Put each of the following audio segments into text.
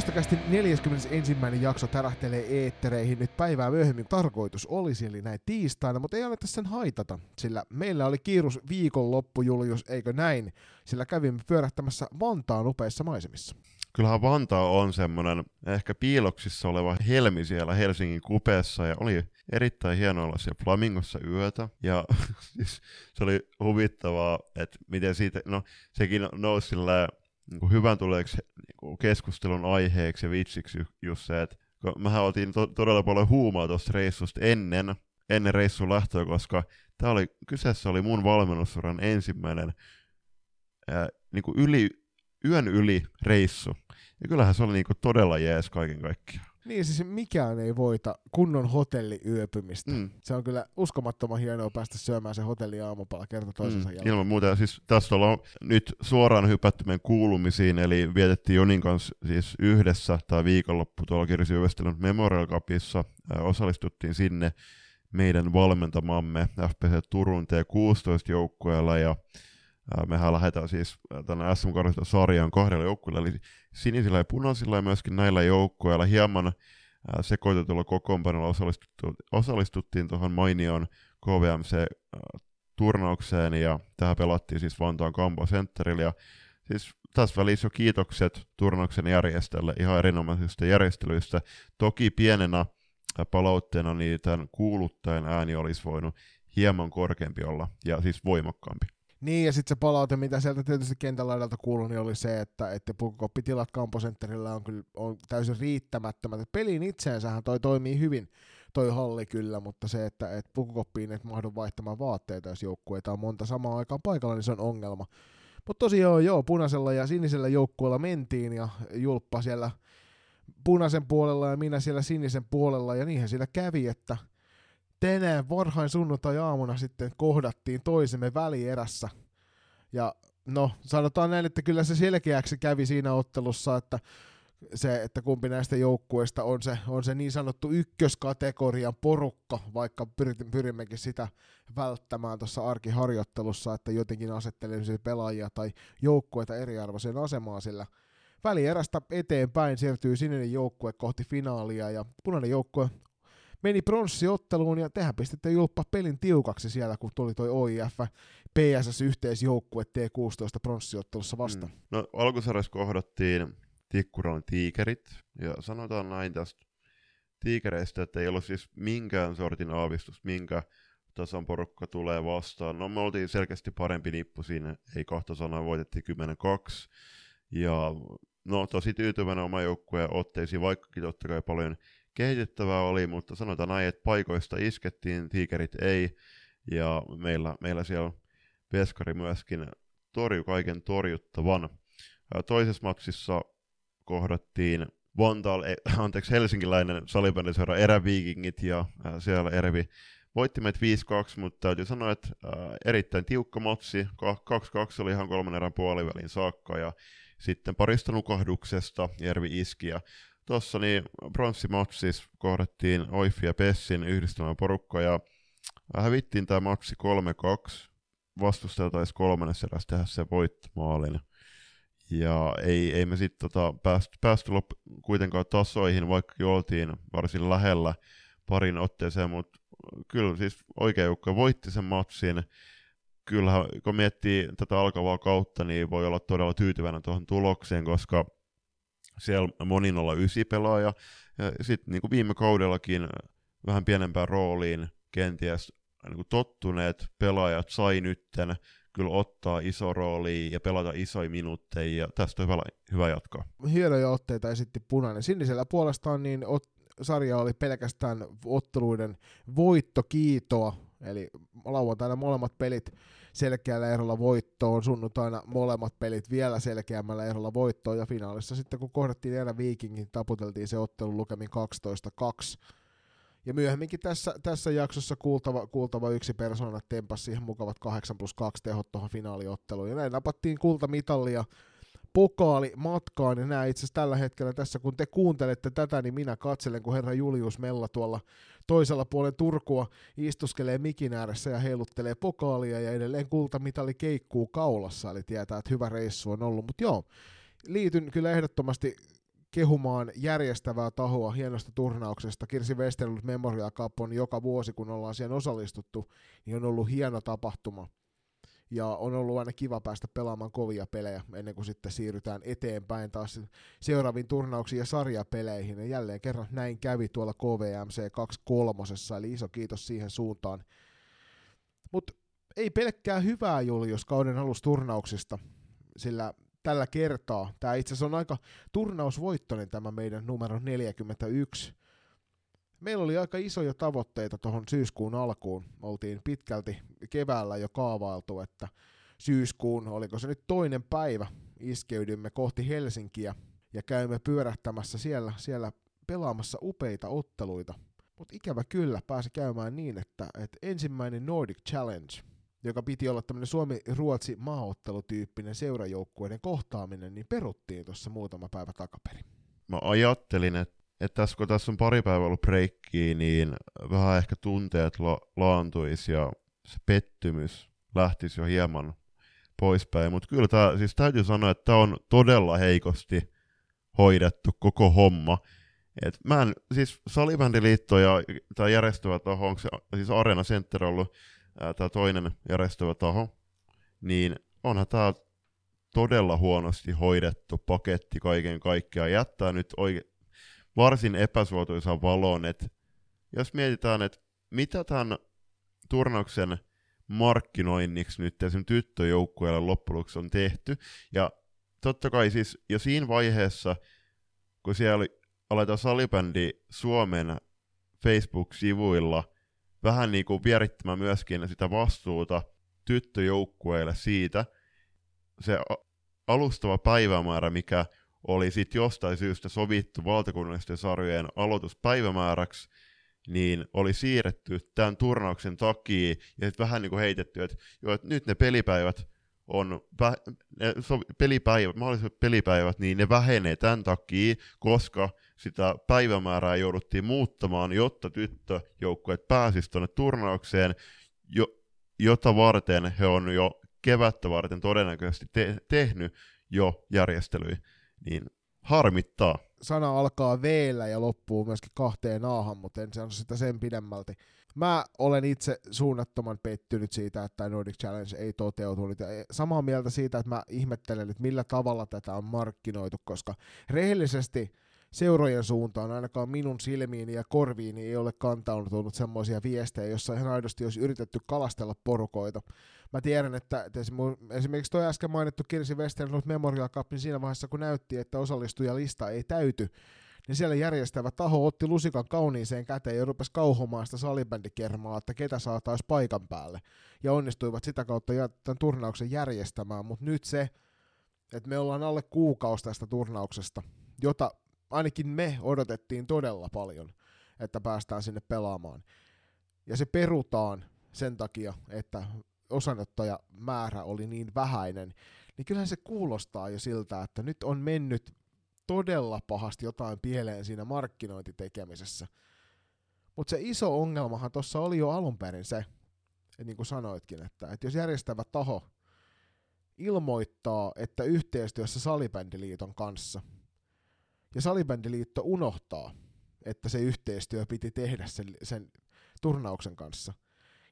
Loistakästi 41. jakso tärähtelee eettereihin nyt päivää myöhemmin tarkoitus olisi, eli näin tiistaina, mutta ei anneta sen haitata, sillä meillä oli kiirus viikonloppu, Julius, eikö näin? Sillä kävimme pyörähtämässä Vantaan upeissa maisemissa. Kyllähän Vantaa on semmoinen ehkä piiloksissa oleva helmi siellä Helsingin kupeessa ja oli erittäin hienoa olla siellä Flamingossa yötä. Ja siis se oli huvittavaa, että miten siitä, no sekin nousi sillä niin kuin hyvän tuleeksi niin keskustelun aiheeksi ja vitsiksi just se, että mehän oltiin to- todella paljon huumaa tuosta reissusta ennen, ennen reissun lähtöä, koska tämä oli, kyseessä oli mun valmennusuran ensimmäinen ää, niin kuin yli, yön yli reissu. Ja kyllähän se oli niin kuin todella jees kaiken kaikkiaan. Niin siis mikään ei voita kunnon hotelliyöpymistä. Mm. Se on kyllä uskomattoman hienoa päästä syömään se hotelli aamupala kerta toisensa mm. jälkeen. Ilman muuta. Siis tässä ollaan nyt suoraan hypätty meidän kuulumisiin, eli vietettiin Jonin kanssa siis yhdessä tai viikonloppu tuolla Kirsi Yvestelyn Memorial Cupissa. Osallistuttiin sinne meidän valmentamamme FPC Turun T16 joukkueella ja mehän lähdetään siis tänne SM sarjaan kahdella joukkueella, eli sinisillä ja punaisilla ja myöskin näillä joukkueilla hieman sekoitetulla kokoonpanolla osallistuttiin, tuohon mainioon KVMC-turnaukseen ja tähän pelattiin siis Vantaan Kampo Centerillä ja siis tässä välissä jo kiitokset turnauksen järjestäjälle ihan erinomaisista järjestelyistä. Toki pienenä palautteena niin tämän kuuluttajan ääni olisi voinut hieman korkeampi olla ja siis voimakkaampi. Niin, ja sitten se palaute, mitä sieltä tietysti kentän laidalta kuului, niin oli se, että, että pukukoppitilat Kamposentterillä on kyllä on täysin riittämättömät. Peliin itseensähän toi toimii hyvin, toi halli kyllä, mutta se, että et pukukoppiin et mahdu vaihtamaan vaatteita, jos joukkueita on monta samaan aikaan paikalla, niin se on ongelma. Mutta tosiaan joo, punaisella ja sinisellä joukkueella mentiin ja julppa siellä punaisen puolella ja minä siellä sinisen puolella ja niinhän siellä kävi, että – tänään varhain sunnuntai-aamuna sitten kohdattiin toisemme välierässä. Ja no, sanotaan näin, että kyllä se selkeäksi kävi siinä ottelussa, että se, että kumpi näistä joukkueista on se, on se niin sanottu ykköskategorian porukka, vaikka pyrimmekin sitä välttämään tuossa arkiharjoittelussa, että jotenkin asettelemme pelaajia tai joukkueita eriarvoiseen asemaan, sillä välierästä eteenpäin siirtyy sininen joukkue kohti finaalia ja punainen joukkue meni pronssiotteluun ja tehän pistitte julppa pelin tiukaksi siellä, kun tuli toi OIF PSS-yhteisjoukkue T16 pronssiottelussa vasta. Mm. No alkusarjassa kohdattiin Tikkuran tiikerit, ja sanotaan näin tästä tiikereistä, että ei ollut siis minkään sortin aavistus, minkä tasan porukka tulee vastaan. No me oltiin selkeästi parempi nippu siinä, ei kahta sanaa, voitettiin 10-2, ja no tosi tyytyväinen oma joukkueen otteisiin, vaikkakin totta kai paljon kehitettävää oli, mutta sanotaan näin, että paikoista iskettiin, tiikerit ei, ja meillä, meillä siellä Veskari myöskin torjui kaiken torjuttavan. Toisessa matsissa kohdattiin Vantaal, anteeksi, helsinkiläinen salibändiseura Eräviikingit, ja siellä Erevi voitti meitä 5-2, mutta täytyy sanoa, että erittäin tiukka matsi, 2-2 oli ihan kolmen erän puolivälin saakka, ja sitten parista nukahduksesta Järvi iski, ja Tuossa niin pronssimatsissa kohdattiin Oifi ja Pessin yhdistelmän porukka ja hävittiin tämä matsi 3-2. Vastustaja taisi kolmannessa erässä tehdä se voittomaalin. Ja ei, ei me sitten tota päästy, päästy lop, kuitenkaan tasoihin, vaikka oltiin varsin lähellä parin otteeseen, mutta kyllä siis oikea joukko voitti sen matsin. Kyllähän kun miettii tätä alkavaa kautta, niin voi olla todella tyytyväinen tuohon tulokseen, koska siellä monin olla ysi pelaaja. Ja sitten niin kuin viime kaudellakin vähän pienempään rooliin kenties niin kuin tottuneet pelaajat sai nytten kyllä ottaa iso rooli ja pelata isoja minuutteja, ja tästä on hyvä, hyvä jatkaa. Hienoja otteita esitti punainen. Sinisellä puolestaan niin ot, sarja oli pelkästään otteluiden voittokiitoa, eli lauantaina molemmat pelit selkeällä erolla voittoon, sunnuntaina molemmat pelit vielä selkeämmällä erolla voittoon, ja finaalissa sitten kun kohdattiin enää Vikingin, taputeltiin se ottelu lukemin 12-2. Ja myöhemminkin tässä, tässä jaksossa kuultava, kuultava yksi persoona tempasi siihen mukavat 8 plus 2 tehot tuohon finaaliotteluun. Ja näin napattiin kultamitalia pokaali matkaan, ja nämä itse asiassa tällä hetkellä tässä, kun te kuuntelette tätä, niin minä katselen, kun herra Julius Mella tuolla toisella puolen Turkua istuskelee mikin ääressä ja heiluttelee pokaalia, ja edelleen kultamitali keikkuu kaulassa, eli tietää, että hyvä reissu on ollut, mutta joo, liityn kyllä ehdottomasti kehumaan järjestävää tahoa hienosta turnauksesta. Kirsi Westerlund Memorial Cup on joka vuosi, kun ollaan siihen osallistuttu, niin on ollut hieno tapahtuma. Ja on ollut aina kiva päästä pelaamaan kovia pelejä ennen kuin sitten siirrytään eteenpäin taas seuraaviin turnauksiin ja sarjapeleihin. Ja jälleen kerran näin kävi tuolla KVMC 23, eli iso kiitos siihen suuntaan. Mutta ei pelkkää hyvää Julius kauden alusturnauksista, sillä tällä kertaa, tämä itse asiassa on aika turnausvoittoinen tämä meidän numero 41. Meillä oli aika isoja tavoitteita tuohon syyskuun alkuun. Oltiin pitkälti keväällä jo kaavailtu, että syyskuun, oliko se nyt toinen päivä, iskeydymme kohti Helsinkiä ja käymme pyörähtämässä siellä, siellä pelaamassa upeita otteluita. Mutta ikävä kyllä pääsi käymään niin, että, että ensimmäinen Nordic Challenge – joka piti olla tämmöinen Suomi-Ruotsi maaottelutyyppinen seurajoukkueiden kohtaaminen, niin peruttiin tuossa muutama päivä takaperin. Mä ajattelin, että, että tässä kun tässä on pari päivää ollut breikkiä, niin vähän ehkä tunteet la- laantuisi ja se pettymys lähtisi jo hieman poispäin. Mutta kyllä tää, siis täytyy sanoa, että tämä on todella heikosti hoidettu koko homma. Et mä en, siis Salibändiliitto ja tämä järjestävä taho, onko se siis Arena Center ollut tämä toinen järjestävä taho, niin onhan tämä todella huonosti hoidettu paketti kaiken kaikkiaan. Jättää nyt oike- varsin epäsuotuisan valon, että jos mietitään, että mitä tämän turnauksen markkinoinniksi nyt sen tyttöjoukkueelle loppujen on tehty, ja totta kai siis jo siinä vaiheessa, kun siellä aletaan salibändi Suomen Facebook-sivuilla – vähän niin kuin vierittämään myöskin sitä vastuuta tyttöjoukkueille siitä, se alustava päivämäärä, mikä oli sitten jostain syystä sovittu valtakunnallisten sarjojen aloituspäivämääräksi, niin oli siirretty tämän turnauksen takia, ja sitten vähän niin kuin heitetty, että, jo, että nyt ne pelipäivät on, ne so, pelipäivät, mahdolliset pelipäivät, niin ne vähenee tämän takia, koska sitä päivämäärää jouduttiin muuttamaan, jotta tyttöjoukkueet pääsisivät tuonne turnaukseen, jo, jota varten he on jo kevättä varten todennäköisesti te- tehnyt jo järjestelyjä, niin harmittaa. Sana alkaa v ja loppuu myöskin kahteen aahan, mutta en sano sitä sen pidemmälti. Mä olen itse suunnattoman pettynyt siitä, että Nordic Challenge ei toteutunut. Ja samaa mieltä siitä, että mä ihmettelen, että millä tavalla tätä on markkinoitu, koska rehellisesti – seurojen suuntaan, ainakaan minun silmiini ja korviini ei ole kantautunut semmoisia viestejä, jossa ihan aidosti olisi yritetty kalastella porukoita. Mä tiedän, että esimerkiksi tuo äsken mainittu Kirsi Westerlund Memorial Cup, niin siinä vaiheessa kun näytti, että osallistujalista ei täyty, niin siellä järjestävä taho otti lusikan kauniiseen käteen ja rupesi kauhomaan sitä salibändikermaa, että ketä saataisiin paikan päälle. Ja onnistuivat sitä kautta tämän turnauksen järjestämään, mutta nyt se, että me ollaan alle kuukausi tästä turnauksesta, jota ainakin me odotettiin todella paljon, että päästään sinne pelaamaan. Ja se perutaan sen takia, että osanottajamäärä oli niin vähäinen, niin kyllähän se kuulostaa jo siltä, että nyt on mennyt todella pahasti jotain pieleen siinä markkinointitekemisessä. Mutta se iso ongelmahan tuossa oli jo alun perin se, että niin kuin sanoitkin, että, että jos järjestävä taho ilmoittaa, että yhteistyössä Salibändiliiton kanssa – ja Salibändiliitto unohtaa, että se yhteistyö piti tehdä sen, sen turnauksen kanssa.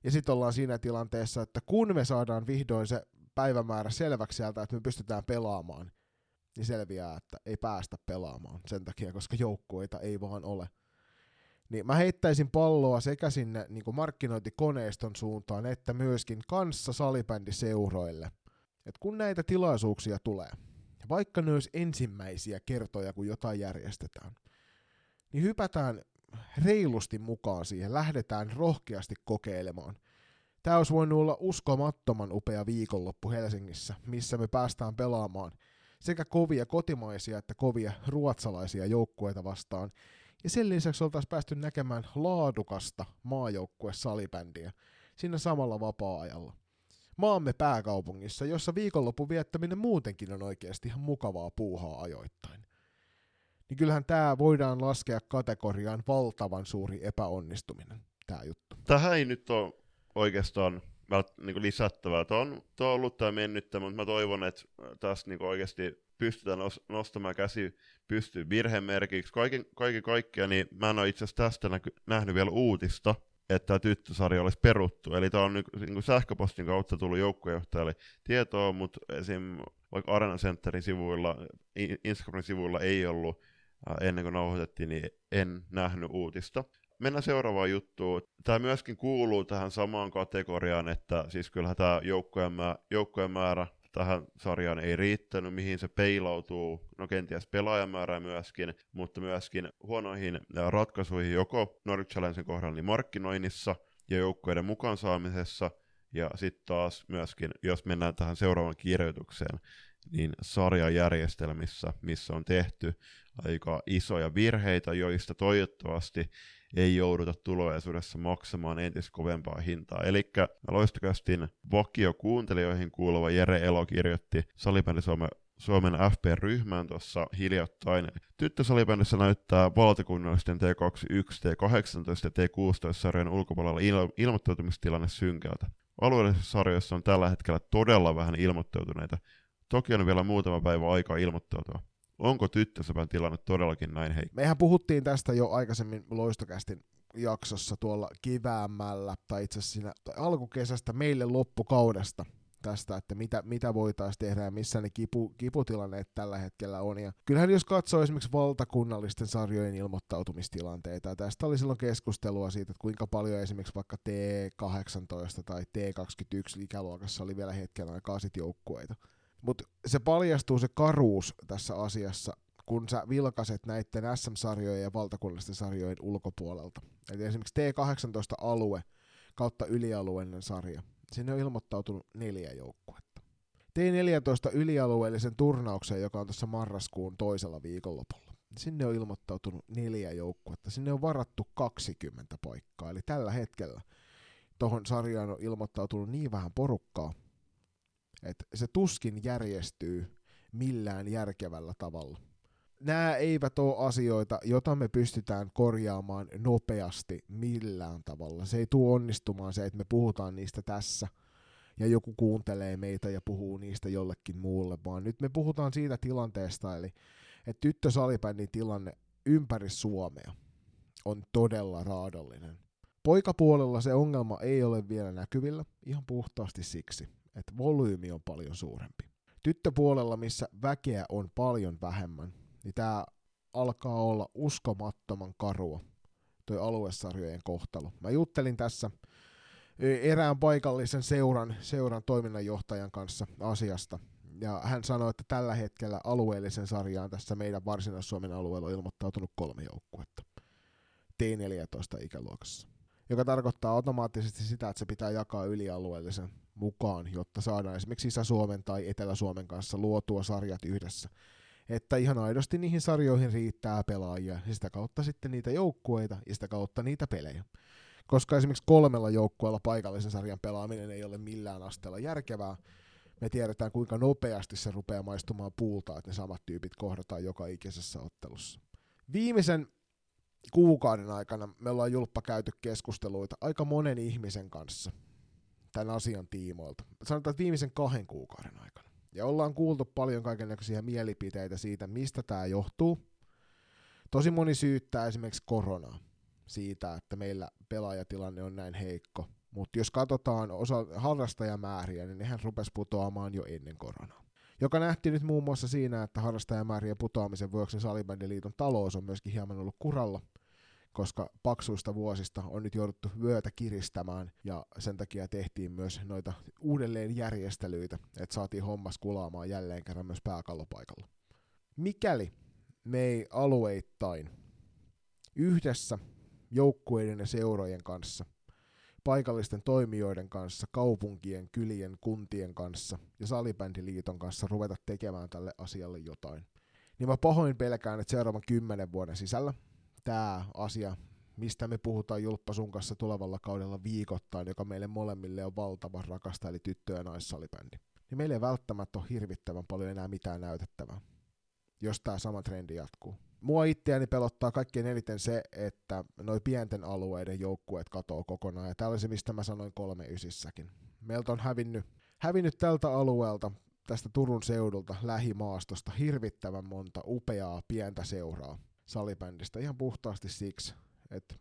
Ja sitten ollaan siinä tilanteessa, että kun me saadaan vihdoin se päivämäärä selväksi sieltä, että me pystytään pelaamaan, niin selviää, että ei päästä pelaamaan sen takia, koska joukkueita ei vaan ole. Niin mä heittäisin palloa sekä sinne niin markkinointikoneiston suuntaan, että myöskin kanssa salibändiseuroille. Et kun näitä tilaisuuksia tulee, vaikka ne olisi ensimmäisiä kertoja, kun jotain järjestetään, niin hypätään reilusti mukaan siihen, lähdetään rohkeasti kokeilemaan. Tämä olisi voinut olla uskomattoman upea viikonloppu Helsingissä, missä me päästään pelaamaan sekä kovia kotimaisia että kovia ruotsalaisia joukkueita vastaan. Ja sen lisäksi oltaisiin päästy näkemään laadukasta maajoukkue salibändiä siinä samalla vapaa-ajalla maamme pääkaupungissa, jossa viikonlopun viettäminen muutenkin on oikeasti ihan mukavaa puuhaa ajoittain. Niin kyllähän tämä voidaan laskea kategoriaan valtavan suuri epäonnistuminen, tämä juttu. Tähän ei nyt ole oikeastaan niin lisättävää. Tämä on, on ollut tämä mennyttä, mutta mä toivon, että tässä niin oikeasti pystytään nostamaan käsi pystyy virhemerkiksi. Kaiken, kaiken kaikkiaan, niin mä en ole itse asiassa tästä näky, nähnyt vielä uutista, että tyttösarja olisi peruttu. Eli tämä on niin kuin sähköpostin kautta tullut joukkuejohtajalle tietoa, mutta esim. vaikka Arena Centerin sivuilla, Instagramin sivuilla ei ollut ennen kuin nauhoitettiin, niin en nähnyt uutista. Mennään seuraavaan juttuun. Tämä myöskin kuuluu tähän samaan kategoriaan, että siis kyllähän tämä joukkojen, määrä, joukkojen määrä tähän sarjaan ei riittänyt, mihin se peilautuu, no kenties pelaajamäärää myöskin, mutta myöskin huonoihin ratkaisuihin joko Nordic Challengen kohdalla niin markkinoinnissa ja joukkoiden mukaan saamisessa, ja sitten taas myöskin, jos mennään tähän seuraavan kirjoitukseen, niin sarjajärjestelmissä, missä on tehty aika isoja virheitä, joista toivottavasti ei jouduta tulevaisuudessa maksamaan entistä kovempaa hintaa. Eli loistokästin vakio kuuntelijoihin kuuluva Jere Elo kirjoitti Salibändi Suomen Suomen FP-ryhmään tuossa hiljattain. Tyttösalibändissä näyttää valtakunnallisten T21, T18 ja T16-sarjojen ulkopuolella il- ilmoittautumistilanne synkältä. Alueellisissa sarjoissa on tällä hetkellä todella vähän ilmoittautuneita. Toki on vielä muutama päivä aikaa ilmoittautua. Onko tyttösepän tilanne todellakin näin heikko? Mehän puhuttiin tästä jo aikaisemmin loistokästin jaksossa tuolla kiväämällä, tai itse asiassa siinä alkukesästä meille loppukaudesta tästä, että mitä, mitä voitaisiin tehdä ja missä ne kipu, kiputilanneet tällä hetkellä on. Ja kyllähän jos katsoo esimerkiksi valtakunnallisten sarjojen ilmoittautumistilanteita, ja tästä oli silloin keskustelua siitä, että kuinka paljon esimerkiksi vaikka T18 tai T21 ikäluokassa oli vielä hetken aikaa sit joukkueita. Mutta se paljastuu se karuus tässä asiassa, kun sä vilkaset näiden SM-sarjojen ja valtakunnallisten sarjojen ulkopuolelta. Eli esimerkiksi T18-alue kautta ylialueellinen sarja. Sinne on ilmoittautunut neljä joukkuetta. T14 ylialueellisen turnauksen, joka on tuossa marraskuun toisella viikonlopulla. Sinne on ilmoittautunut neljä joukkuetta. Sinne on varattu 20 paikkaa. Eli tällä hetkellä tuohon sarjaan on ilmoittautunut niin vähän porukkaa, että se tuskin järjestyy millään järkevällä tavalla. Nämä eivät ole asioita, joita me pystytään korjaamaan nopeasti millään tavalla. Se ei tule onnistumaan se, että me puhutaan niistä tässä ja joku kuuntelee meitä ja puhuu niistä jollekin muulle, vaan nyt me puhutaan siitä tilanteesta, eli että tyttösalibändin tilanne ympäri Suomea on todella raadollinen. Poikapuolella se ongelma ei ole vielä näkyvillä, ihan puhtaasti siksi, että volyymi on paljon suurempi. Tyttöpuolella, missä väkeä on paljon vähemmän, niin tämä alkaa olla uskomattoman karua, toi aluesarjojen kohtalo. Mä juttelin tässä erään paikallisen seuran, seuran toiminnanjohtajan kanssa asiasta, ja hän sanoi, että tällä hetkellä alueellisen sarjaan tässä meidän Varsinais-Suomen alueella on ilmoittautunut kolme joukkuetta T14 ikäluokassa, joka tarkoittaa automaattisesti sitä, että se pitää jakaa ylialueellisen mukaan, jotta saadaan esimerkiksi Sisä-Suomen tai Etelä-Suomen kanssa luotua sarjat yhdessä. Että ihan aidosti niihin sarjoihin riittää pelaajia ja sitä kautta sitten niitä joukkueita ja sitä kautta niitä pelejä. Koska esimerkiksi kolmella joukkueella paikallisen sarjan pelaaminen ei ole millään asteella järkevää, me tiedetään kuinka nopeasti se rupeaa maistumaan puulta, että ne samat tyypit kohdataan joka ikisessä ottelussa. Viimeisen kuukauden aikana me ollaan julppa käyty keskusteluita aika monen ihmisen kanssa tämän asian tiimoilta. Sanotaan, että viimeisen kahden kuukauden aikana. Ja ollaan kuultu paljon kaikenlaisia mielipiteitä siitä, mistä tämä johtuu. Tosi moni syyttää esimerkiksi koronaa siitä, että meillä pelaajatilanne on näin heikko. Mutta jos katsotaan osa harrastajamääriä, niin nehän rupesi putoamaan jo ennen koronaa. Joka nähtiin nyt muun muassa siinä, että harrastajamäärien putoamisen vuoksi Salibändiliiton talous on myöskin hieman ollut kuralla – koska paksuista vuosista on nyt jouduttu vyötä kiristämään ja sen takia tehtiin myös noita uudelleenjärjestelyitä, että saatiin hommas kulaamaan jälleen kerran myös pääkallopaikalla. Mikäli me ei alueittain yhdessä joukkueiden ja seurojen kanssa, paikallisten toimijoiden kanssa, kaupunkien, kylien, kuntien kanssa ja salibändiliiton kanssa ruveta tekemään tälle asialle jotain, niin mä pahoin pelkään, että seuraavan kymmenen vuoden sisällä tämä asia, mistä me puhutaan Julppa sun kanssa tulevalla kaudella viikoittain, joka meille molemmille on valtavan rakasta, eli tyttö- ja naissalibändi, niin meillä ei välttämättä ole hirvittävän paljon enää mitään näytettävää, jos tämä sama trendi jatkuu. Mua itseäni pelottaa kaikkein eniten se, että noin pienten alueiden joukkueet katoo kokonaan, ja tämä oli se, mistä mä sanoin kolme ysissäkin. Meiltä on hävinnyt, hävinnyt tältä alueelta tästä Turun seudulta lähimaastosta hirvittävän monta upeaa pientä seuraa salibändistä ihan puhtaasti siksi, että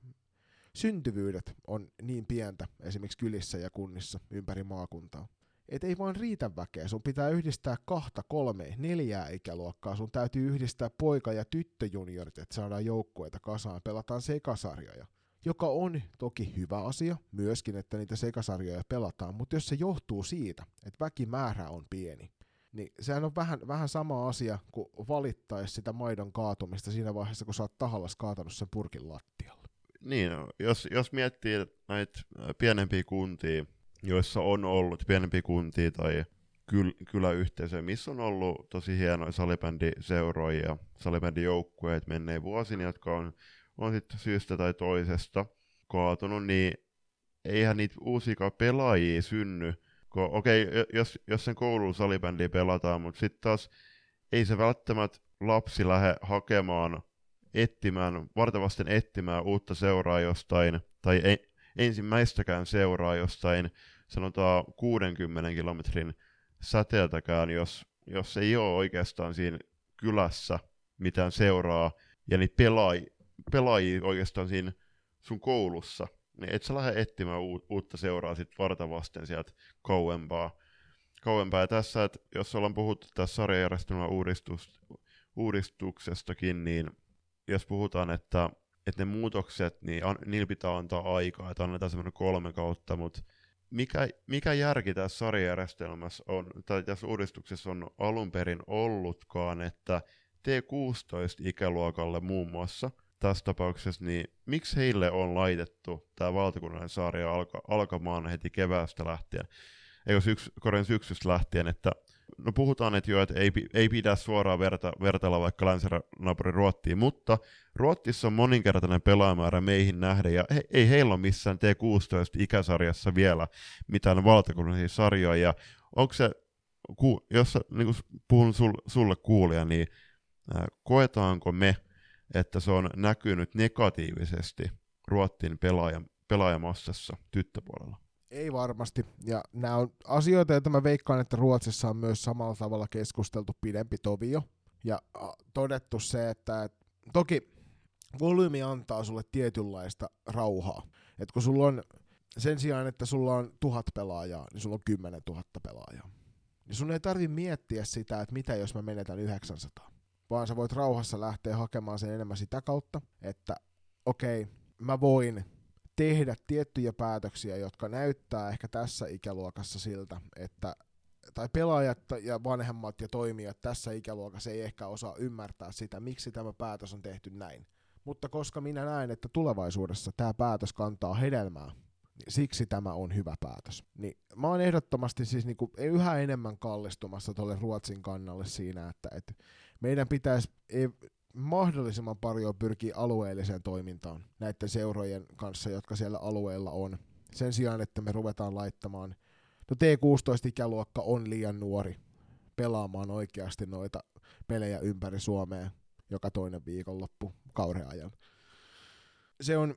syntyvyydet on niin pientä esimerkiksi kylissä ja kunnissa ympäri maakuntaa. Et ei vaan riitä väkeä, sun pitää yhdistää kahta, kolme, neljää ikäluokkaa, sun täytyy yhdistää poika- ja tyttöjuniorit, että saadaan joukkueita kasaan, pelataan sekasarjoja joka on toki hyvä asia myöskin, että niitä sekasarjoja pelataan, mutta jos se johtuu siitä, että väkimäärä on pieni, niin sehän on vähän, vähän sama asia kuin valittaisi sitä maidon kaatumista siinä vaiheessa, kun sä oot tahallas kaatanut sen purkin lattialle. Niin, no, jos, jos miettii näitä pienempiä kuntia, joissa on ollut pienempiä kuntia tai kyl, kyläyhteisöjä, missä on ollut tosi hienoja salibändiseuroja ja salibändijoukkueet menneen vuosina, jotka on on sitten syystä tai toisesta kaatunut, niin eihän niitä uusia pelaajia synny. Okei, okay, jos, jos sen koulun salibändiä pelataan, mutta sitten taas ei se välttämättä lapsi lähde hakemaan, etsimään, vartavasten etsimään uutta seuraa jostain, tai ei, ensimmäistäkään seuraa jostain, sanotaan 60 kilometrin säteeltäkään, jos, jos ei ole oikeastaan siinä kylässä mitään seuraa, ja niitä pelaajia, pelaajia oikeastaan siinä sun koulussa, niin et sä lähde etsimään uutta seuraa sit vartavasten sieltä kauempaa. kauempaa. Ja tässä, että jos ollaan puhuttu tässä sarjajärjestelmän uudistus, uudistuksestakin, niin jos puhutaan, että, että ne muutokset, niin an, niillä pitää antaa aikaa, että annetaan semmoinen kolme kautta, mutta mikä, mikä järki tässä sarjajärjestelmässä on, tai tässä uudistuksessa on alun perin ollutkaan, että T16-ikäluokalle muun muassa – tässä tapauksessa, niin miksi heille on laitettu tämä valtakunnallinen sarja alka, alkamaan heti keväästä lähtien, eikö syks, Korean syksystä lähtien, että no puhutaan, että jo, että ei, ei pidä suoraan verta, vertailla vaikka länsinaapuri Ruottiin, mutta Ruotsissa on moninkertainen pelaamäärä meihin nähden, ja he, ei heillä ole missään T16-ikäsarjassa vielä mitään valtakunnallisia sarjoja, ja onko se, ku, jos niin puhun sul, sulle kuulija, niin äh, koetaanko me että se on näkynyt negatiivisesti Ruottin pelaajan, pelaajamassassa tyttöpuolella. Ei varmasti. Ja nämä on asioita, joita mä veikkaan, että Ruotsissa on myös samalla tavalla keskusteltu pidempi tovio. Ja todettu se, että toki volyymi antaa sulle tietynlaista rauhaa. Et kun sulla on sen sijaan, että sulla on tuhat pelaajaa, niin sulla on kymmenen tuhatta pelaajaa. Niin sun ei tarvi miettiä sitä, että mitä jos mä menetän 900 vaan sä voit rauhassa lähteä hakemaan sen enemmän sitä kautta, että okei, okay, mä voin tehdä tiettyjä päätöksiä, jotka näyttää ehkä tässä ikäluokassa siltä, että tai pelaajat ja vanhemmat ja toimijat tässä ikäluokassa ei ehkä osaa ymmärtää sitä, miksi tämä päätös on tehty näin. Mutta koska minä näen, että tulevaisuudessa tämä päätös kantaa hedelmää, niin siksi tämä on hyvä päätös. Niin mä oon ehdottomasti siis niinku yhä enemmän kallistumassa tuolle Ruotsin kannalle siinä, että, että meidän pitäisi mahdollisimman paljon pyrkiä alueelliseen toimintaan näiden seurojen kanssa, jotka siellä alueella on. Sen sijaan, että me ruvetaan laittamaan, no T16-ikäluokka on liian nuori pelaamaan oikeasti noita pelejä ympäri Suomea joka toinen viikonloppu kauden ajan. Se on,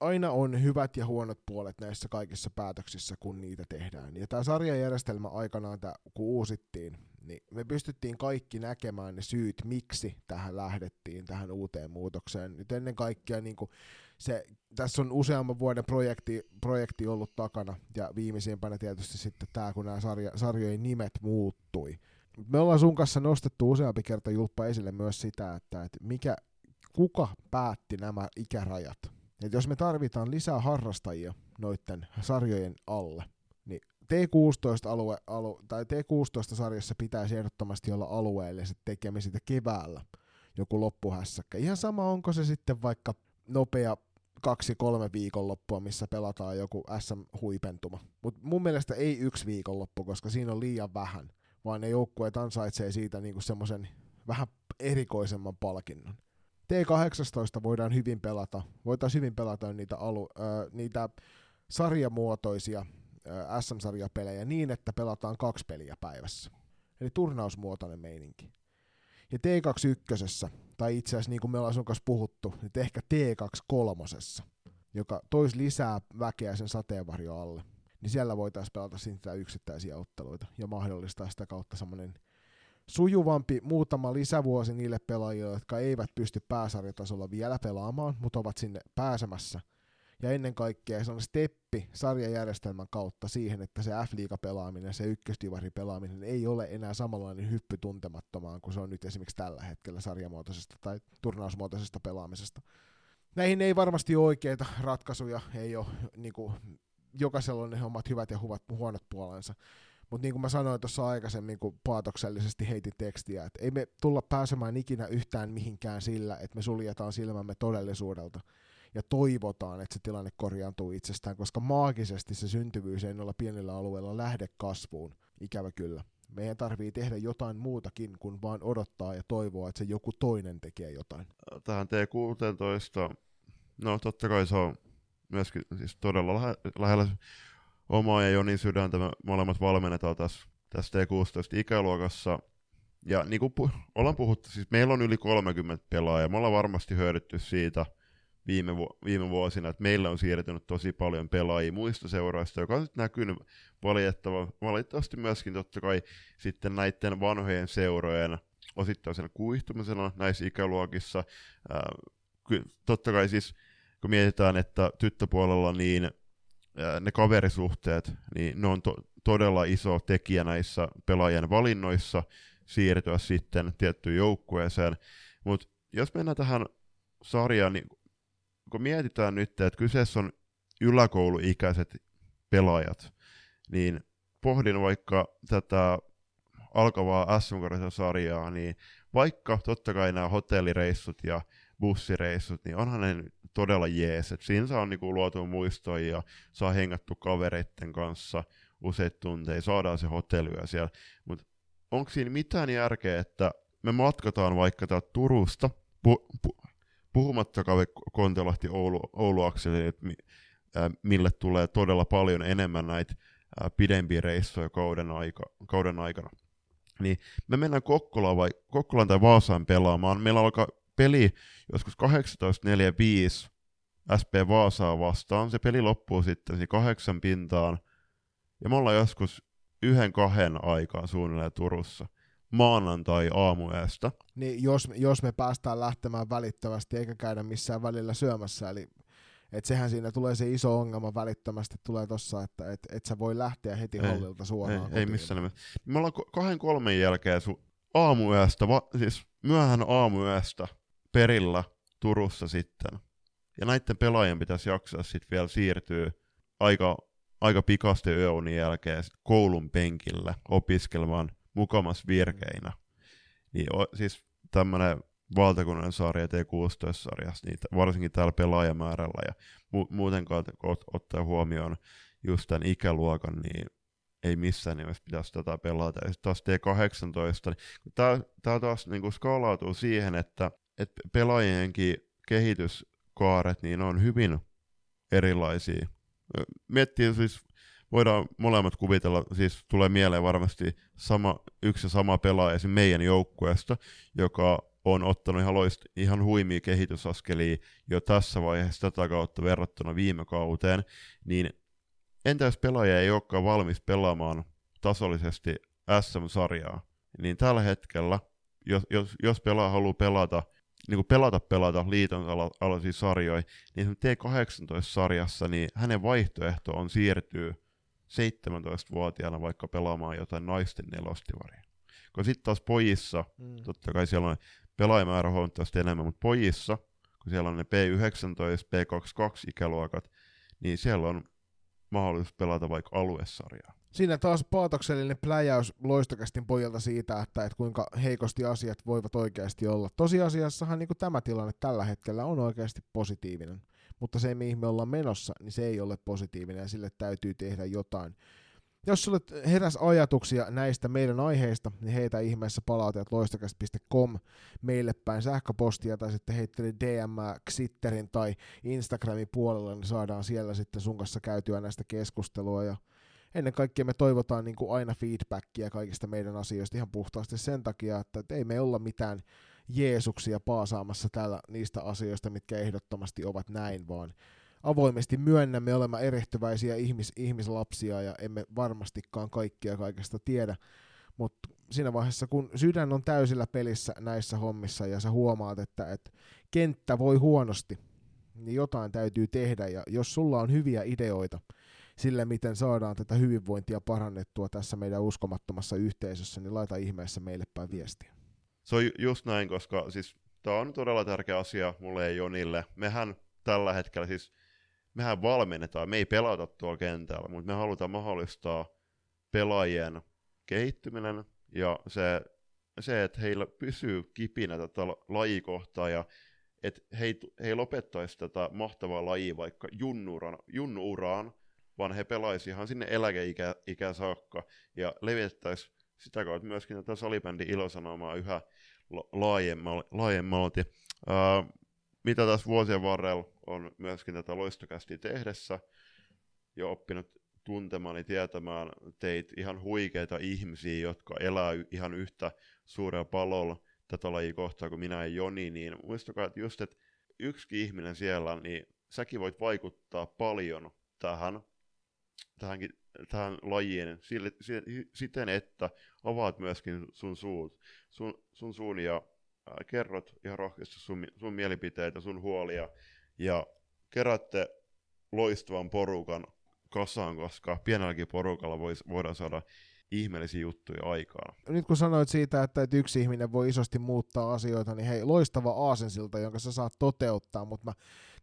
aina on hyvät ja huonot puolet näissä kaikissa päätöksissä, kun niitä tehdään. Ja tämä sarjajärjestelmä aikanaan, tää, kun uusittiin, niin me pystyttiin kaikki näkemään ne syyt, miksi tähän lähdettiin, tähän uuteen muutokseen. Nyt ennen kaikkea niin kuin se, tässä on useamman vuoden projekti, projekti ollut takana, ja viimeisimpänä tietysti sitten tämä, kun nämä sarja, sarjojen nimet muuttui. Me ollaan sun kanssa nostettu useampi kerta Julppa esille myös sitä, että, että mikä, kuka päätti nämä ikärajat. Et jos me tarvitaan lisää harrastajia noiden sarjojen alle, T16-alue, alu, tai T16-sarjassa pitäisi ehdottomasti olla alueelliset tekemiset keväällä joku loppuhässäkkä. Ihan sama onko se sitten vaikka nopea kaksi-kolme viikonloppua, missä pelataan joku SM-huipentuma. Mutta mun mielestä ei yksi viikonloppu, koska siinä on liian vähän, vaan ne joukkueet ansaitsee siitä niinku semmoisen vähän erikoisemman palkinnon. T18 voidaan hyvin pelata, voitaisiin hyvin pelata niitä, alu, äh, niitä sarjamuotoisia SM-sarjapelejä niin, että pelataan kaksi peliä päivässä. Eli turnausmuotoinen meininki. Ja T21, tai itse asiassa niin kuin me ollaan sun kanssa puhuttu, niin ehkä T23, joka toisi lisää väkeä sen sateenvarjo alle. niin siellä voitaisiin pelata sitten yksittäisiä otteluita ja mahdollistaa sitä kautta semmoinen sujuvampi muutama lisävuosi niille pelaajille, jotka eivät pysty pääsarjatasolla vielä pelaamaan, mutta ovat sinne pääsemässä. Ja ennen kaikkea se on steppi sarjajärjestelmän kautta siihen, että se F-liiga-pelaaminen, se ykköstivari pelaaminen ei ole enää samanlainen hyppy tuntemattomaan kuin se on nyt esimerkiksi tällä hetkellä sarjamuotoisesta tai turnausmuotoisesta pelaamisesta. Näihin ei varmasti ole oikeita ratkaisuja, ei ole niin kuin, jokaisella on ne omat hyvät ja huvat, huonot puolensa. Mutta niin kuin mä sanoin tuossa aikaisemmin, kun paatoksellisesti heitin tekstiä, että ei me tulla pääsemään ikinä yhtään mihinkään sillä, että me suljetaan silmämme todellisuudelta ja toivotaan, että se tilanne korjaantuu itsestään, koska maagisesti se syntyvyys ei olla pienillä alueilla lähde kasvuun, ikävä kyllä. Meidän tarvii tehdä jotain muutakin kuin vaan odottaa ja toivoa, että se joku toinen tekee jotain. Tähän T16, no totta kai se on myöskin siis todella lähe, lähellä omaa ja Jonin sydäntä. Me molemmat valmennetaan tässä, tässä T16 ikäluokassa. Ja niin kuin pu- ollaan puhuttu, siis meillä on yli 30 pelaajaa. Me ollaan varmasti hyödytty siitä viime, vu- viime vuosina, että meillä on siirtynyt tosi paljon pelaajia muista seuroista, joka on näkynyt valitettava, valitettavasti myöskin totta kai sitten näiden vanhojen seurojen osittaisena kuihtumisena näissä ikäluokissa. Ää, ky- totta kai siis kun mietitään, että tyttöpuolella niin ne kaverisuhteet, niin ne on to- todella iso tekijä näissä pelaajien valinnoissa siirtyä sitten tiettyyn joukkueeseen. Mutta jos mennään tähän sarjaan, niin kun mietitään nyt, että kyseessä on yläkouluikäiset pelaajat, niin pohdin vaikka tätä alkavaa sm sarjaa, niin vaikka totta kai nämä hotellireissut ja bussireissut, niin onhan ne todella jees. Et siinä saa niinku luotu muistoja ja saa hengattu kavereiden kanssa useita tunteja, saadaan se hotellyö siellä. Mutta onko siinä mitään järkeä, että me matkataan vaikka täältä Turusta, pu, pu, puhumattakaan Kontelahti Oulu, Ouluakselle, että mi, äh, mille tulee todella paljon enemmän näitä äh, pidempiä reissuja kauden, aika, kauden aikana. Niin me mennään Kokkolaan vai Kokkolaan tai Vaasaan pelaamaan. Meillä alkaa peli joskus 18.45 SP Vaasaa vastaan. Se peli loppuu sitten siinä kahdeksan pintaan. Ja me ollaan joskus yhden kahden aikaan suunnilleen Turussa maanantai aamuyöstä. Niin jos, jos me päästään lähtemään välittömästi eikä käydä missään välillä syömässä, eli et sehän siinä tulee se iso ongelma välittömästi tulee tossa, että et, et sä voi lähteä heti ei, hallilta suoraan Ei, ei missään nimessä. Me ollaan kahden kolmen jälkeen su- aamuyöstä, va- siis myöhään aamuyöstä perillä Turussa sitten. Ja näiden pelaajien pitäisi jaksaa sitten vielä siirtyä aika, aika pikasti yöunin jälkeen koulun penkille opiskelemaan mukamas virkeinä. Niin o, siis tämmöinen valtakunnan sarja T16-sarjassa, niin varsinkin täällä pelaajamäärällä ja mu- muutenkaan ot- ottaa huomioon just tämän ikäluokan, niin ei missään nimessä pitäisi tätä pelata. Ja taas T18, niin tämä taas niin skaalautuu siihen, että että pelaajienkin kehityskaaret niin on hyvin erilaisia. Miettii siis, voidaan molemmat kuvitella, siis tulee mieleen varmasti sama, yksi ja sama pelaaja meidän joukkueesta, joka on ottanut ihan, loist, ihan huimia kehitysaskelia jo tässä vaiheessa tätä kautta verrattuna viime kauteen, niin entä jos pelaaja ei olekaan valmis pelaamaan tasollisesti SM-sarjaa, niin tällä hetkellä, jos, jos, jos pelaaja haluaa pelata niin kuin pelata pelata liiton alaisia sarjoja, niin T18-sarjassa niin hänen vaihtoehto on siirtyä 17-vuotiaana vaikka pelaamaan jotain naisten nelostivaria. Kun sitten taas pojissa, mm. totta kai siellä on pelaajamäärä huomattavasti enemmän, mutta pojissa, kun siellä on ne P19, P22 ikäluokat, niin siellä on mahdollisuus pelata vaikka aluesarjaa. Siinä taas paatoksellinen pläjäys loistokästin pojalta siitä, että, että kuinka heikosti asiat voivat oikeasti olla. Tosiasiassahan niin tämä tilanne tällä hetkellä on oikeasti positiivinen, mutta se, mihin me ollaan menossa, niin se ei ole positiivinen ja sille täytyy tehdä jotain. Jos sulle heräs ajatuksia näistä meidän aiheista, niin heitä ihmeessä palautajat loistokäst.com meille päin sähköpostia tai sitten heittele DM Xitterin tai Instagramin puolella, niin saadaan siellä sitten sun kanssa käytyä näistä keskustelua ja ennen kaikkea me toivotaan niin kuin aina feedbackia kaikista meidän asioista ihan puhtaasti sen takia, että ei me olla mitään Jeesuksia paasaamassa täällä niistä asioista, mitkä ehdottomasti ovat näin, vaan avoimesti myönnämme olemme erehtyväisiä ihmis, ihmislapsia ja emme varmastikaan kaikkia kaikesta tiedä. Mutta siinä vaiheessa, kun sydän on täysillä pelissä näissä hommissa ja sä huomaat, että, että kenttä voi huonosti, niin jotain täytyy tehdä. Ja jos sulla on hyviä ideoita sille, miten saadaan tätä hyvinvointia parannettua tässä meidän uskomattomassa yhteisössä, niin laita ihmeessä meille päin viestiä. Se on just näin, koska siis tämä on todella tärkeä asia mulle ja Jonille. Mehän tällä hetkellä siis, mehän valmennetaan, me ei pelata tuolla kentällä, mutta me halutaan mahdollistaa pelaajien kehittyminen ja se, se että heillä pysyy kipinä tätä lajikohtaa ja että he, he ei lopettaisi tätä mahtavaa lajia vaikka junnuuraan, junnuuraan, vaan he pelaisivat ihan sinne eläkeikään saakka ja levittäisi sitä kautta myöskin tätä salibändin ilosanomaa yhä laajemmalti. Mitä tässä vuosien varrella on myöskin tätä loistokästi tehdessä ja oppinut tuntemaan ja tietämään teit ihan huikeita ihmisiä, jotka elää ihan yhtä suurella palolla tätä lajia kohtaa kuin minä ja Joni, niin muistakaa, että just, että yksi ihminen siellä, niin säkin voit vaikuttaa paljon tähän, tähänkin, tähän lajiin sille, siten, että avaat myöskin sun suut, sun, sun suun ja äh, kerrot ihan rohkeasti sun, sun mielipiteitä, sun huolia ja kerätte loistavan porukan kasaan, koska pienelläkin porukalla vois, voidaan saada ihmeellisiä juttuja aikaan. Nyt kun sanoit siitä, että yksi ihminen voi isosti muuttaa asioita, niin hei, loistava aasensilta, jonka sä saat toteuttaa, mutta mä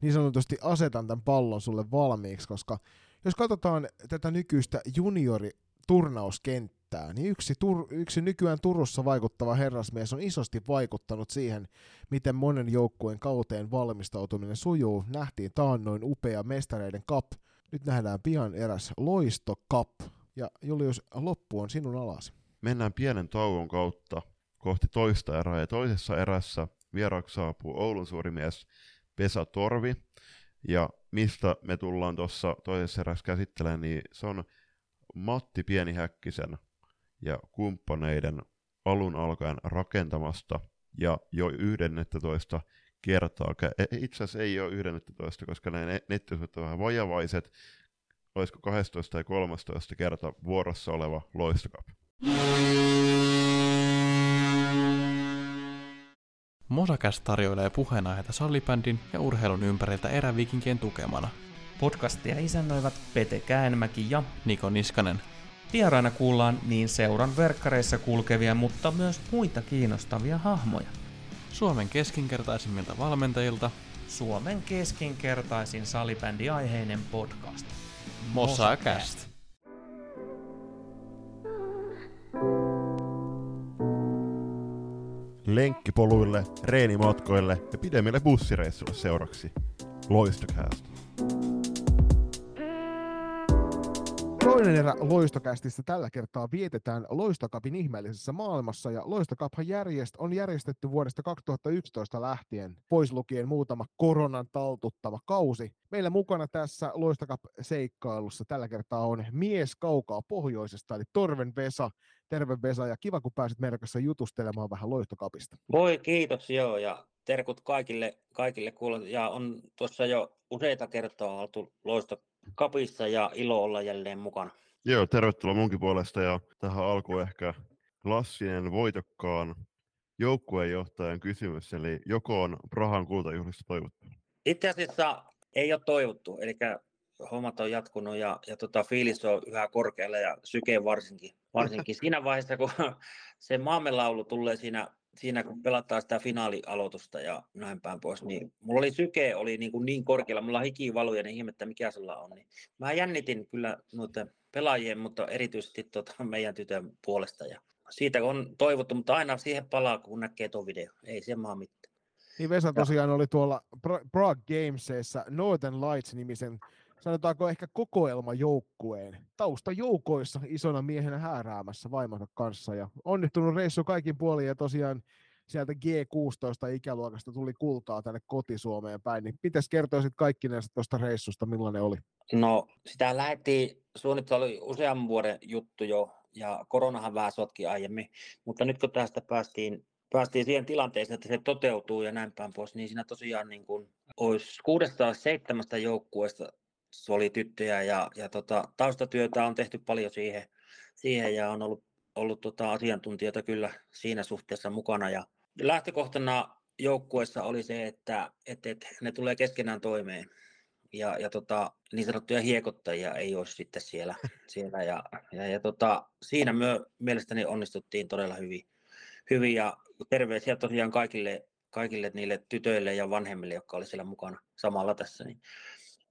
niin sanotusti asetan tämän pallon sulle valmiiksi, koska jos katsotaan tätä nykyistä juniori turnauskenttää, niin yksi, tur, yksi nykyään Turussa vaikuttava herrasmies on isosti vaikuttanut siihen, miten monen joukkueen kauteen valmistautuminen sujuu. Nähtiin taannoin upea mestareiden cup, nyt nähdään pian eräs loisto cup, ja Julius, loppu on sinun alasi. Mennään pienen tauon kautta kohti toista erää, ja toisessa erässä vieraaksi saapuu Oulun suurimies Pesa Torvi, ja mistä me tullaan tuossa toisessa erässä käsittelemään, niin se on Matti Pienihäkkisen ja kumppaneiden alun alkaen rakentamasta ja jo 11 kertaa, e, itse asiassa ei ole 11, koska nämä nettisivut ovat vähän vajavaiset, olisiko 12 tai 13 kerta vuorossa oleva loistokap. Mosakäs tarjoilee puheenaiheita salibändin ja urheilun ympäriltä erävikinkien tukemana. Podcastia isännöivät Pete Käänmäki ja Niko Niskanen. Vieraina kuullaan niin seuran verkkareissa kulkevia, mutta myös muita kiinnostavia hahmoja. Suomen keskinkertaisimmilta valmentajilta Suomen keskinkertaisin salibändiaiheinen podcast. Mosakäst. Lenkkipoluille, reenimatkoille ja pidemmille bussireissuille seuraksi. Loistokäästä. Toinen erä Loistokästissä tällä kertaa vietetään Loistokapin ihmeellisessä maailmassa, ja Loistokaphan järjest, on järjestetty vuodesta 2011 lähtien, pois lukien muutama koronan taltuttava kausi. Meillä mukana tässä Loistokap-seikkailussa tällä kertaa on mies kaukaa pohjoisesta, eli Torven Vesa. Terve Vesa, ja kiva kun pääsit meidän kanssa jutustelemaan vähän Loistokapista. Voi kiitos, joo, ja terkut kaikille, kaikille kuulut, ja on tuossa jo useita kertaa oltu Loistokapissa kapissa ja ilo olla jälleen mukana. Joo, tervetuloa munkin puolesta ja tähän alkuun ehkä klassinen voitokkaan joukkueenjohtajan kysymys, eli joko on Prahan kultajuhlista toivottu? Itse asiassa ei ole toivottu, eli hommat on jatkunut ja, ja tota, fiilis on yhä korkealla ja syke varsinkin. Varsinkin siinä vaiheessa, kun se maamme laulu tulee siinä siinä kun pelataan sitä finaalialoitusta ja näin päin pois, niin mulla oli syke oli niin, kuin niin korkealla, mulla hiki valu ja niin ihmettä mikä sillä on. Niin mä jännitin kyllä noiden pelaajien, mutta erityisesti tota meidän tytön puolesta ja siitä on toivottu, mutta aina siihen palaa, kun näkee tuon video. Ei se maa mitään. Niin Vesa tosiaan oli tuolla Prague Gamesissa Northern Lights-nimisen sanotaanko ehkä kokoelmajoukkueen taustajoukoissa isona miehenä hääräämässä vaimonsa kanssa. Ja onnistunut reissu kaikin puolin ja tosiaan sieltä G16-ikäluokasta tuli kultaa tänne kotisuomeen päin. Niin pitäisi kertoa sitten kaikki näistä tuosta reissusta, millainen oli? No sitä lähti, suunnittelu oli useamman vuoden juttu jo, ja koronahan vähän sotki aiemmin, mutta nyt kun tästä päästiin päästiin siihen tilanteeseen, että se toteutuu ja näin päin pois, niin siinä tosiaan niin kuin olisi kuudesta seitsemästä joukkueesta oli tyttöjä ja, ja tota, taustatyötä on tehty paljon siihen, siihen ja on ollut, ollut tota, asiantuntijoita kyllä siinä suhteessa mukana. Ja lähtökohtana joukkueessa oli se, että, että, että ne tulee keskenään toimeen ja, ja tota, niin sanottuja hiekottajia ei olisi sitten siellä. siellä ja, ja, ja tota, siinä myö, mielestäni onnistuttiin todella hyvin. hyvin ja terveisiä tosiaan kaikille, kaikille niille tytöille ja vanhemmille, jotka oli siellä mukana samalla tässä. Niin.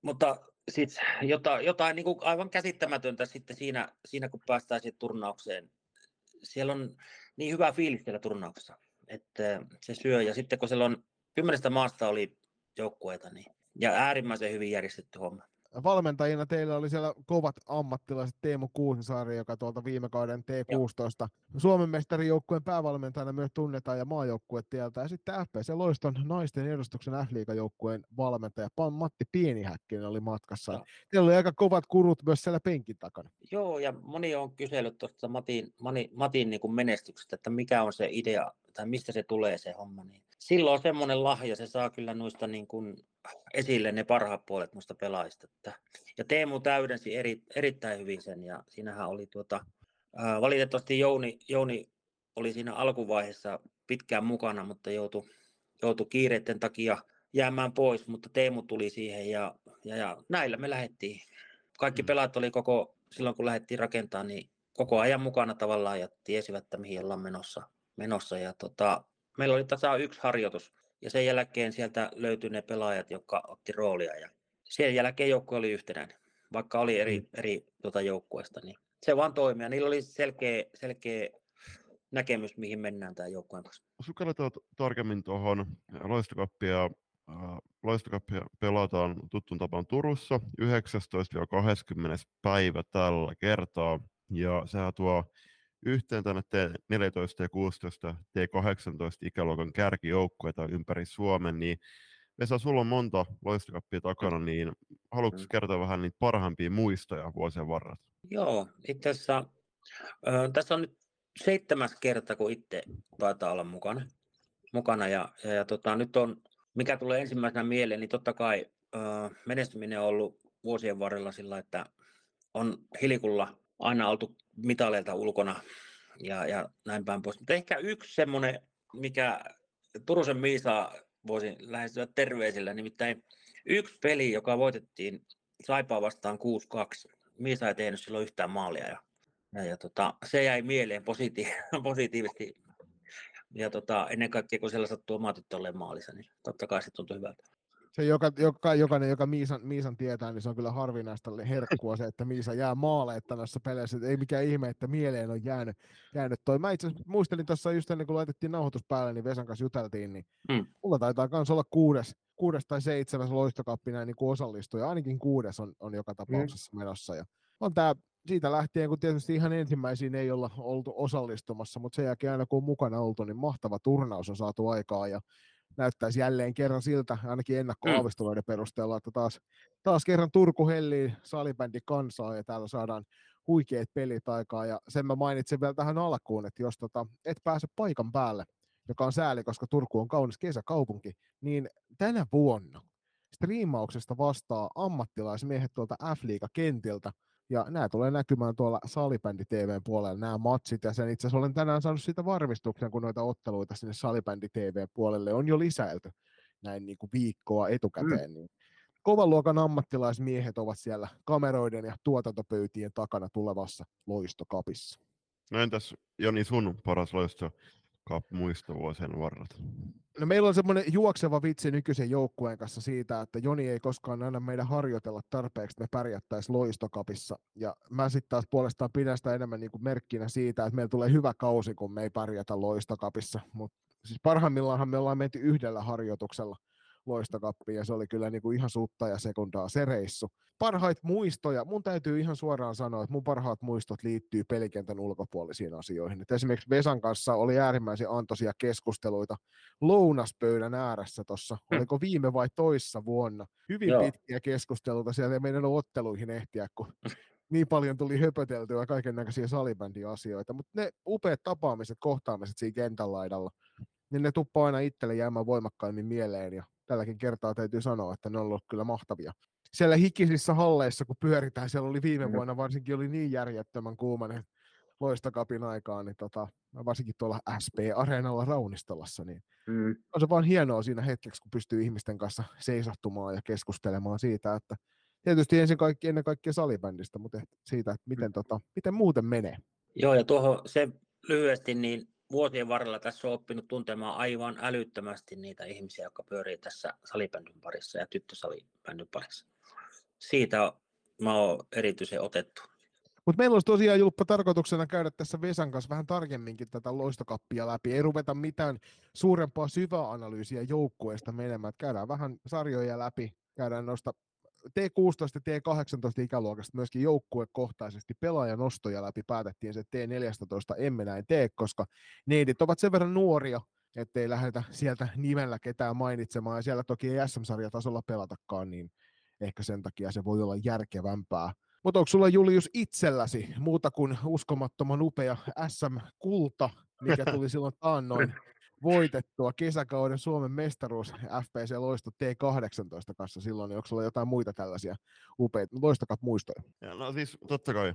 Mutta sit jotain, jotain niin kuin aivan käsittämätöntä sitten siinä, siinä, kun päästään siihen turnaukseen. Siellä on niin hyvä fiilis siellä turnauksessa, että se syö. Ja sitten kun siellä on kymmenestä maasta oli joukkueita, niin ja äärimmäisen hyvin järjestetty homma. Valmentajina teillä oli siellä kovat ammattilaiset Teemu Kuusisaari, joka tuolta viime kauden T16 Joo. Suomen mestarijoukkueen päävalmentajana myös tunnetaan ja maajoukkue tieltä. Ja sitten FPC Loiston naisten edustuksen f joukkueen valmentaja Matti Pienihäkkinen oli matkassa. Joo. Teillä oli aika kovat kurut myös siellä penkin takana. Joo, ja moni on kysellyt tuosta Matin, Matin, Matin niin kuin menestyksestä, että mikä on se idea tai mistä se tulee se homma. Niin silloin on semmoinen lahja, se saa kyllä noista niin kuin esille ne parhaat puolet noista pelaajista. Ja Teemu täydensi eri, erittäin hyvin sen ja siinähän oli tuota, ää, valitettavasti Jouni, Jouni oli siinä alkuvaiheessa pitkään mukana, mutta joutui, joutui kiireiden takia jäämään pois, mutta Teemu tuli siihen ja, ja, ja näillä me lähdettiin. Kaikki mm. pelaat oli koko, silloin kun lähdettiin rakentamaan, niin koko ajan mukana tavallaan ja tiesivät, että mihin ollaan menossa. menossa. Ja tota, meillä oli tasa yksi harjoitus ja sen jälkeen sieltä löytyi ne pelaajat, jotka otti roolia ja sen jälkeen joukkue oli yhtenäinen, vaikka oli eri, mm. eri tuota joukkueesta, niin se vaan toimii. Niillä oli selkeä, selkeä näkemys, mihin mennään tämä joukkueen kanssa. Sukelletaan tarkemmin tuohon loistokappia. Loistokappia pelataan tuttuun tapaan Turussa 19-20. päivä tällä kertaa. Ja sehän tuo yhteen tänne T14 ja 16 T18 ikäluokan kärkijoukkueita ympäri Suomen, niin Vesa, sulla on monta loistokappia takana, niin haluatko mm. kertoa vähän niitä parhaimpia muistoja vuosien varrella? Joo, itse asiassa äh, tässä on nyt seitsemäs kerta, kun itse taitaa olla mukana. mukana ja, ja, ja tota, nyt on, mikä tulee ensimmäisenä mieleen, niin totta kai äh, menestyminen on ollut vuosien varrella sillä, että on hilikulla aina oltu mitaleilta ulkona ja, ja näin päin pois. Mutta ehkä yksi semmoinen, mikä Turusen Miisa voisi lähestyä terveisillä, nimittäin yksi peli, joka voitettiin Saipaa vastaan 6-2. Miisa ei tehnyt silloin yhtään maalia ja, ja, ja tota, se jäi mieleen positiivisesti, positiivisesti. Ja tota, ennen kaikkea, kun siellä sattuu oma tyttö maalissa, niin totta kai se tuntui hyvältä se joka, joka, jokainen, joka Miisan, Miisan tietää, niin se on kyllä harvinaista herkkua se, että Miisa jää maaleetta näissä peleissä. Ei mikään ihme, että mieleen on jäänyt, jäänyt toi. Mä itse muistelin tuossa just ennen kuin laitettiin nauhoitus päälle, niin Vesan kanssa juteltiin, niin mm. mulla taitaa myös olla kuudes, kuudes tai seitsemäs loistokappi näin niin kuin osallistuja. Ainakin kuudes on, on joka tapauksessa mm. menossa. Ja on tämä siitä lähtien, kun tietysti ihan ensimmäisiin ei olla oltu osallistumassa, mutta sen jälkeen aina kun on mukana oltu, niin mahtava turnaus on saatu aikaa ja näyttäisi jälleen kerran siltä, ainakin ennakkoaavisteluiden perusteella, että taas, taas kerran Turku hellii salibändi kansaa ja täällä saadaan huikeat pelit aikaa. Ja sen mä mainitsen vielä tähän alkuun, että jos tota, et pääse paikan päälle, joka on sääli, koska Turku on kaunis kesäkaupunki, niin tänä vuonna striimauksesta vastaa ammattilaismiehet tuolta F-liiga-kentiltä, ja nämä tulee näkymään tuolla Salibändi TVn puolella, nämä matsit, ja sen itse asiassa olen tänään saanut siitä varmistuksen, kun noita otteluita sinne Salibändi TVn puolelle on jo lisäilty näin niin kuin viikkoa etukäteen, mm. niin kovan luokan ammattilaismiehet ovat siellä kameroiden ja tuotantopöytien takana tulevassa loistokapissa. No entäs Joni sun paras loisto muista vuosien varrelta? No meillä on semmoinen juokseva vitsi nykyisen joukkueen kanssa siitä, että Joni ei koskaan aina meidän harjoitella tarpeeksi, että me pärjättäisiin loistokapissa. Ja mä sitten taas puolestaan pidän sitä enemmän niin kuin merkkinä siitä, että meillä tulee hyvä kausi, kun me ei pärjätä loistokapissa. Mutta siis parhaimmillaan me ollaan menty yhdellä harjoituksella loistokappiin ja se oli kyllä niin kuin ihan sutta ja sekundaa se reissu. Parhaita muistoja, mun täytyy ihan suoraan sanoa, että mun parhaat muistot liittyy pelikentän ulkopuolisiin asioihin. Et esimerkiksi Vesan kanssa oli äärimmäisen antoisia keskusteluita lounaspöydän ääressä tuossa, hmm. oliko viime vai toissa vuonna. Hyvin Joo. pitkiä keskusteluita, siellä ei meidän otteluihin ehtiä, kun niin paljon tuli höpöteltyä kaiken näköisiä salibändiasioita, mutta ne upeat tapaamiset, kohtaamiset siinä kentän laidalla, niin ne tuppaa aina itselle jäämään voimakkaimmin mieleen. Ja tälläkin kertaa täytyy sanoa, että ne on ollut kyllä mahtavia. Siellä hikisissä halleissa, kun pyöritään, siellä oli viime vuonna varsinkin oli niin järjettömän kuumanen loistakapin aikaan, niin tota, varsinkin tuolla SP-areenalla Raunistolassa, niin mm. on se vaan hienoa siinä hetkeksi, kun pystyy ihmisten kanssa seisahtumaan ja keskustelemaan siitä, että tietysti ensin kaikki, ennen kaikkea salibändistä, mutta siitä, että miten, tota, miten muuten menee. Joo, ja tuohon se lyhyesti, niin vuosien varrella tässä on oppinut tuntemaan aivan älyttömästi niitä ihmisiä, jotka pyörii tässä salibändyn parissa ja tyttösalibändyn parissa. Siitä mä oon erityisen otettu. Mutta meillä olisi tosiaan Julppa tarkoituksena käydä tässä Vesan kanssa vähän tarkemminkin tätä loistokappia läpi. Ei ruveta mitään suurempaa syväanalyysiä joukkueesta menemään. Käydään vähän sarjoja läpi, käydään noista T16 ja T18 ikäluokasta myöskin joukkuekohtaisesti pelaajanostoja läpi päätettiin se T14 emme näin tee, koska neidit ovat sen verran nuoria, ettei lähdetä sieltä nimellä ketään mainitsemaan, ja siellä toki ei SM-sarjatasolla pelatakaan, niin ehkä sen takia se voi olla järkevämpää. Mutta onko sulla Julius itselläsi muuta kuin uskomattoman upea SM-kulta, mikä tuli silloin taannoin voitettua kesäkauden Suomen mestaruus FPC Loisto T18 kanssa silloin, niin onko sulla jotain muita tällaisia upeita, loistakat muistoja? Ja no siis totta kai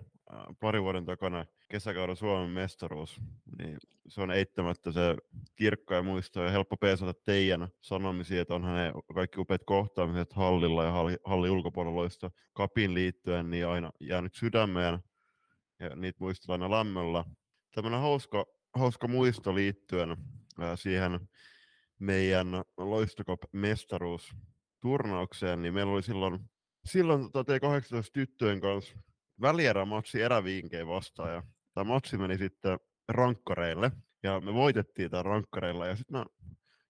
pari vuoden takana kesäkauden Suomen mestaruus, niin se on eittämättä se kirkkoja muisto ja helppo peesata teidän sanomisia, että onhan ne kaikki upeat kohtaamiset hallilla ja halli, halli ulkopuolella loista kapin liittyen, niin aina jäänyt sydämeen ja niitä muistellaan aina lämmöllä. Tämmöinen hauska, hauska muisto liittyen siihen meidän Loistokop mestaruusturnaukseen, niin meillä oli silloin, silloin tota T18 tyttöjen kanssa välierämatsi eräviinkeen vastaan, ja tämä matsi meni sitten rankkareille, ja me voitettiin tämän rankkareilla, ja sitten me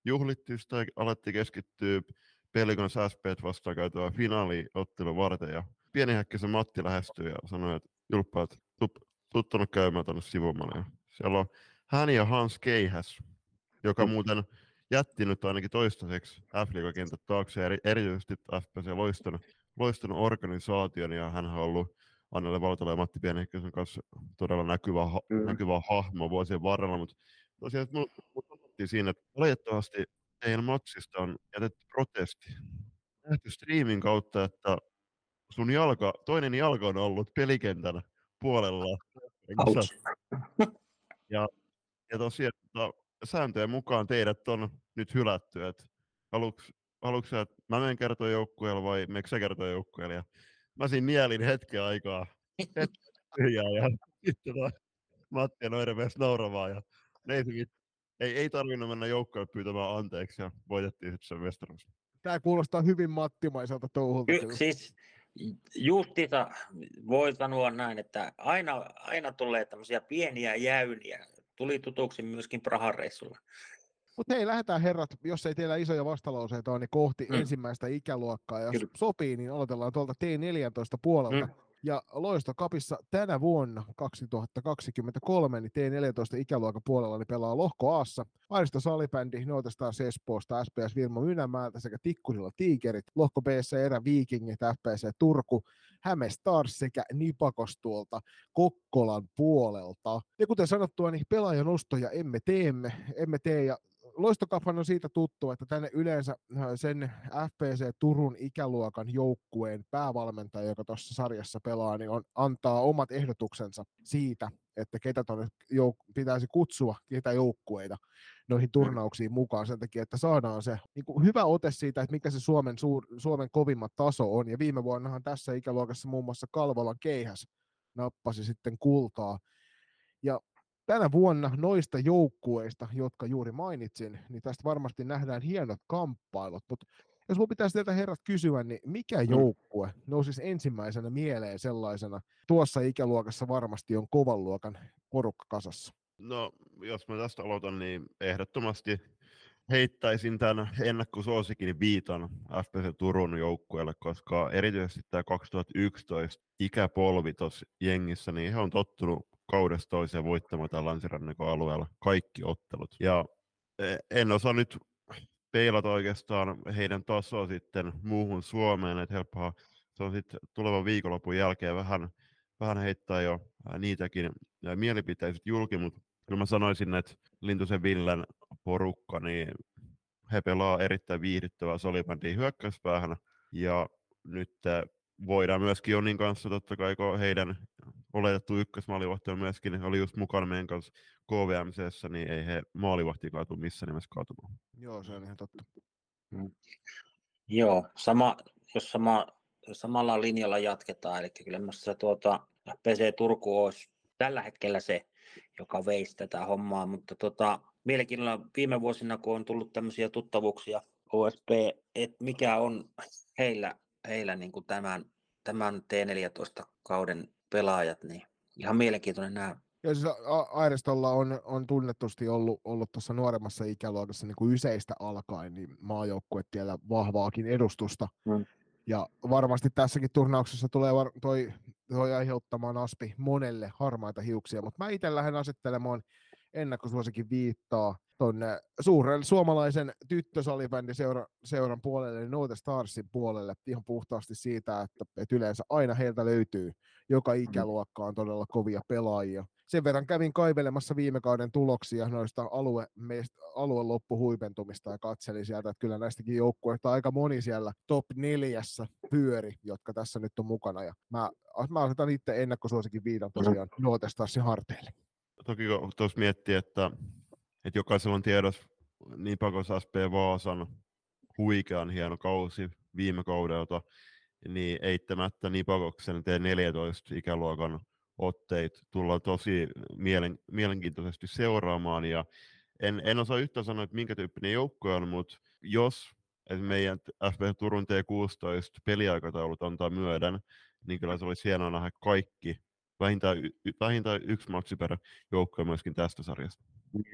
juhlittiin sitä ja alettiin keskittyä Pelikon SP vastaan käytävää finaaliottelun varten, ja pienihäkkisen Matti lähestyi ja sanoi, että Julppa, että tuttunut käymään tuonne sivumalle. Siellä on hän ja Hans Keihäs, joka mm. muuten jätti nyt ainakin toistaiseksi f kentät taakse, ja erityisesti FPS loistanut, loistanut organisaation, ja hän on ollut Annelle Valtala ja Matti Pienehkösen kanssa todella näkyvä, ha- mm. näkyvä hahmo vuosien varrella, mutta tosiaan mulla siinä, että valitettavasti teidän matsista on jätetty protesti. Nähty striimin kautta, että sun jalka, toinen jalka on ollut pelikentän puolella. Ja, ja tosiaan sääntöjen mukaan teidät on nyt hylätty. Et haluatko, haluatko sä, että mä menen kertoa joukkueella vai meneekö sä kertoa joukkueella? Ja mä siinä mielin hetken aikaa tyhjää ja sitten Matti ja Noire myös nauramaan. Ja ei, ei, ei tarvinnut mennä joukkueelle pyytämään anteeksi ja voitettiin sitten sen mestaruus. Tämä kuulostaa hyvin mattimaiselta touhulta. Y- siis justiinsa voi sanoa näin, että aina, aina tulee tämmöisiä pieniä jäyniä tuli tutuksi myöskin Prahan reissulla. Mutta hei, lähdetään herrat, jos ei teillä isoja vastalauseita ole, niin kohti mm. ensimmäistä ikäluokkaa. Jos Kyllä. sopii, niin aloitellaan tuolta T14 puolelta. Mm. Ja Loistokapissa tänä vuonna 2023, niin T14 ikäluokan puolella niin pelaa Lohko Aassa. Aista Salibändi, Noita Stars Espoosta, SPS Vilma Mynämäältä sekä Tikkusilla Tiikerit, Lohko B Erä Viikingit, FPC Turku, Häme Stars sekä Nipakos tuolta Kokkolan puolelta. Ja kuten sanottua, niin pelaajan ostoja emme teemme, emme tee ja Loistokaphan on siitä tuttu, että tänne yleensä äh, sen FPC Turun ikäluokan joukkueen päävalmentaja, joka tuossa sarjassa pelaa, niin on, antaa omat ehdotuksensa siitä, että ketä tonne jouk- pitäisi kutsua, ketä joukkueita noihin turnauksiin mukaan sen takia, että saadaan se niin kuin hyvä ote siitä, että mikä se Suomen, suur, Suomen kovimmat taso on. Ja viime vuonnahan tässä ikäluokassa muun muassa Kalvolan keihäs nappasi sitten kultaa. Ja tänä vuonna noista joukkueista, jotka juuri mainitsin, niin tästä varmasti nähdään hienot kamppailut, mutta jos minun pitäisi teiltä herrat kysyä, niin mikä mm. joukkue nousisi ensimmäisenä mieleen sellaisena? Tuossa ikäluokassa varmasti on kovan luokan porukka kasassa. No, jos mä tästä aloitan, niin ehdottomasti heittäisin tämän ennakkosuosikin viitan FPC Turun joukkueelle, koska erityisesti tämä 2011 ikäpolvi tuossa jengissä, niin he on tottunut kaudesta toiseen voittamaan tämän länsirannikon alueella kaikki ottelut. Ja e, en osaa nyt peilata oikeastaan heidän tasoa sitten muuhun Suomeen, että helppoa se on sitten tulevan viikonlopun jälkeen vähän, vähän heittää jo niitäkin mielipiteitä julki, mutta kyllä mä sanoisin, että Lintusen Villen porukka, niin he pelaa erittäin viihdyttävää salibändiä hyökkäyspäähän, ja nyt voidaan myöskin Jonin kanssa, totta kai kun heidän oletettu ykkösmaalivahti on myöskin, oli just mukana meidän kanssa KVMCssä, niin ei he maalivahti kaatu missään nimessä kaatumaan. Joo, se on ihan totta. Mm. Joo, sama, jos sama, samalla linjalla jatketaan, eli kyllä minusta tuota, PC Turku olisi tällä hetkellä se, joka veisi tätä hommaa, mutta tota, mielenkiinnolla viime vuosina, kun on tullut tämmöisiä tuttavuuksia OSP, että mikä on heillä, heillä niin kuin tämän, tämän T14-kauden pelaajat, niin ihan mielenkiintoinen nämä. Ja siis Airistolla on, on tunnetusti ollut, ollut tuossa nuoremmassa ikäluokassa niin kuin yseistä alkaen, niin maajoukkue tiellä vahvaakin edustusta. Mm. Ja varmasti tässäkin turnauksessa tulee var- toi, toi aiheuttamaan aspi monelle harmaita hiuksia, mutta mä itse lähden asettelemaan ennakkosuosikin viittaa tuonne suuren suomalaisen tyttösalibändin seura, seuran puolelle, eli Note Starsin puolelle, ihan puhtaasti siitä, että, että yleensä aina heiltä löytyy joka mm. ikäluokkaan todella kovia pelaajia. Sen verran kävin kaivelemassa viime kauden tuloksia noista alue, alueen loppuhuipentumista ja katselin sieltä, että kyllä näistäkin joukkueista aika moni siellä top neljässä pyöri, jotka tässä nyt on mukana. Ja mä, mä asetan itse ennakkosuosikin viidan mm. tosiaan Note Starsin harteille. Toki kun tuossa miettii, että että jokaisella on tiedossa Nipakos SP Vaasan huikean hieno kausi viime kaudelta, niin eittämättä Nipakoksen T14 ikäluokan otteet tullaan tosi mielen, mielenkiintoisesti seuraamaan, ja en, en osaa yhtään sanoa, että minkä tyyppinen joukko on, mutta jos että meidän FP Turun T16 peliaikataulut antaa myöden, niin kyllä se olisi hienoa nähdä kaikki, vähintään, vähintään yksi matsi per joukko myöskin tästä sarjasta.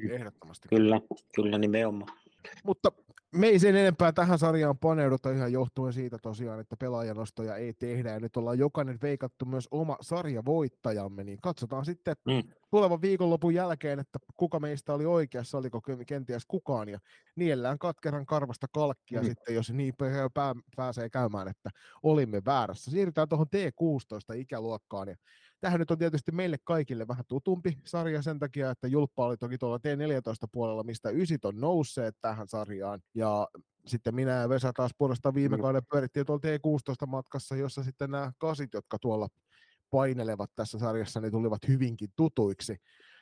Ehdottomasti. Kyllä, kyllä nimenomaan. Mutta me ei sen enempää tähän sarjaan paneuduta ihan johtuen siitä tosiaan, että pelaajanostoja ei tehdä ja nyt ollaan jokainen veikattu myös oma sarjavoittajamme, niin katsotaan sitten mm. tulevan viikonlopun jälkeen, että kuka meistä oli oikeassa, oliko kenties kukaan ja niellään katkeran karvasta kalkkia mm. sitten, jos niin pää, pääsee käymään, että olimme väärässä. Siirrytään tuohon T16 ikäluokkaan ja Tähän nyt on tietysti meille kaikille vähän tutumpi sarja sen takia, että Julppa oli toki tuolla T14-puolella, mistä ysit on nousseet tähän sarjaan. Ja sitten minä ja Vesa taas puolestaan viime mm. kauden pyörittiin tuolla T16-matkassa, jossa sitten nämä kasit, jotka tuolla painelevat tässä sarjassa, niin tulivat hyvinkin tutuiksi.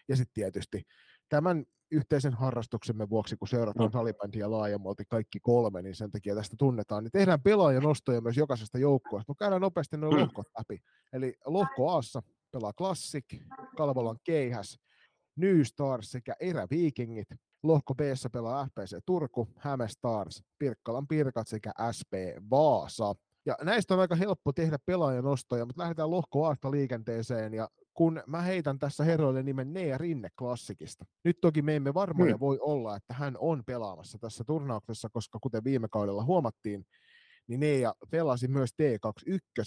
Ja sitten tietysti tämän yhteisen harrastuksemme vuoksi, kun seurataan no. salibändiä laajemmalti kaikki kolme, niin sen takia tästä tunnetaan, niin tehdään pelaajan nostoja myös jokaisesta joukkueesta. Mutta käydään nopeasti noin mm. lohkot läpi. Eli lohko Aassa pelaa Classic, Kalvolan Keihäs, New Stars sekä Eräviikingit. Lohko B pelaa FPC Turku, Häme Stars, Pirkkalan Pirkat sekä SP Vaasa. Ja näistä on aika helppo tehdä pelaajan nostoja, mutta lähdetään lohko Aasta liikenteeseen ja kun mä heitän tässä herroille nimen Nea Rinne klassikista. Nyt toki me emme varmoja hmm. voi olla, että hän on pelaamassa tässä turnauksessa, koska kuten viime kaudella huomattiin, niin Nea pelasi myös T21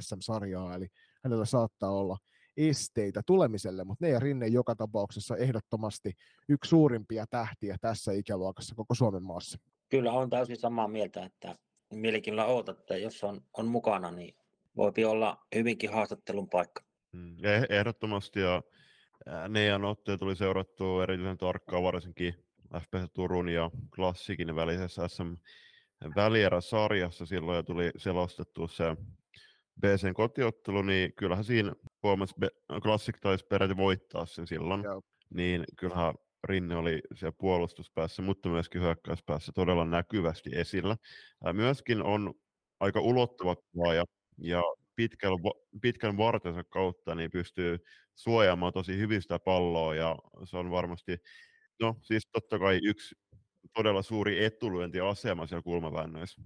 SM-sarjaa, eli hänellä saattaa olla esteitä tulemiselle, mutta Nea Rinne joka tapauksessa ehdottomasti yksi suurimpia tähtiä tässä ikäluokassa koko Suomen maassa. Kyllä on täysin samaa mieltä, että mielenkiinnolla odotat, että jos on, on mukana, niin voi olla hyvinkin haastattelun paikka. Mm, ehdottomasti ja Neijan otteet tuli seurattua erityisen tarkkaan varsinkin FPS Turun ja Klassikin välisessä SM välierä-sarjassa silloin ja tuli selostettu se BCn kotiottelu, niin kyllähän siinä huomasi Classic taisi peräti voittaa sen silloin, Joo. niin kyllähän Rinne oli siellä puolustuspäässä, mutta myöskin hyökkäyspäässä todella näkyvästi esillä. Myöskin on aika ulottuva ja, ja pitkän, pitkän vartensa kautta niin pystyy suojaamaan tosi hyvin sitä palloa ja se on varmasti, no siis totta kai yksi todella suuri etulyöntiasema siellä kulmaväännöissä.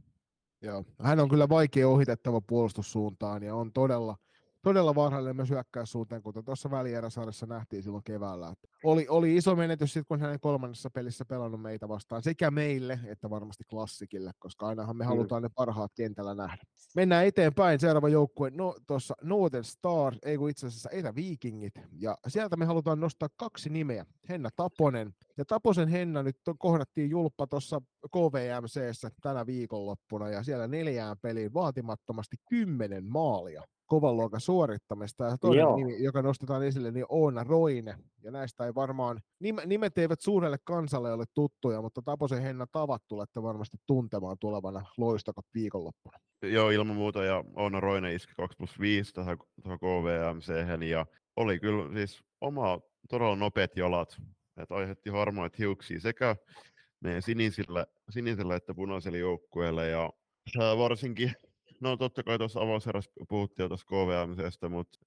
Joo, hän on kyllä vaikea ohitettava puolustussuuntaan ja on todella, todella varhainen myös hyökkäyssuuntaan, kuten tuossa välieräsarjassa nähtiin silloin keväällä. Että oli, oli iso menetys sitten, kun hänen kolmannessa pelissä pelannut meitä vastaan, sekä meille että varmasti klassikille, koska ainahan me halutaan ne parhaat kentällä nähdä. Mennään eteenpäin, seuraava joukkue, no, tuossa Northern Stars, ei kun itse asiassa Eräviikingit, ja sieltä me halutaan nostaa kaksi nimeä, Henna Taponen. Ja Taposen Henna nyt kohdattiin julppa tuossa KVMCssä tänä viikonloppuna ja siellä neljään peliin vaatimattomasti kymmenen maalia kovan luokan suorittamista. Ja toinen Joo. nimi, joka nostetaan esille, niin Oona Roine. Ja näistä ei varmaan, nimet eivät suurelle kansalle ole tuttuja, mutta Taposen Henna tavat tulette varmasti tuntemaan tulevana loistakot viikonloppuna. Joo, ilman muuta, ja Oona Roine iski 2 plus 5 tähän, tähän KVMC, ja oli kyllä siis oma todella nopeat jalat, että aiheutti harmaat hiuksia sekä meidän sinisille, sinisille että punaiselle joukkueelle, ja varsinkin No totta kai tuossa avauserässä puhuttiin tuossa KVMCstä, mutta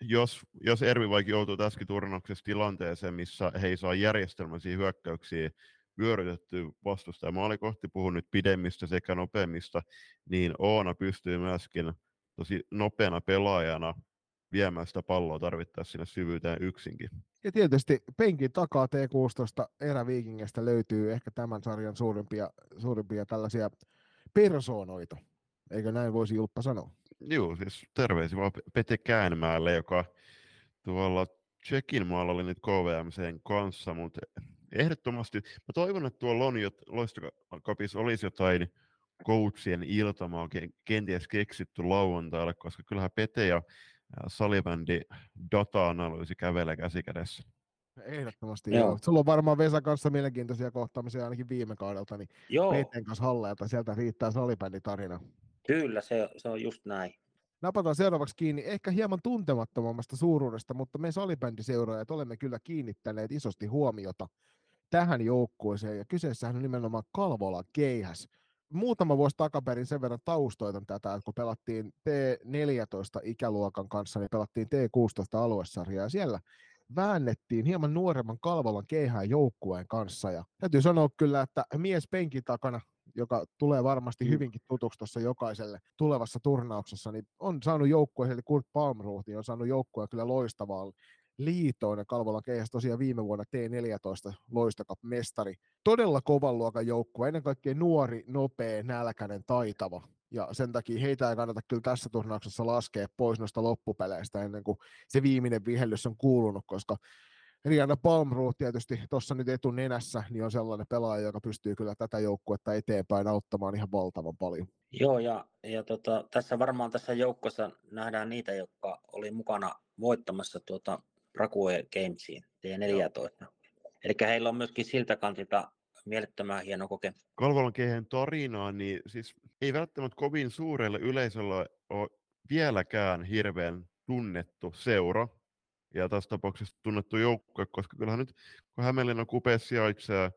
jos, jos Ervi vaikka joutuu tässäkin turnauksessa tilanteeseen, missä he ei saa järjestelmäisiä hyökkäyksiä vyörytetty vastustaja maalikohti, puhun nyt pidemmistä sekä nopeammista, niin Oona pystyy myöskin tosi nopeana pelaajana viemään sitä palloa tarvittaessa sinne syvyyteen yksinkin. Ja tietysti penkin takaa T16 eräviikingestä löytyy ehkä tämän sarjan suurimpia, suurimpia tällaisia persoonoita. Eikö näin voisi Julppa sanoa? Joo, siis terveisiä vaan Pete Käänmäälle, joka tuolla Tsekin maalla oli nyt KVMCn kanssa, mutta ehdottomasti, mä toivon, että tuolla on, Loistokapissa olisi jotain coachien iltamaa kenties keksitty lauantaille, koska kyllähän Pete ja salibändi data-analyysi kävelee käsi kädessä. Ehdottomasti joo. joo. Sulla on varmaan Vesa kanssa mielenkiintoisia kohtaamisia ainakin viime kaudelta, niin joo. Peten kanssa halleelta sieltä riittää salibänditarina. Kyllä, se, se on just näin. Napataan seuraavaksi kiinni ehkä hieman tuntemattomammasta suuruudesta, mutta me salibändiseuraajat olemme kyllä kiinnittäneet isosti huomiota tähän joukkueeseen, ja kyseessähän on nimenomaan Kalvola Keihäs. Muutama vuosi takaperin sen verran taustoitan tätä, että kun pelattiin T14-ikäluokan kanssa, niin pelattiin T16-aluesarjaa, ja siellä väännettiin hieman nuoremman Kalvolan keihään joukkueen kanssa, ja täytyy sanoa kyllä, että mies penkin takana joka tulee varmasti mm. hyvinkin tutuksi tuossa jokaiselle tulevassa turnauksessa, niin on saanut joukkueen, eli Kurt Palmroth, niin on saanut joukkueen kyllä loistavaa liitoon, ja Kalvola Keihäs tosiaan viime vuonna T14 loistakap mestari. Todella kovan luokan joukkue, ennen kaikkea nuori, nopea, nälkäinen, taitava. Ja sen takia heitä ei kannata kyllä tässä turnauksessa laskea pois noista loppupeleistä ennen kuin se viimeinen vihellys on kuulunut, koska Rihanna Palmroth tietysti tuossa nyt etunenässä, niin on sellainen pelaaja, joka pystyy kyllä tätä joukkuetta eteenpäin auttamaan ihan valtavan paljon. Joo, ja, ja tota, tässä varmaan tässä joukkossa nähdään niitä, jotka oli mukana voittamassa tuota Rakue Gamesiin, T14. Eli heillä on myöskin siltä kantilta mielettömän hieno kokemus. Kalvolan kehen tarinaa, niin siis ei välttämättä kovin suurelle yleisölle ole vieläkään hirveän tunnettu seura, ja tässä tapauksessa tunnettu joukkue, koska kyllähän nyt kun Hämeenlinnan kupe sijaitsee,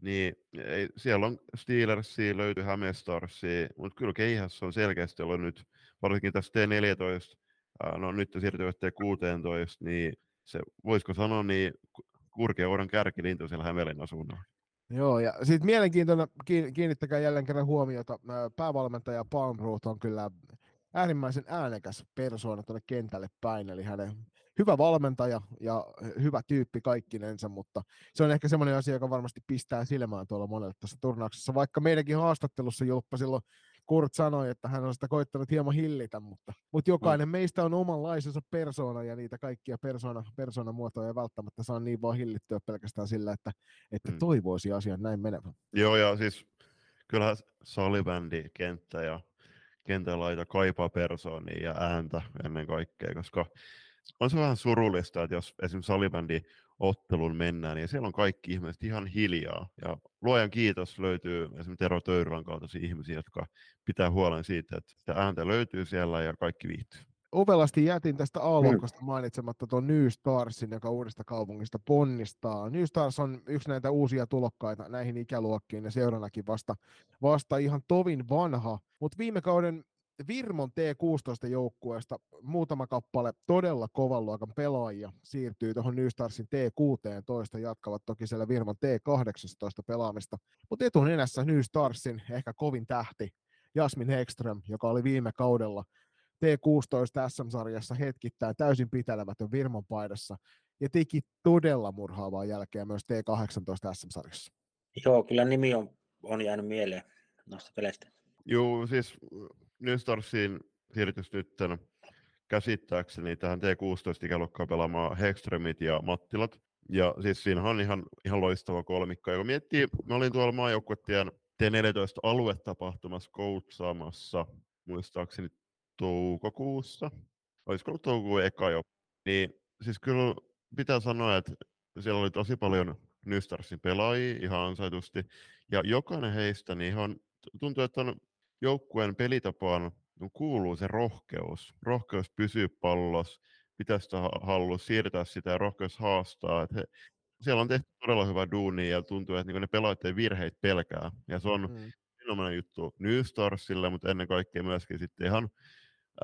niin ei, siellä on Steelersia, löytyy Hämeestarsia, mutta kyllä Keihässä on selkeästi ollut nyt, varsinkin tässä T14, no nyt siirtyvät T16, niin se, voisiko sanoa, niin kurkeuran kärkilintu siellä Hämeenlinnan suunnalla. Joo, ja sitten mielenkiintoinen, kiinnittäkää jälleen kerran huomiota, päävalmentaja Palmroth on kyllä äärimmäisen äänekäs persoona tuonne kentälle päin, eli hänen hyvä valmentaja ja hyvä tyyppi kaikkinensa, mutta se on ehkä semmoinen asia, joka varmasti pistää silmään tuolla monelle tässä turnauksessa, vaikka meidänkin haastattelussa Julppa silloin Kurt sanoi, että hän on sitä koittanut hieman hillitä, mutta, mutta jokainen mm. meistä on omanlaisensa persoona ja niitä kaikkia persona, persoonamuotoja ei välttämättä saa niin vaan hillittyä pelkästään sillä, että, että mm. toivoisi asian näin menevän. Joo, ja siis kyllähän salibändi, kenttä ja kentälaita kaipaa persoonia ja ääntä ennen kaikkea, koska on se vähän surullista, että jos esimerkiksi salibändi ottelun mennään, niin siellä on kaikki ihmiset ihan hiljaa. Ja luojan kiitos löytyy esimerkiksi Tero Töyrylän kaltaisia ihmisiä, jotka pitää huolen siitä, että sitä ääntä löytyy siellä ja kaikki viihtyy. Ovelasti jätin tästä A-luokasta mainitsematta tuon New Starsin, joka uudesta kaupungista ponnistaa. New Stars on yksi näitä uusia tulokkaita näihin ikäluokkiin ja seuranakin vasta, vasta ihan tovin vanha. Mutta viime kauden Virmon T16-joukkueesta muutama kappale todella kovan luokan pelaajia siirtyy tuohon New Starsin T16, jatkavat toki siellä Virmon T18 pelaamista. Mutta etunenässä New Starsin ehkä kovin tähti Jasmin Hekström, joka oli viime kaudella T16 SM-sarjassa hetkittäin täysin pitelemätön Virmon paidassa ja teki todella murhaavaa jälkeä myös T18 SM-sarjassa. Joo, kyllä nimi on, on jäänyt mieleen noista peleistä. Joo, siis Nystorsiin siirtys nyt käsittääkseni tähän T16-ikäluokkaan pelaamaan Hekströmit ja Mattilat. Ja siis siinä on ihan, ihan loistava kolmikko. Ja kun miettii, mä olin tuolla maajoukkuetien T14 aluetapahtumassa koutsaamassa, muistaakseni toukokuussa, olisiko ollut toukokuun eka jo, niin siis kyllä pitää sanoa, että siellä oli tosi paljon Nystarsin pelaajia ihan ansaitusti, ja jokainen heistä niin ihan tuntuu, että on joukkueen pelitapaan kuuluu se rohkeus. Rohkeus pysyä pallossa, pitää sitä siirtää sitä ja rohkeus haastaa. Että he, siellä on tehty todella hyvä duuni ja tuntuu, että niin ne pelaajat ei virheitä pelkää. Ja se on mm. erinomainen juttu New Starsille, mutta ennen kaikkea myöskin sitten ihan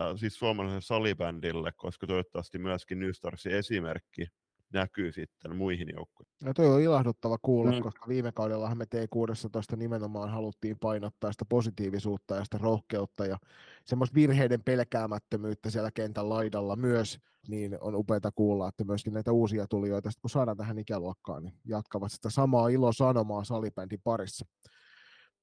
äh, siis suomalaiselle salibändille, koska toivottavasti myöskin New Starsin esimerkki näkyy sitten muihin joukkoihin. No toi on ilahduttava kuulla, mm. koska viime kaudellahan me T16 nimenomaan haluttiin painottaa sitä positiivisuutta ja sitä rohkeutta ja semmoista virheiden pelkäämättömyyttä siellä kentän laidalla myös, niin on upeaa kuulla, että myöskin näitä uusia tulijoita, kun saadaan tähän ikäluokkaan, niin jatkavat sitä samaa ilo sanomaa salibändin parissa.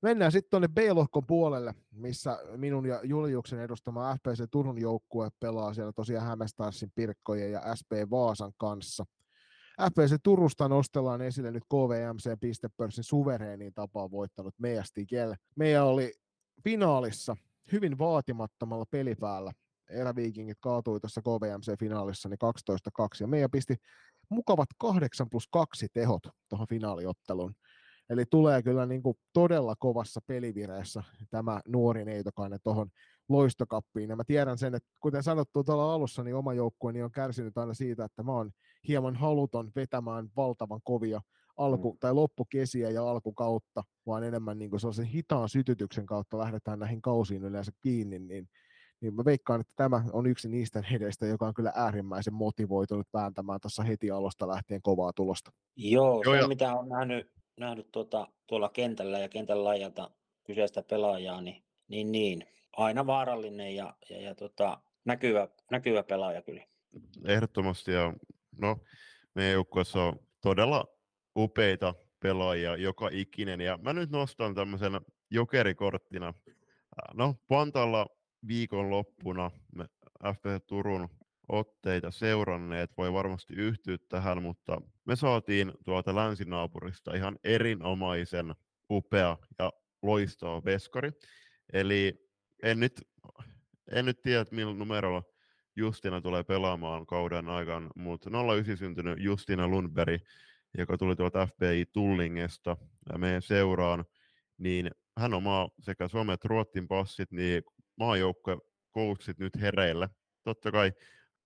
Mennään sitten tuonne B-lohkon puolelle, missä minun ja Juliuksen edustama FPC Turun joukkue pelaa siellä tosiaan Hämestarsin Pirkkojen ja SP Vaasan kanssa. FPC Turusta nostellaan esille nyt KVMC pistepörssin suvereeniin tapaan voittanut Meia Stigel. Meija oli finaalissa hyvin vaatimattomalla pelipäällä. Eräviikingit kaatui tuossa KVMC-finaalissa niin 12-2 ja Meija pisti mukavat 8 plus 2 tehot tuohon finaaliotteluun. Eli tulee kyllä niin kuin todella kovassa pelivireessä tämä nuori neitokainen tuohon loistokappiin. Ja mä tiedän sen, että kuten sanottu tuolla alussa, niin oma joukkueeni on kärsinyt aina siitä, että mä oon hieman haluton vetämään valtavan kovia alku- mm. tai loppukesiä ja alkukautta, vaan enemmän niin sellaisen hitaan sytytyksen kautta lähdetään näihin kausiin yleensä kiinni, niin niin mä veikkaan, että tämä on yksi niistä hedeistä, joka on kyllä äärimmäisen motivoitunut vääntämään tuossa heti alusta lähtien kovaa tulosta. Joo, se Joo, mitä on nähnyt nähnyt tuota, tuolla kentällä ja kentän laajalta kyseistä pelaajaa, niin, niin, niin aina vaarallinen ja, ja, ja tota, näkyvä, näkyvä pelaaja kyllä. Ehdottomasti ja no, meidän joukkueessa on todella upeita pelaajia joka ikinen ja mä nyt nostan tämmöisen jokerikorttina. No, Pantalla viikonloppuna me FPC Turun otteita seuranneet voi varmasti yhtyä tähän, mutta me saatiin tuolta länsinaapurista ihan erinomaisen upea ja loistava veskari. Eli en nyt, en nyt tiedä, millä numerolla Justina tulee pelaamaan kauden aikana, mutta 09 syntynyt Justina Lundberg, joka tuli tuolta FBI Tullingesta meidän seuraan, niin hän omaa sekä Suomen että Ruotsin passit, niin maajoukkojen coachit nyt hereille. Totta kai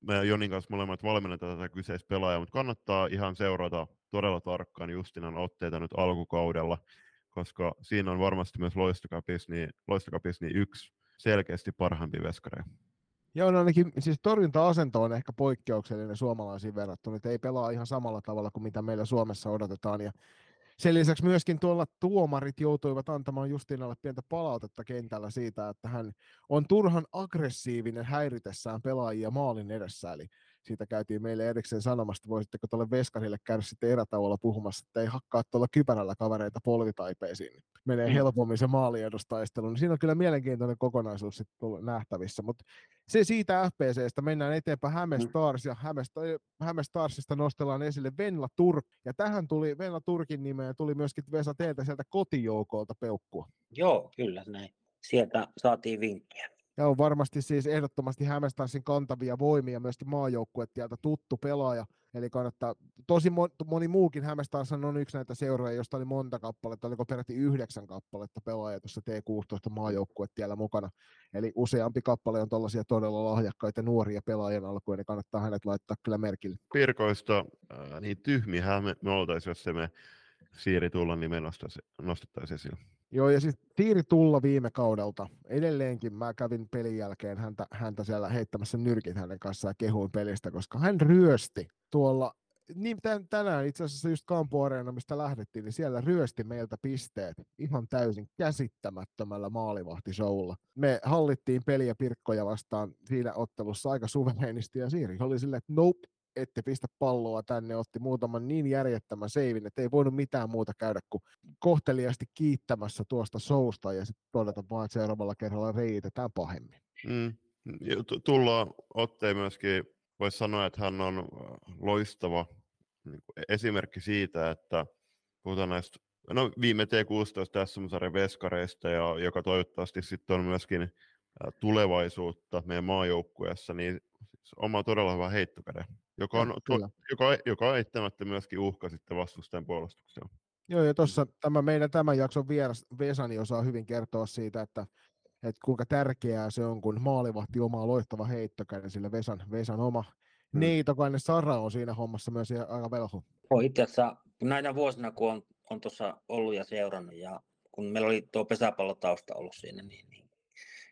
me Jonin kanssa molemmat valmennetaan tätä kyseistä pelaajaa, mutta kannattaa ihan seurata todella tarkkaan Justinan otteita nyt alkukaudella, koska siinä on varmasti myös Loistokapis niin, Loistokapis niin yksi selkeästi parhaimpi veskareja. Joo, no ainakin siis torjunta-asento on ehkä poikkeuksellinen suomalaisiin verrattuna, että ei pelaa ihan samalla tavalla kuin mitä meillä Suomessa odotetaan, ja sen lisäksi myöskin tuolla tuomarit joutuivat antamaan Justinalle pientä palautetta kentällä siitä, että hän on turhan aggressiivinen häiritessään pelaajia maalin edessä. Eli siitä käytiin meille erikseen sanomasta, voisitteko tuolle Veskarille käydä sitten erätauolla puhumassa, että ei hakkaa tuolla kypärällä kavereita polvitaipeisiin. Niin menee mm. helpommin se maaliedustaistelu. Niin siinä on kyllä mielenkiintoinen kokonaisuus sitten nähtävissä. Mutta se siitä FPCstä mennään eteenpäin Häme mm. Stars ja Häme Starsista nostellaan esille Venla Turk. Ja tähän tuli Venla Turkin nimeen tuli myöskin Vesa teiltä sieltä kotijoukolta peukkua. Joo, kyllä näin. Sieltä saatiin vinkkiä. Ja on varmasti siis ehdottomasti Hämestarsin kantavia voimia, myöskin maajoukkue tieltä tuttu pelaaja. Eli kannattaa, tosi moni muukin Hämestars on yksi näitä seuroja, josta oli monta kappaletta, oliko peräti yhdeksän kappaletta pelaajia tuossa T16 maajoukkue tiellä mukana. Eli useampi kappale on tällaisia todella lahjakkaita nuoria pelaajan alkuun, niin kannattaa hänet laittaa kyllä merkille. Pirkoista äh, niin tyhmiä me, me oltaisiin, jos se me Siiri Tullan nimen nostettaisiin esille. Joo, ja siis Tiiri Tulla viime kaudelta, edelleenkin mä kävin pelin jälkeen häntä, häntä siellä heittämässä nyrkit hänen kanssaan ja kehuin pelistä, koska hän ryösti tuolla, niin tän, tänään itse asiassa just Kampo mistä lähdettiin, niin siellä ryösti meiltä pisteet ihan täysin käsittämättömällä maalivahtisoulla. Me hallittiin peliä Pirkkoja vastaan siinä ottelussa aika suvereenisti, ja Siiri oli silleen, että nope, ette pistä palloa tänne, otti muutaman niin järjettömän seivin, että ei voinut mitään muuta käydä kuin kohteliasti kiittämässä tuosta sousta ja sitten todeta vaan, että seuraavalla kerralla reitetään pahemmin. Mm. Tullaan otteen myöskin, voisi sanoa, että hän on äh, loistava niin kuin esimerkki siitä, että puhutaan näistä no, viime T16 SM-sarjan veskareista, ja, joka toivottavasti sitten on myöskin tulevaisuutta meidän maajoukkueessa, niin oma todella hyvä heittokäde, joka on, to, joka, joka on eittämättä myöskin uhka sitten vastustajan puolustuksella. Joo, ja tuossa tämä meidän tämän jakson vieras Vesani osaa hyvin kertoa siitä, että, että kuinka tärkeää se on, kun maalivahti omaa loistava heittokäden, sillä Vesan, Vesan oma hmm. neitokainen Sara on siinä hommassa myös aika velho. Oh, itse asiassa näinä vuosina, kun on, on tuossa ollut ja seurannut, ja kun meillä oli tuo pesäpallotausta ollut siinä, niin, niin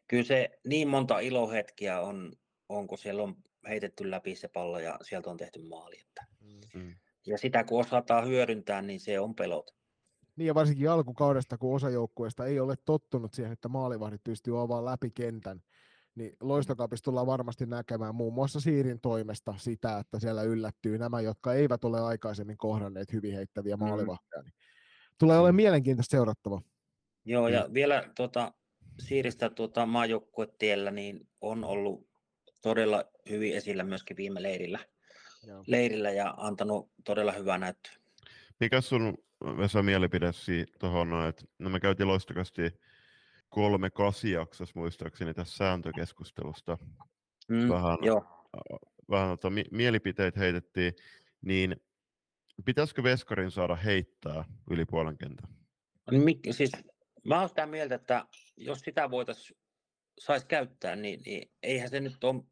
kyllä se niin monta ilohetkiä on, on, kun siellä on heitetty läpi se pallo ja sieltä on tehty maali. Että. Mm. Ja sitä kun osataan hyödyntää, niin se on pelot. Niin ja varsinkin alkukaudesta, kun osa joukkueesta ei ole tottunut siihen, että maalivahdit pystyy avaamaan läpi kentän, niin loistokapissa tullaan varmasti näkemään muun muassa Siirin toimesta sitä, että siellä yllättyy nämä, jotka eivät ole aikaisemmin kohdanneet hyvin heittäviä mm. maalivahdeja. Niin tulee olemaan mielenkiintoista seurattava. Joo, ja mm. vielä tuota, Siiristä tuota, maajoukkuetiellä niin on ollut todella hyvin esillä myöskin viime leirillä, Joo. leirillä ja antanut todella hyvää näyttöä. Mikä sun Vesa mielipide tuohon, että no me käytiin loistakasti kolme kasijaksossa muistaakseni tässä sääntökeskustelusta. Mm, vähän jo. vähän tota, mi- mielipiteitä heitettiin, niin pitäisikö Veskarin saada heittää yli puolen kentän? Mik, siis, mä olen sitä mieltä, että jos sitä voitaisiin saisi käyttää, niin, niin eihän se nyt ole,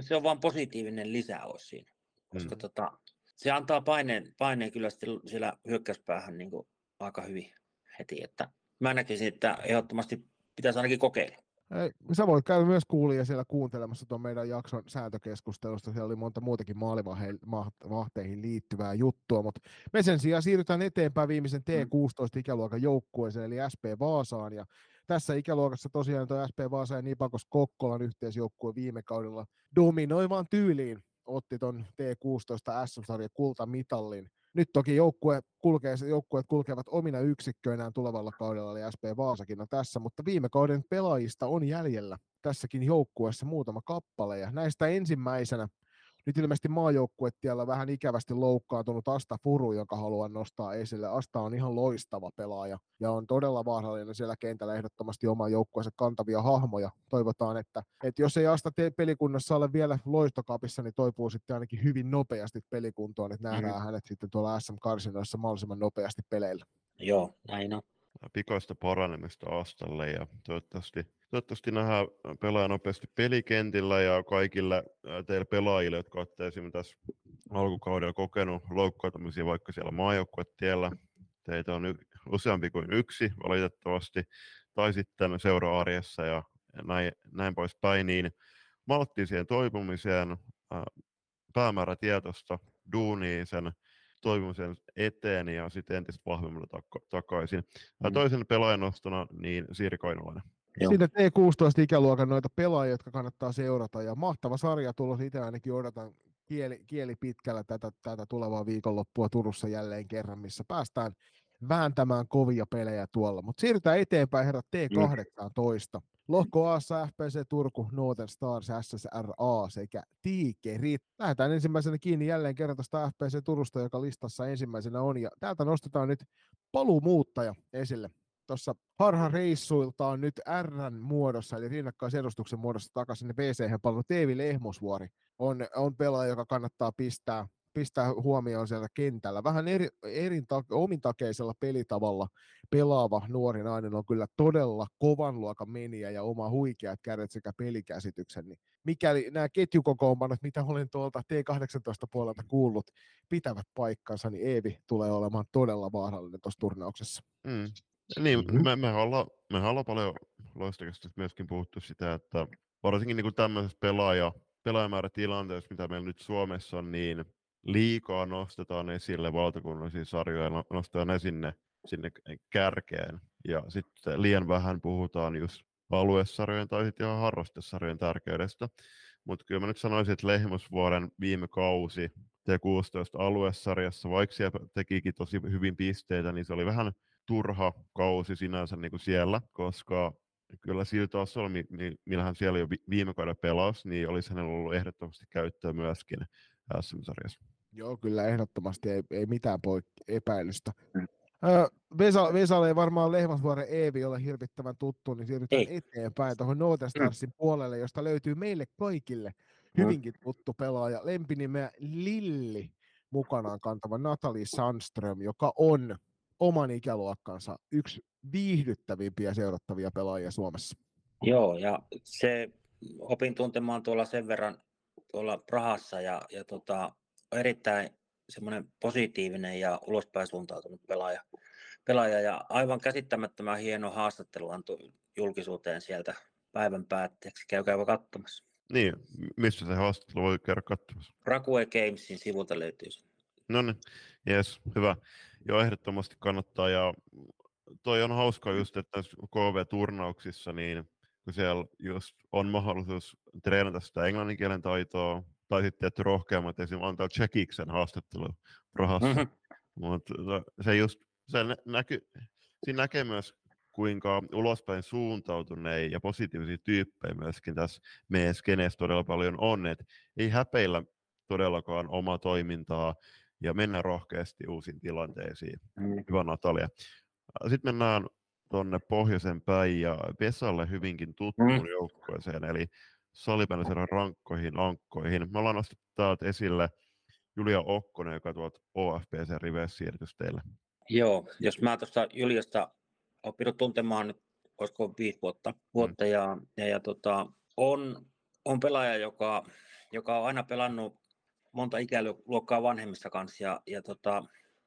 se on vain positiivinen lisäys siinä. Koska mm. tota, se antaa paineen, paineen kyllä siellä hyökkäyspäähän niin kuin aika hyvin heti. Että mä näkisin, että ehdottomasti pitäisi ainakin kokeilla. Ei, sä voit käydä myös kuulija siellä kuuntelemassa tuon meidän jakson sääntökeskustelusta. Siellä oli monta muutakin maalivahteihin liittyvää juttua, mutta me sen sijaan siirrytään eteenpäin viimeisen T16-ikäluokan joukkueeseen, eli SP Vaasaan. Ja tässä ikäluokassa tosiaan tuo SP Vaasa ja Nipakos Kokkolan yhteisjoukkue viime kaudella dominoivaan tyyliin otti ton T16 SM-sarjan kultamitallin. Nyt toki joukkue kulkee, joukkueet kulkevat omina yksikköinään tulevalla kaudella, eli SP Vaasakin on tässä, mutta viime kauden pelaajista on jäljellä tässäkin joukkueessa muutama kappale, ja näistä ensimmäisenä nyt ilmeisesti maajoukkuetiellä vähän ikävästi loukkaantunut Asta Furu, joka haluan nostaa esille. Asta on ihan loistava pelaaja ja on todella vaarallinen siellä kentällä ehdottomasti oma joukkueensa kantavia hahmoja. Toivotaan, että, että jos ei Asta tee pelikunnassa ole vielä loistokapissa, niin toipuu sitten ainakin hyvin nopeasti pelikuntoon, että nähdään mm. hänet sitten tuolla SM-karsinoissa mahdollisimman nopeasti peleillä. Joo, näin on pikaista paranemista Astalle ja toivottavasti, toivottavasti nähdään pelaaja nopeasti pelikentillä ja kaikille teille pelaajille, jotka olette esimerkiksi tässä alkukaudella kokenut loukkaantumisia vaikka siellä maajoukkuetiellä. Teitä on y- useampi kuin yksi valitettavasti, tai sitten seura-arjessa ja näin, näin poispäin, niin maltti siihen toipumiseen, päämäärätietoista duunia sen toivomisen eteen ja sitten entistä vahvemmalla tak- takaisin. Mm. Toisen pelaajan nostona niin Siiri Kainulainen. Siinä T16-ikäluokan noita pelaajia, jotka kannattaa seurata. Ja mahtava sarja tulos itse ainakin odotan kieli, kieli pitkällä tätä, tätä tulevaa viikonloppua Turussa jälleen kerran, missä päästään vääntämään kovia pelejä tuolla. Mutta siirrytään eteenpäin herra T18. Mm. Lohko A, FPC Turku, Northern Stars, SSRA sekä Tiikerit. Lähdetään ensimmäisenä kiinni jälleen kerran tuosta FPC Turusta, joka listassa ensimmäisenä on. Ja täältä nostetaan nyt paluumuuttaja esille. Tuossa harha-reissuiltaan nyt Rn muodossa, eli rinnakkaisedustuksen muodossa takaisin VC palvelu Teevi Lehmusvuori on, on pelaaja, joka kannattaa pistää pistää huomioon siellä kentällä. Vähän eri, eri omintakeisella pelitavalla pelaava nuori nainen on kyllä todella kovan luokan meniä ja oma huikeat kädet sekä pelikäsityksen. Niin mikäli nämä ketjukokoonpanot, mitä olen tuolta T18 puolelta kuullut, pitävät paikkansa, niin Eevi tulee olemaan todella vaarallinen tuossa turnauksessa. Mm. Niin, mm-hmm. me, me, ollaan, me ollaan paljon loistakästä myöskin puhuttu sitä, että varsinkin niin kuin tämmöisessä pelaaja, pelaajamäärätilanteessa, mitä meillä nyt Suomessa on, niin liikaa nostetaan esille valtakunnallisia sarjoja ja nostetaan ne sinne, sinne kärkeen. Ja sitten liian vähän puhutaan just aluesarjojen tai sitten ihan harrastesarjojen tärkeydestä. Mutta kyllä mä nyt sanoisin, että Lehmusvuoden viime kausi T16 aluesarjassa, vaikka siellä tekikin tosi hyvin pisteitä, niin se oli vähän turha kausi sinänsä niin kuin siellä, koska kyllä sillä tasolla, millä hän siellä jo viime kauden pelasi, niin olisi hänellä ollut ehdottomasti käyttöä myöskin SM-sarjassa. Joo, kyllä ehdottomasti ei, ei mitään poik- epäilystä. Mm. Öö, Vesa, Vesalle ei varmaan Lehmasvuoren Eevi ole hirvittävän tuttu, niin siirrytään Ei. eteenpäin tuohon Northern Starsin puolelle, josta löytyy meille kaikille hyvinkin tuttu pelaaja, lempinimeä Lilli mukanaan kantava Natalie Sandström, joka on oman ikäluokkansa yksi viihdyttävimpiä seurattavia pelaajia Suomessa. Joo, ja se opin tuntemaan tuolla sen verran tuolla Prahassa ja, ja tota, erittäin semmoinen positiivinen ja ulospäin suuntautunut pelaaja. pelaaja. Ja aivan käsittämättömän hieno haastattelu antoi julkisuuteen sieltä päivän päätteeksi. Käykää katsomassa. Niin, missä se haastattelu voi käydä katsomassa? Rakue Gamesin sivulta löytyy se. No niin, jes, hyvä. Joo, ehdottomasti kannattaa. Ja toi on hauska just, että KV-turnauksissa, niin kun siellä just on mahdollisuus treenata sitä englannin kielen taitoa, tai sitten että rohkeammat esimerkiksi antaa Tsekiksen haastattelu Prahassa. Mhm. Mutta se just, se nä- näky, siinä näkee myös, kuinka ulospäin suuntautuneita ja positiivisia tyyppejä myöskin tässä meidän skeneessä todella paljon on. Et ei häpeillä todellakaan omaa toimintaa ja mennä rohkeasti uusiin tilanteisiin. Mm. Hyvä Natalia. Sitten mennään tuonne pohjoisen päin ja Vesalle hyvinkin tuttuun mm. joukkueeseen, eli Salipäinen rankkoihin ankkoihin. Me ollaan nostettu täältä esille Julia Okkonen, joka tuolta OFPC-riveissä siirtyi teille. Joo, jos mä tuosta Juliasta oppinut tuntemaan nyt, olisiko viisi vuotta, vuotta ja, ja, ja tota, on, on pelaaja, joka, joka on aina pelannut monta ikäluokkaa vanhemmista kanssa ja, ja tota,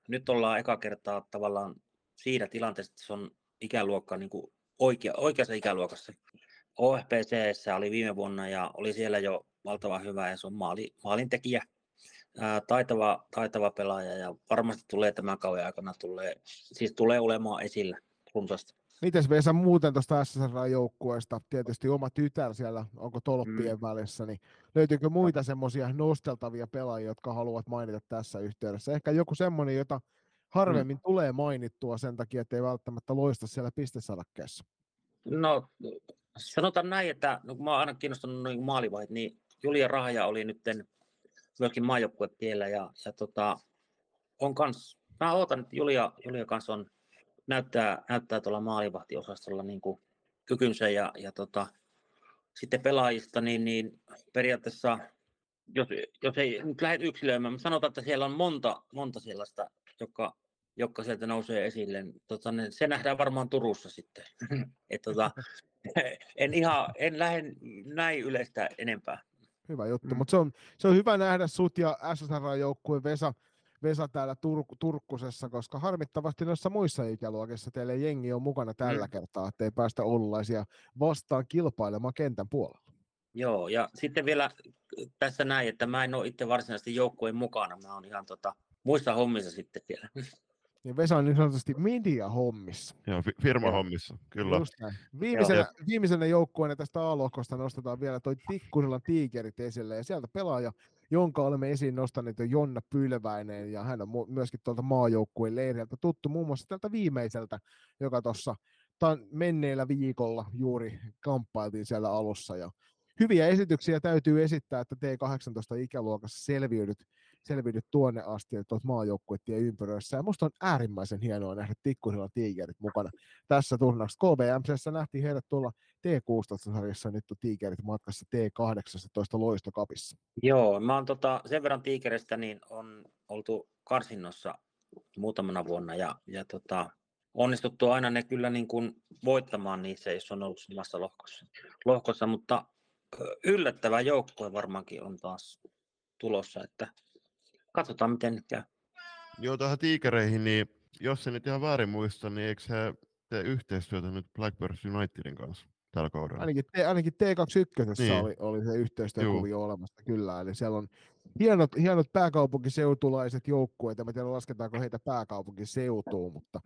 nyt ollaan eka kertaa tavallaan siinä tilanteessa, että se on ikäluokka niin kuin oikea, oikeassa ikäluokassa. OFPC oli viime vuonna ja oli siellä jo valtavan hyvä ja se on maali, maalintekijä, ää, taitava, taitava pelaaja ja varmasti tulee tämän kauden aikana tulee, siis tulee olemaan esillä runsaasti. Mites Vesa muuten tuosta SSR-joukkueesta, tietysti oma tytär siellä, onko tolppien mm. välissä, niin löytyykö muita semmoisia nosteltavia pelaajia, jotka haluat mainita tässä yhteydessä? Ehkä joku semmoinen, jota harvemmin mm. tulee mainittua sen takia, että ei välttämättä loista siellä pistesadakkeessa. No sanotaan näin, että no, kun mä oon aina kiinnostunut niin maalivahit, niin Julia Rahaja oli nyt myöskin maajoukkuetiellä ja, ja tota, on kans, mä ootan, että Julia, Julia kanssa on, näyttää, näyttää tuolla maalivahtiosastolla niin kuin kykynsä ja, ja tota, sitten pelaajista, niin, niin periaatteessa, jos, jos ei nyt lähde yksilöimään, mutta sanotaan, että siellä on monta, monta sellaista, joka, jotka sieltä nousee esille. Tota, ne, se nähdään varmaan Turussa sitten. Et, tota, en ihan, en lähde näin yleistä enempää. Hyvä juttu, mm. mutta se on, se on hyvä nähdä sut ja SSR-joukkueen Vesa, Vesa täällä Tur- Turkkusessa, koska harmittavasti noissa muissa ikäluokissa teille jengi on mukana tällä mm. kertaa, ettei päästä oululaisia vastaan kilpailemaan kentän puolella. Joo, ja sitten vielä tässä näin, että mä en ole itse varsinaisesti joukkueen mukana, mä oon ihan tota, muissa hommissa sitten siellä. Niin Vesa on niin sanotusti media-hommissa. Joo, fi- firmahommissa, kyllä. Just näin. Viimeisenä, viimeisenä joukkueena tästä A-lohkosta nostetaan vielä toi Tikkurilan tiikerit esille, ja sieltä pelaaja, jonka olemme esiin nostaneet jo Jonna Pylväinen, ja hän on myöskin tuolta maajoukkueen leiriltä tuttu muun muassa tältä viimeiseltä, joka tuossa menneellä viikolla juuri kamppailtiin siellä alussa, ja hyviä esityksiä täytyy esittää, että T18 ikäluokassa selviydyt, selviydyt tuonne asti, että olet maajoukkuettien ympyröissä. Ja musta on äärimmäisen hienoa nähdä Tikkusilla tiikerit mukana tässä turnauksessa. KVMCssä nähtiin heidät tuolla T16-sarjassa, nyt on tiikerit matkassa T18 loistokapissa. Joo, mä oon tota, sen verran tiikereistä, niin on oltu karsinnossa muutamana vuonna ja, ja tota, onnistuttu aina ne kyllä niin kuin voittamaan niissä, jos on ollut samassa lohkossa, lohkossa mutta yllättävä joukkue varmaankin on taas tulossa, että katsotaan miten nyt käy. Joo, tähän tiikereihin, niin jos se nyt ihan väärin muista, niin eikö se tee yhteistyötä nyt Blackbirds Unitedin kanssa tällä kaudella? Ainakin, T, ainakin T21 niin. oli, oli se yhteistyökuvio olemassa, kyllä. Eli siellä on hienot, hienot pääkaupunkiseutulaiset joukkueet, en tiedä lasketaanko heitä pääkaupunkiseutuun, mutta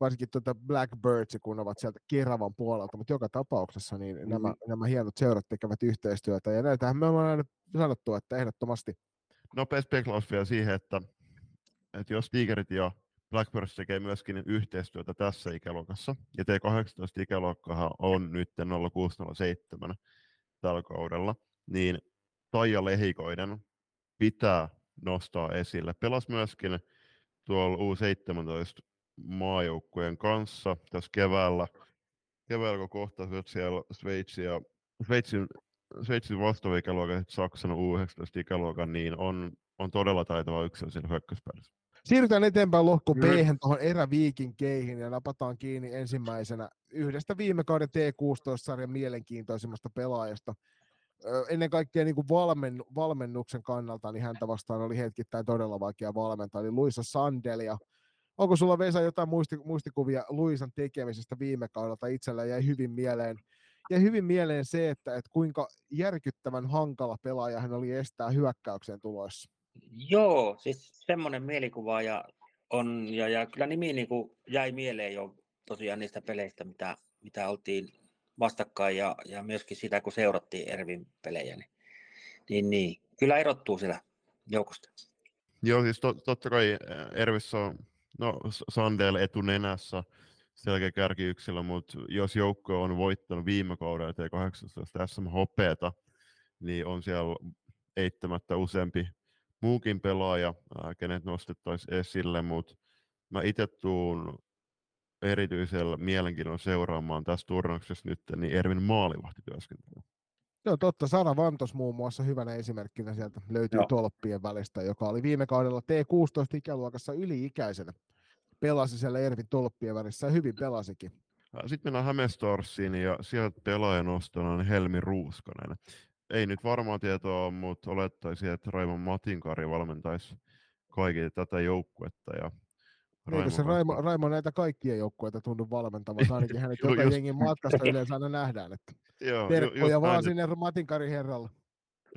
varsinkin tuota Blackbirds, kun ovat sieltä Keravan puolelta, mutta joka tapauksessa niin mm. nämä, nämä hienot seurat tekevät yhteistyötä, ja näitähän me ollaan aina sanottu, että ehdottomasti. Nopea speklaus vielä siihen, että, että jos Tigerit ja Blackbirds tekee myöskin yhteistyötä tässä ikäluokassa, ja T18 ikäluokkahan on nyt 0607 tällä kaudella, niin Taija Lehikoiden pitää nostaa esille. Pelas myöskin tuolla U17 maajoukkueen kanssa tässä keväällä. Keväällä kun kohtasivat siellä Sveitsin, Sveitsin vastaava Saksan U19 ikäluokan, niin on, on todella taitava yksilö siinä hyökkäyspäässä. Siirrytään eteenpäin lohko b tuohon eräviikinkeihin ja napataan kiinni ensimmäisenä yhdestä viime kauden T16-sarjan mielenkiintoisimmasta pelaajasta. Ennen kaikkea niin kuin valmen, valmennuksen kannalta niin häntä vastaan oli hetkittäin todella vaikea valmentaa, eli Luisa Sandel. Ja onko sulla Vesa jotain muisti, muistikuvia Luisan tekemisestä viime kaudelta? Itsellä jäi hyvin mieleen, jäi hyvin mieleen se, että, että kuinka järkyttävän hankala pelaaja hän oli estää hyökkäykseen tuloissa. Joo, siis semmoinen mielikuva ja, on, ja, ja kyllä nimi niin kuin jäi mieleen jo tosiaan niistä peleistä, mitä, mitä oltiin vastakkain ja, ja myöskin sitä, kun seurattiin Ervin pelejä, niin, niin, niin kyllä erottuu siellä joukosta. Joo, siis tot, totta kai Ervissä on no, Sandel etunenässä selkeä kärkiyksilö, mutta jos joukko on voittanut viime kaudella T18 SM Hopeeta, niin on siellä eittämättä useampi muukin pelaaja, kenet nostettaisiin esille, mutta mä itse tuun erityisellä mielenkiinnolla seuraamaan tässä turnauksessa nyt niin Ervin maalivahtityöskentelyä. Joo, totta. Sara Vantos muun muassa hyvänä esimerkkinä sieltä löytyy Joo. tolppien välistä, joka oli viime kaudella T16-ikäluokassa yli-ikäisenä. Pelasi siellä Ervin tolppien välissä ja hyvin pelasikin. Sitten mennään Hämestorssiin ja sieltä pelaajan nostona on Helmi Ruuskanen ei nyt varmaan tietoa mutta olettaisin, että Raimon Matinkari valmentaisi kaikille tätä joukkuetta. Ja Raimo se Raimo, Raimo näitä kaikkia joukkueita tunnu valmentavan, ainakin hänet joka just... jengin matkasta yleensä aina nähdään, että Joo, terkkoja vaan sinne Matinkari herralle.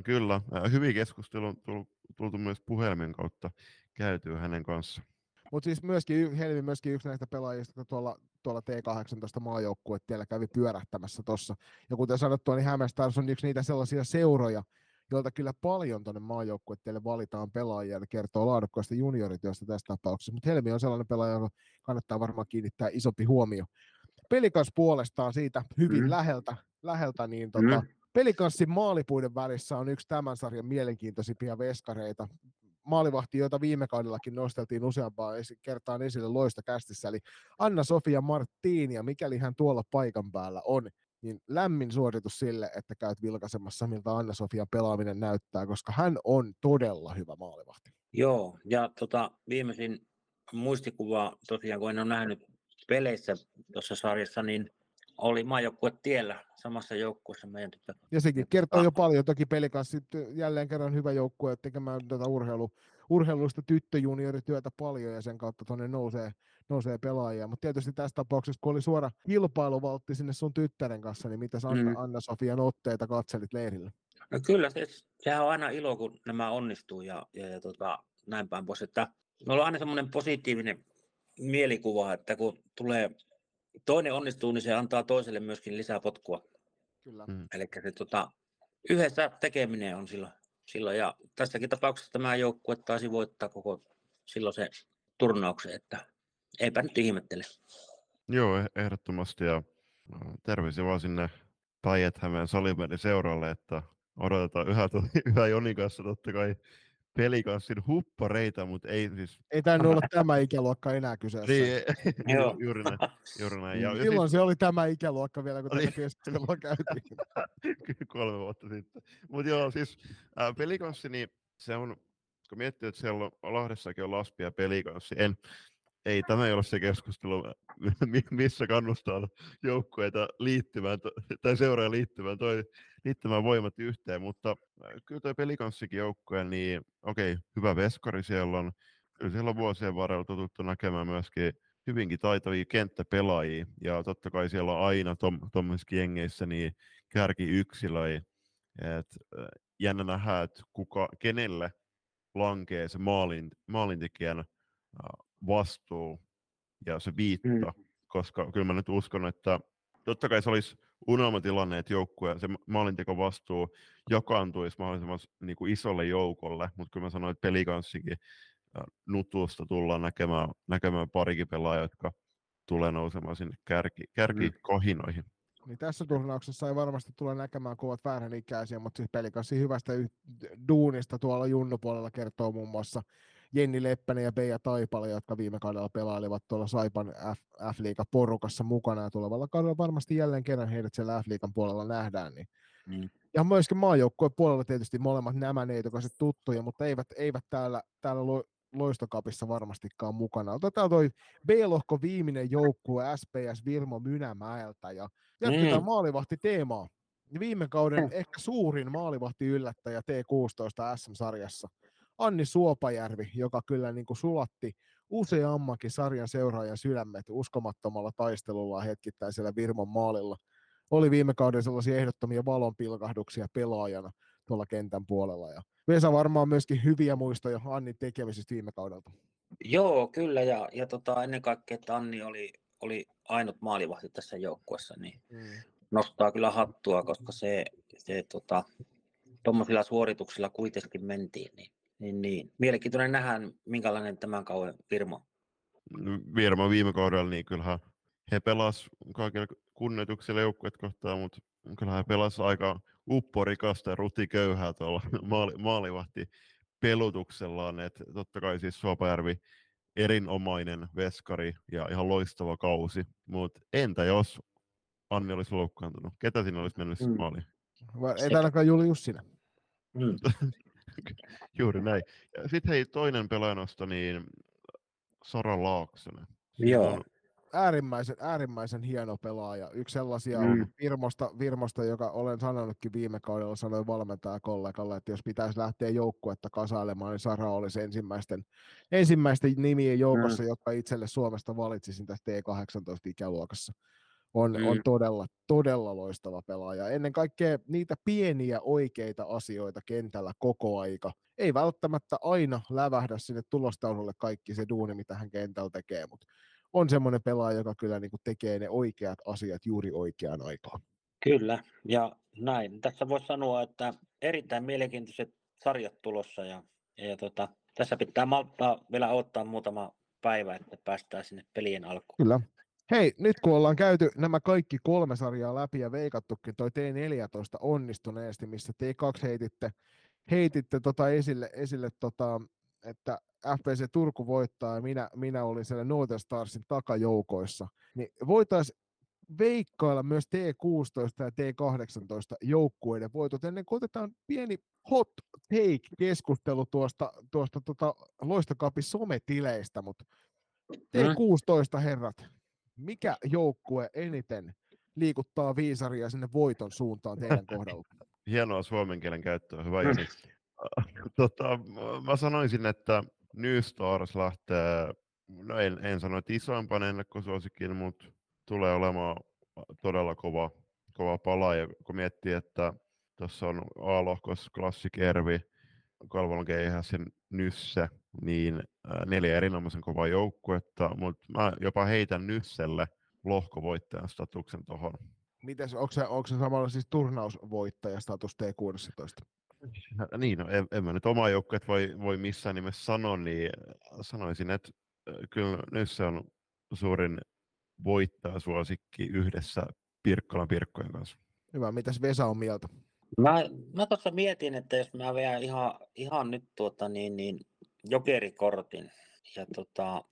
Kyllä, hyvin keskustelu on tultu myös puhelimen kautta käytyä hänen kanssaan. Mutta siis myöskin, Helmi myöskin yksi näistä pelaajista tuolla, tuolla T18 maajoukkuet tiellä kävi pyörähtämässä tuossa. Ja kuten sanottu, niin Hämeenstars on yksi niitä sellaisia seuroja, joilta kyllä paljon tuonne maajoukkueelle valitaan pelaajia ja kertoo laadukkaasta juniorityöstä tässä tapauksessa. Mutta Helmi on sellainen pelaaja, joka kannattaa varmaan kiinnittää isompi huomio. Pelikas puolestaan siitä hyvin mm. läheltä, läheltä niin tota, mm. Pelikanssin maalipuiden välissä on yksi tämän sarjan mielenkiintoisimpia veskareita maalivahti, joita viime kaudellakin nosteltiin useampaan kertaan esille loista kästissä, eli Anna-Sofia Martini, ja mikäli hän tuolla paikan päällä on, niin lämmin suoritus sille, että käyt vilkaisemassa, miltä Anna-Sofia pelaaminen näyttää, koska hän on todella hyvä maalivahti. Joo, ja tota, viimeisin muistikuva tosiaan, kun en ole nähnyt peleissä tuossa sarjassa, niin oli maajoukkue tiellä samassa joukkueessa meidän tyttö. Ja sekin kertoo jo paljon, toki peli kanssa jälleen kerran hyvä joukkue tekemään tätä urheilu, urheilusta tyttöjuniorityötä paljon ja sen kautta tuonne nousee, nousee pelaajia. Mutta tietysti tässä tapauksessa, kun oli suora kilpailuvaltti sinne sun tyttären kanssa, niin mitä Anna, mm. Anna-Sofian otteita katselit leirillä? No kyllä, se, sehän on aina ilo, kun nämä onnistuu ja, ja, ja tota, näin päin pois. Että me ollaan aina semmoinen positiivinen mielikuva, että kun tulee toinen onnistuu, niin se antaa toiselle myöskin lisää potkua. Kyllä. Mm. Eli se tota, yhdessä tekeminen on silloin, silloin. Ja tässäkin tapauksessa tämä joukkue taisi voittaa koko silloin se turnauksen, että eipä nyt ihmettele. Joo, eh, ehdottomasti. Ja no, terveisiä vaan sinne Päijät-Hämeen seuralle, että odotetaan yhä, yhä Jonin kanssa totta kai pelikanssin huppareita, mutta ei siis... Ei tainnut olla tämä ikäluokka enää kyseessä. Niin, Joo. juuri näin. Juuri näin. Ja, Silloin siis... se oli tämä ikäluokka vielä, kun tätä keskustelua käytiin. Kolme vuotta sitten. Mutta joo, siis äh, pelikanssi, niin se on, kun miettii, että siellä on Lahdessakin on Laspi ja pelikanssi, en, ei tämä ei ole se keskustelu, missä kannustaa joukkueita liittymään, tai seuraa liittymään, toi, liittymään voimat yhteen, mutta äh, kyllä tuo pelikanssikin joukkue, niin okei, okay, hyvä veskari siellä on, kyllä siellä on vuosien varrella totuttu näkemään myöskin hyvinkin taitavia kenttäpelaajia, ja totta kai siellä on aina tuommoisissa jengeissä niin kärkiyksilöjä, et, äh, jännä nähdä, että kuka, kenelle lankee se maalin, maalintekijän äh, vastuu ja se viitta, mm. koska kyllä mä nyt uskon, että totta kai se olisi unelmatilanne, että joukkue, se maalinteko vastuu jakaantuisi mahdollisimman niin kuin isolle joukolle, mutta kyllä mä sanoin, että pelikanssikin nutusta tullaan näkemään, näkemään parikin pelaajaa, jotka tulee nousemaan sinne kärki, kärkikohinoihin. Niin tässä turnauksessa ei varmasti tule näkemään kovat väärän ikäisiä, mutta siis pelikassi hyvästä duunista tuolla junnupuolella kertoo muun muassa Jenni Leppänen ja Beija Taipale, jotka viime kaudella pelailivat tuolla Saipan F, F-liiga porukassa mukana ja tulevalla kaudella varmasti jälleen kerran heidät siellä F-liigan puolella nähdään. Niin. Mm. Ja myöskin maajoukkueen puolella tietysti molemmat nämä neitokaiset tuttuja, mutta eivät, eivät täällä, täällä lo, loistokapissa varmastikaan mukana. Otetaan toi B-lohko viimeinen joukkue SPS Virmo Mynämäeltä ja jatketaan Mm. maalivahti teemaa. Viime kauden ehkä suurin maalivahti yllättäjä T16 SM-sarjassa. Anni Suopajärvi, joka kyllä niin kuin sulatti useammankin sarjan seuraajan sydämet uskomattomalla taistelulla hetkittäisellä Virmon maalilla. Oli viime kauden sellaisia ehdottomia valonpilkahduksia pelaajana tuolla kentän puolella. Ja Vesa varmaan myöskin hyviä muistoja Annin tekemisistä viime kaudelta. Joo, kyllä, ja, ja tota, ennen kaikkea, että Anni oli, oli ainut maalivahti tässä joukkueessa, niin nostaa kyllä hattua, koska se, se tota, tuommoisilla suorituksilla kuitenkin mentiin, niin, niin, niin. mielenkiintoinen nähdä, minkälainen tämän kauden firma. Virma viime kaudella, niin kyllähän he pelas kaikilla kunnioituksella joukkueet kohtaan, mutta kyllähän he pelas aika upporikasta ja rutiköyhää tuolla maali, maalivahti pelutuksellaan, että totta kai siis Suopajärvi erinomainen veskari ja ihan loistava kausi, mutta entä jos Anni olisi loukkaantunut? Ketä siinä olisi mennyt mm. Mm. maaliin? Ei ainakaan Julius sinä. Mm. Juuri näin. Sitten hei, toinen pelaajanosto, niin Sara Laaksonen. Siis Joo. on- äärimmäisen, äärimmäisen hieno pelaaja. Yksi sellaisia Mm. mm. Virmosta, Virmosta, joka olen sanonutkin viime kaudella, sanoin valmentaja kollegalle, että jos pitäisi lähteä joukkuetta kasailemaan, niin Sara olisi ensimmäisten, ensimmäisten nimien joukossa, mm. jotka itselle Suomesta valitsisin tässä T18-ikäluokassa. On, mm. on todella, todella loistava pelaaja. Ennen kaikkea niitä pieniä oikeita asioita kentällä koko aika. Ei välttämättä aina lävähdä sinne tulostaululle kaikki se duuni, mitä hän kentällä tekee, mutta on semmoinen pelaaja, joka kyllä niin kuin tekee ne oikeat asiat juuri oikeaan aikaan. Kyllä, ja näin. Tässä voisi sanoa, että erittäin mielenkiintoiset sarjat tulossa, ja, ja tota, tässä pitää malttaa vielä odottaa muutama päivä, että päästään sinne pelien alkuun. Kyllä. Hei, nyt kun ollaan käyty nämä kaikki kolme sarjaa läpi ja veikattukin toi T14 onnistuneesti, missä T2 heititte, heititte tota esille, esille tota, että FPC Turku voittaa ja minä, minä olin siellä Northern Starsin takajoukoissa, niin voitaisiin veikkailla myös T16 ja T18 joukkueiden voitot ennen kuin otetaan pieni hot take-keskustelu tuosta, tuosta tota Loistokapin sometileistä, mutta T16 herrat, mikä joukkue eniten liikuttaa viisaria sinne voiton suuntaan teidän kohdalla? Hienoa suomen kielen käyttöä, hyvä Joni. tota, mä sanoisin, että New Stars lähtee, no en, en sano, että isoimpana ennakkosuosikin, mutta tulee olemaan todella kova, kova pala. Ja kun miettii, että tuossa on A-lohkos Classic Ervi, Kalvolan keihäs ja Nysse, niin neljä erinomaisen kovaa joukkuetta, mutta mä jopa heitän Nysselle lohkovoittajan statuksen tuohon. Mites, onko se, onko se samalla siis turnausvoittajastatus T16? Niin, no, en, en mä nyt oma joukkueet voi, voi missään nimessä sanoa, niin sanoisin, että äh, kyllä nyt se on suurin voittajasuosikki yhdessä Pirkkolan Pirkkojen kanssa. Hyvä, mitäs Vesa on mieltä? Mä, mä tuossa mietin, että jos mä vedän ihan, ihan nyt tuota, niin, niin, jokerikortin, ja tota,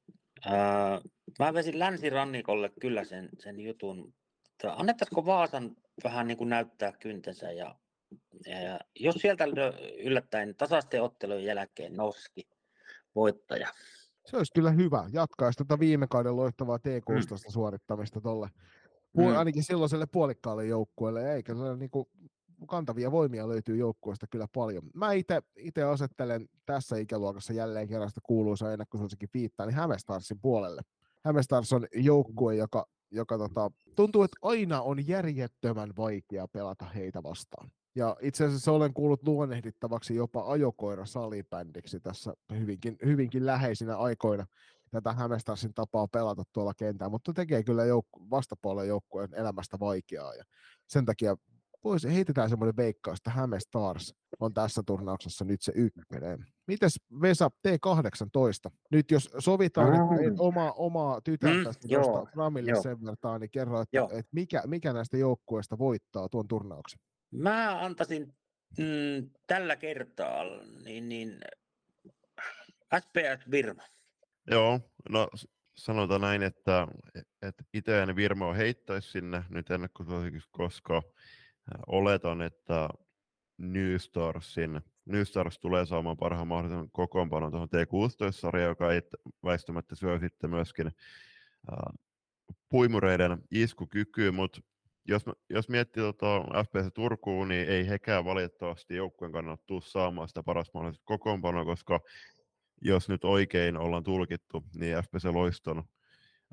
ää, mä vesin länsirannikolle kyllä sen, sen jutun. Annettaisiko Vaasan vähän niin kuin näyttää kyntensä ja, ja, jos sieltä yllättäen tasaisten ottelujen jälkeen nousisikin voittaja. Se olisi kyllä hyvä. Jatkaisi tuota viime kauden loistavaa T16 suorittamista tolle. Puol- Mm. Ainakin silloiselle puolikkaalle joukkueelle. Eikä se niin kuin, kantavia voimia löytyy joukkueesta kyllä paljon. Mä itse asettelen tässä ikäluokassa jälleen kerran sitä kuuluisa ennakkosuosikin viittaa, niin Hämestarsin puolelle. Hämestars on joukkue, joka, joka tota, tuntuu, että aina on järjettömän vaikea pelata heitä vastaan. Ja itse asiassa olen kuullut luonnehdittavaksi jopa ajokoira salibändiksi tässä hyvinkin, hyvinkin läheisinä aikoina tätä Hämestarsin tapaa pelata tuolla kentällä, mutta tekee kyllä jouk- vastapuolen joukkueen elämästä vaikeaa. Ja sen takia pois heitetään semmoinen veikkaus, että Häme Stars on tässä turnauksessa nyt se ykkönen. Mites Vesa T18? Nyt jos sovitaan, Mm. oma, omaa tytärtä Mm, mm, Framille joo. sen vertaan, niin kerro, että, Joo. että mikä, mikä näistä joukkueista voittaa tuon turnauksen? Mä antaisin mm, tällä kertaa niin, niin SPS Virma. Joo, no sanotaan näin, että, että itse en Virmoa heittäisi sinne nyt ennakkosuosikiksi, koska äh, oletan, että New Starsin, New Stars tulee saamaan parhaan mahdollisen kokoonpanon tuohon T16-sarjaan, joka ei väistämättä syö sitten myöskin äh, puimureiden iskukykyä, mutta jos, jos miettii tota FPS Turkuun, niin ei hekään valitettavasti joukkueen kannalta tule saamaan sitä paras mahdollista kokoonpanoa, koska jos nyt oikein ollaan tulkittu, niin FPS Loiston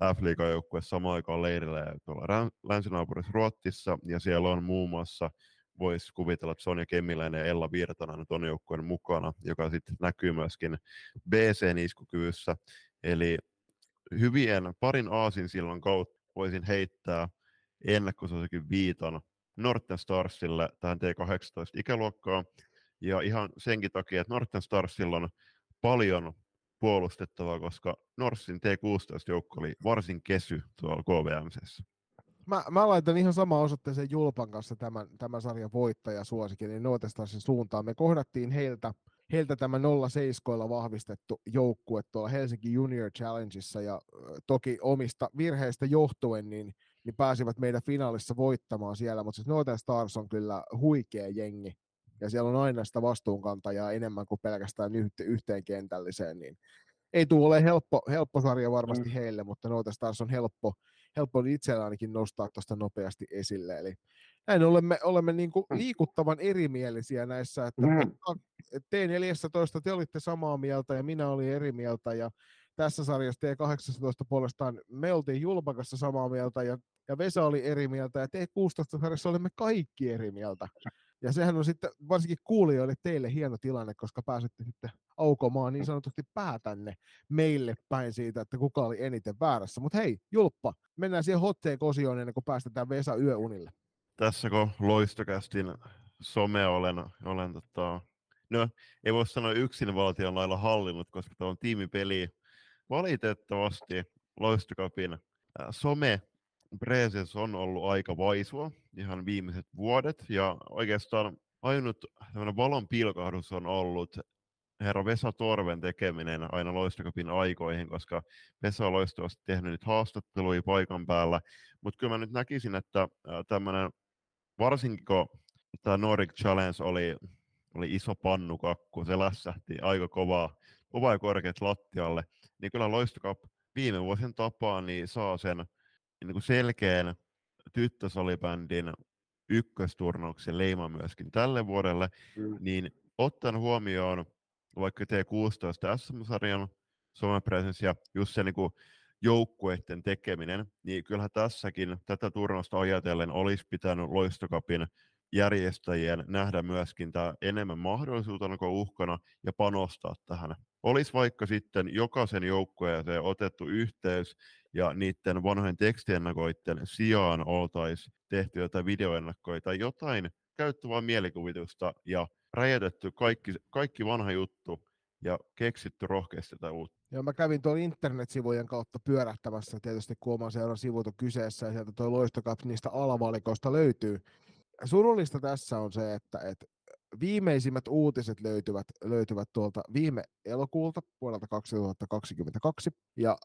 F-liigan joukkue samaan aikaan leirillä tuolla länsinaapurissa Ruotsissa, ja siellä on muun muassa, voisi kuvitella, että Sonja Kemmiläinen ja Ella Virtanen on joukkueen mukana, joka sitten näkyy myöskin BC-iskukyvyssä, eli hyvien parin aasin silloin kautta voisin heittää ennakkosuosikin viiton Norten Starsille tähän T18 ikäluokkaan. Ja ihan senkin takia, että Norten Starsilla on paljon puolustettavaa, koska Norsin T16-joukko oli varsin kesy tuolla KVMCssä. Mä, mä laitan ihan sama osoitteeseen Julpan kanssa tämän, tämän sarjan voittaja suosikin, niin Nootestarsin suuntaan. Me kohdattiin heiltä, heiltä tämä 07 vahvistettu joukkue tuolla Helsinki Junior Challengeissa ja toki omista virheistä johtuen niin, niin pääsivät meidän finaalissa voittamaan siellä, mutta siis Northern Stars on kyllä huikea jengi ja siellä on aina sitä vastuunkantajaa enemmän kuin pelkästään yht- yhteen kentälliseen, niin ei tule ole helppo, helppo sarja varmasti Mm. heille, mutta Northern Stars on helppo, helppo itsellä ainakin nostaa tuosta nopeasti esille. Eli näin olemme, olemme niin kuin liikuttavan erimielisiä näissä, että Mm. Pekka, T14 te olitte samaa mieltä ja minä olin eri mieltä ja tässä sarjassa T18 puolestaan me oltiin Julpakassa samaa mieltä ja, ja Vesa oli eri mieltä ja T16 sarjassa olemme kaikki eri mieltä. Ja sehän on sitten varsinkin kuulijoille teille hieno tilanne, koska pääsette sitten aukomaan niin sanotusti päätänne meille päin siitä, että kuka oli eniten väärässä. Mutta hei, Julppa, mennään siihen hotteen kosioon ennen kuin päästetään Vesa yöunille. Tässä kun loistokästin some olen, olen tota, no ei voi sanoa yksin valtion lailla hallinnut, koska tämä on tiimipeli. Valitettavasti loistokapin äh, some presence on ollut aika vaisua ihan viimeiset vuodet ja oikeastaan ainut valon pilkahdus on ollut herra Vesa Torven tekeminen aina loistokapin aikoihin, koska Vesa on loistavasti tehnyt nyt haastatteluja paikan päällä, mutta kyllä mä nyt näkisin, että tämmöinen varsinkin kun tämä Nordic Challenge oli, oli iso pannukakku, se lässähti aika kovaa, kovaa ja korkeat lattialle, niin kyllä Loistokap viime vuosien tapaan niin saa sen niin kuin selkeän tyttösalibändin ykkösturnauksen leima myöskin tälle vuodelle, Mm. niin ottaen huomioon vaikka T16 SM-sarjan somepresenssi ja just se niin kuin joukkueiden tekeminen, niin kyllähän tässäkin tätä turnausta ajatellen olisi pitänyt Loistokapin järjestäjien nähdä myöskin tämä enemmän mahdollisuutena kuin uhkana ja panostaa tähän. Olisi vaikka sitten jokaisen joukkueeseen otettu yhteys ja niiden vanhojen tekstiennakoiden sijaan oltaisiin tehty jotain videoennakkoja tai jotain käyttävää mielikuvitusta ja räjätetty kaikki, kaikki vanha juttu ja keksitty rohkeasti jotain uutta. Joo, mä kävin tuolla internetsivujen kautta pyörähtämässä, tietysti kun oman seuran sivut on kyseessä, ja sieltä tuo Loistokap niistä alavalikoista löytyy. Surullista tässä on se, että, että viimeisimmät uutiset löytyvät, löytyvät tuolta viime elokuulta vuodelta 2022, ja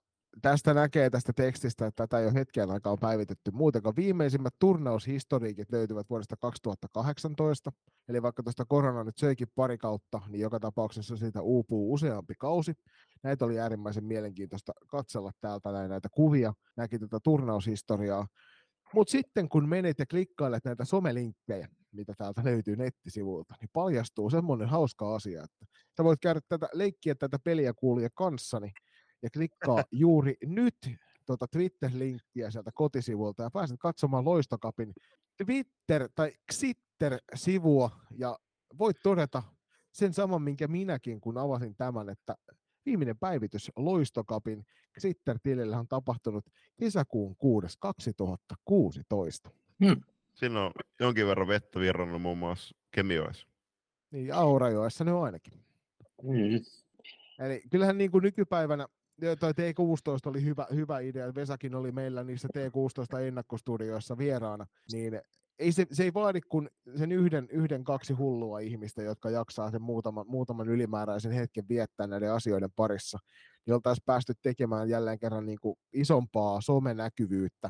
tästä näkee tästä tekstistä, että tätä ei ole hetken aikaa päivitetty muutenkaan. Viimeisimmät turnaushistoriikit löytyvät vuodesta 2018, eli vaikka tuosta korona nyt söikin pari kautta, niin joka tapauksessa siitä uupuu useampi kausi. Näitä oli äärimmäisen mielenkiintoista katsella täältä näin näitä kuvia, näki tätä turnaushistoriaa. Mutta sitten kun menet ja klikkailet näitä somelinkkejä, mitä täältä löytyy nettisivuilta, niin paljastuu semmoinen hauska asia, että sä voit käydä tätä, leikkiä tätä peliä kuulija kanssani ja klikkaa juuri nyt tuota Twitter-linkkiä sieltä kotisivulta ja pääset katsomaan Loistokapin Twitter- tai Xitter-sivua ja voit todeta sen saman, minkä minäkin, kun avasin tämän, että viimeinen päivitys Loistokapin Xitter-tilille on tapahtunut kesäkuun 6. 2016. Siinä on jonkin verran vettä virrannut muun muassa Kemioissa. Niin Aurajoessa ne on ainakin. Mm. Eli kyllähän niin kuin nykypäivänä, toi T16 oli hyvä, hyvä idea, Vesakin oli meillä niissä T16 ennakkostudioissa vieraana, niin ei se, se ei vaadi kuin sen yhden, yhden, kaksi hullua ihmistä, jotka jaksaa sen muutaman, muutaman ylimääräisen hetken viettää näiden asioiden parissa, niin oltaisiin päästy tekemään jälleen kerran niin kuin isompaa somenäkyvyyttä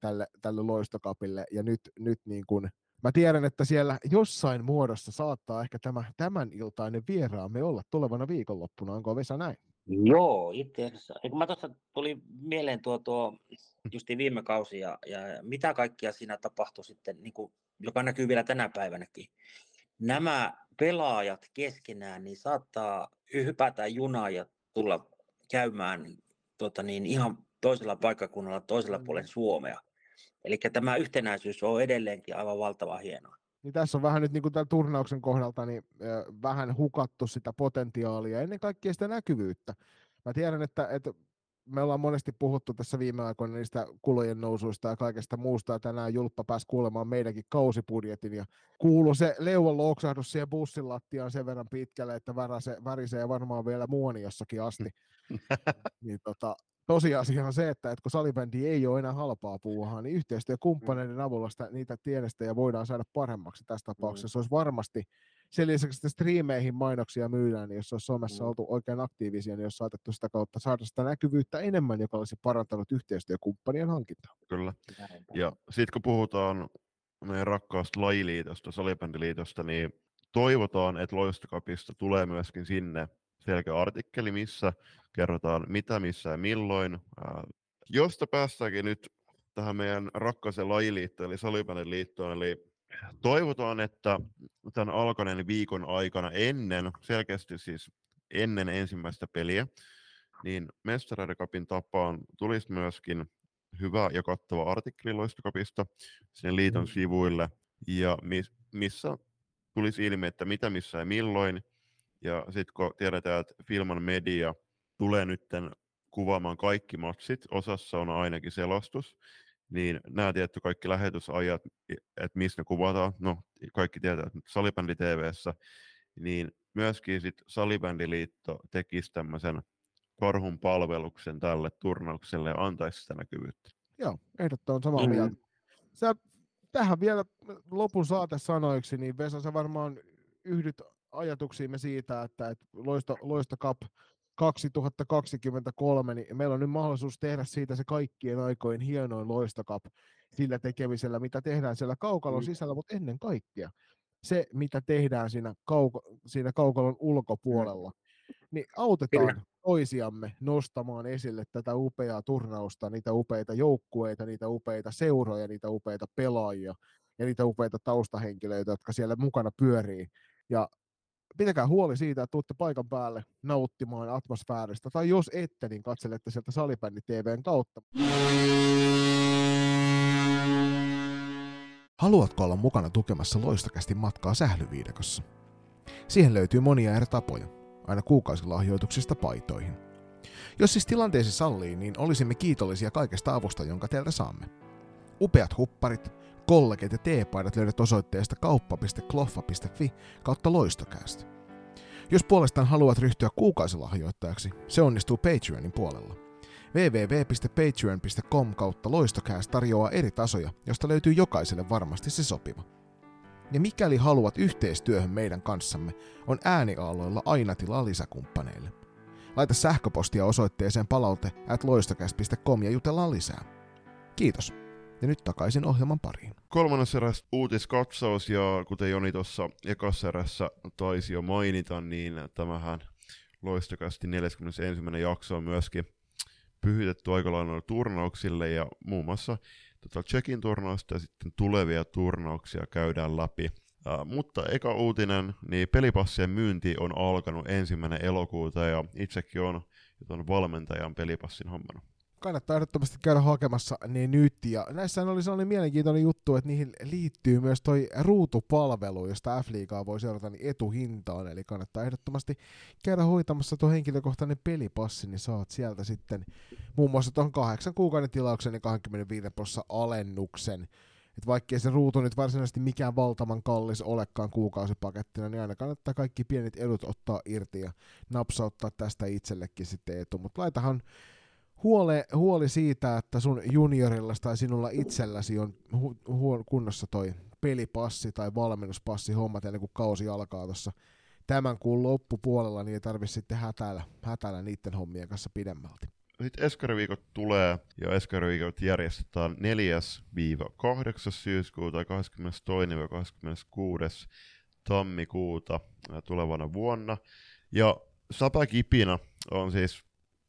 tälle, tälle loistokapille, ja nyt, nyt niin kuin, mä tiedän, että siellä jossain muodossa saattaa ehkä tämä tämän iltainen vieraamme olla tulevana viikonloppuna, onko Vesa näin? Joo, itse asiassa. Eikö mä tuossa tuli mieleen tuo, tuo justi viime kausi ja, ja mitä kaikkia siinä tapahtui sitten, niin kuin, joka näkyy vielä tänä päivänäkin. Nämä pelaajat keskenään niin saattaa hypätä junaa ja tulla käymään tota niin, ihan toisella paikkakunnalla toisella Mm. puolen Suomea. Eli tämä yhtenäisyys on edelleenkin aivan valtava hienoa. Niin tässä on vähän nyt niin kuin tämän turnauksen kohdalta niin, vähän hukattu sitä potentiaalia ja ennen kaikkea sitä näkyvyyttä. Mä tiedän, että, että me ollaan monesti puhuttu tässä viime aikoina niistä kulujen nousuista ja kaikesta muusta, ja tänään Julppa pääsi kuulemaan meidänkin kausibudjetin, ja kuulu se leuan loksahdus siihen bussin lattiaan sen verran pitkälle, että värise, värisee varmaan vielä muoniossakin asti. niin tota, tosiasia on se, että, että kun salibändi ei ole enää halpaa puuhaa, niin yhteistyökumppaneiden avulla sitä, niitä tienestejä voidaan saada paremmaksi tässä tapauksessa. Se olisi varmasti, sen lisäksi että striimeihin mainoksia myydään, niin jos olisi somessa Mm. oltu oikein aktiivisia, niin olisi saatettu sitä kautta saada sitä näkyvyyttä enemmän, joka olisi parantanut yhteistyökumppanien hankintaa. Kyllä. Ja sitten kun puhutaan meidän rakkaasta lajiliitosta, salibändiliitosta, niin toivotaan, että Loistokapista tulee myöskin sinne selkeä artikkeli, missä kerrotaan mitä, missä ja milloin. Ää, Josta päästäänkin nyt tähän meidän rakkaaseen lajiliittoon, eli salibändiliittoon, eli toivotaan, että tämän alkaneen viikon aikana ennen, selkeästi siis ennen ensimmäistä peliä, niin Mestareiden Cupin tapaan tulisi myöskin hyvä ja kattava artikkeli Loistokapista sinne liiton Mm. sivuille, ja mis, missä tulisi ilmi, että mitä, missä ja milloin. Ja sitten kun tiedetään, että Filman media tulee nyt kuvaamaan kaikki matsit, osassa on ainakin selostus, niin nämä tietty kaikki lähetysajat, että missä ne kuvataan, no kaikki tietää, että Salibändi TVssä, niin myöskin sit Salibändiliitto tekisi tämmöisen karhun palveluksen tälle turnaukselle ja antaisi sitä näkyvyyttä. Joo, ehdottoman samaa Mm. mieltä. Sä, tähän vielä lopun saatesanoiksi, niin Vesa, sä varmaan yhdyt ajatuksiimme siitä, että, että Loisto, Loisto Cup 2023, niin meillä on nyt mahdollisuus tehdä siitä se kaikkien aikojen hienoin Loisto Cup sillä tekemisellä, mitä tehdään siellä kaukalon Mm. sisällä, mutta ennen kaikkea se, mitä tehdään siinä, kauko, siinä kaukalon ulkopuolella. Niin autetaan toisiamme nostamaan esille tätä upeaa turnausta, niitä upeita joukkueita, niitä upeita seuroja, niitä upeita pelaajia ja niitä upeita taustahenkilöitä, jotka siellä mukana pyörii. Ja pitäkää huoli siitä, että tuutte paikan päälle nauttimaan atmosfääristä, tai jos ette, niin katselette sieltä Salibändi TVn kautta. Haluatko olla mukana tukemassa loistakästi matkaa sählyviidakossa? Siihen löytyy monia eri tapoja, aina kuukausilahjoituksista paitoihin. Jos siis tilanteesi sallii, niin olisimme kiitollisia kaikesta avusta, jonka teiltä saamme. Upeat hupparit, kollegit ja teepaidat löydät osoitteesta kauppa.kloffa.fi kautta loistokäästä. Jos puolestaan haluat ryhtyä kuukausilahjoittajaksi, se onnistuu Patreonin puolella. www.patreon.com kautta loistokääst tarjoaa eri tasoja, josta löytyy jokaiselle varmasti se sopiva. Ja mikäli haluat yhteistyöhön meidän kanssamme, on ääniaaloilla aina tilaa lisäkumppaneille. Laita sähköpostia osoitteeseen palaute at ja jutellaan lisää. Kiitos. Ja nyt takaisin ohjelman pariin. Kolmannessa erässä uutiskatsaus, ja kuten Joni tuossa ekassa erässä taisi jo mainita, niin tämähän loistokasti 41. jakso on myöskin pyhitetty aika lailla turnauksille, ja muun muassa tota Tsekin turnausta ja sitten tulevia turnauksia käydään läpi. Uh, mutta eka uutinen, niin pelipassien myynti on alkanut ensimmäinen elokuuta, ja itsekin on tuon valmentajan pelipassin hommana. Kannattaa ehdottomasti käydä hakemassa ne nyt. Ja näissä oli sellainen mielenkiintoinen juttu, että niihin liittyy myös toi ruutupalvelu, josta F-liigaa voi seurata niin etuhintaan. Eli kannattaa ehdottomasti käydä hoitamassa tuo henkilökohtainen pelipassi, niin saat sieltä sitten muun muassa tuohon kahdeksan kuukauden tilauksen ja 25 prosenttia alennuksen että vaikkei se ruutu nyt varsinaisesti mikään valtavan kallis olekaan kuukausipakettina, niin aina kannattaa kaikki pienet edut ottaa irti ja napsauttaa tästä itsellekin sitten etu. Mutta laitahan huole, huoli siitä, että sun juniorilla tai sinulla itselläsi on hu, hu, kunnossa toi pelipassi tai valmennuspassi hommat ennen kuin kausi alkaa tuossa tämän kuun loppupuolella, niin ei tarvitse sitten hätäillä, hätäillä niiden hommien kanssa pidemmälti. Sitten Eskariviikot tulee, ja Eskariviikot järjestetään 4-8. syyskuuta ja 22-26. tammikuuta tulevana vuonna. Ja Kipina on siis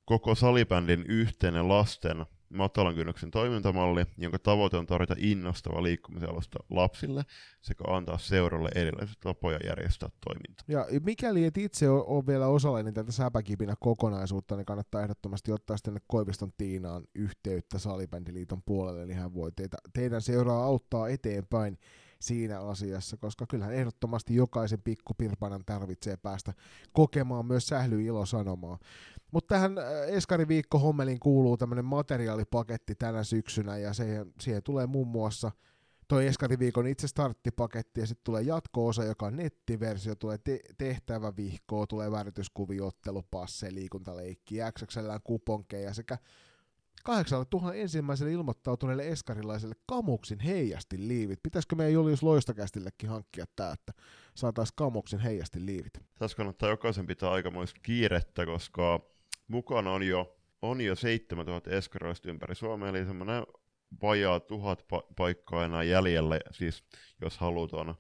koko salibändin yhteinen lasten matalan kynnyksen toimintamalli, jonka tavoite on tarjota innostava liikkumisalusta lapsille sekä antaa seuralle erilaiset tapoja järjestää toiminta. Ja mikäli et itse ole vielä osallinen tätä säpäkipinä kokonaisuutta, niin kannattaa ehdottomasti ottaa sitten Koiviston Tiinaan yhteyttä Salibändiliiton puolelle, niin hän voi teitä, teidän seuraa auttaa eteenpäin siinä asiassa, koska kyllähän ehdottomasti jokaisen pikkupirpanan tarvitsee päästä kokemaan myös sählyilosanomaa. Mutta tähän äh, Eskari Viikko Hommelin kuuluu tämmöinen materiaalipaketti tänä syksynä ja siihen, siihen tulee muun muassa toi Eskari Viikon itse starttipaketti ja sitten tulee jatko-osa, joka on nettiversio, tulee te- tehtävävihkoa, tulee värityskuviottelu, passe, liikuntaleikki, XXL kuponkeja sekä 8000 ensimmäiselle ilmoittautuneelle eskarilaiselle Kamuksin heijastin liivit. Pitäisikö meidän Julius Loistokästillekin hankkia tämä, että saataisiin Kamuksin heijastin liivit? Tässä kannattaa jokaisen pitää aikamoista kiirettä, koska mukana on jo, on jo 7000 eskarilaista ympäri Suomea, eli semmoinen vajaa tuhat pa- paikkaa enää jäljellä, siis jos halutaan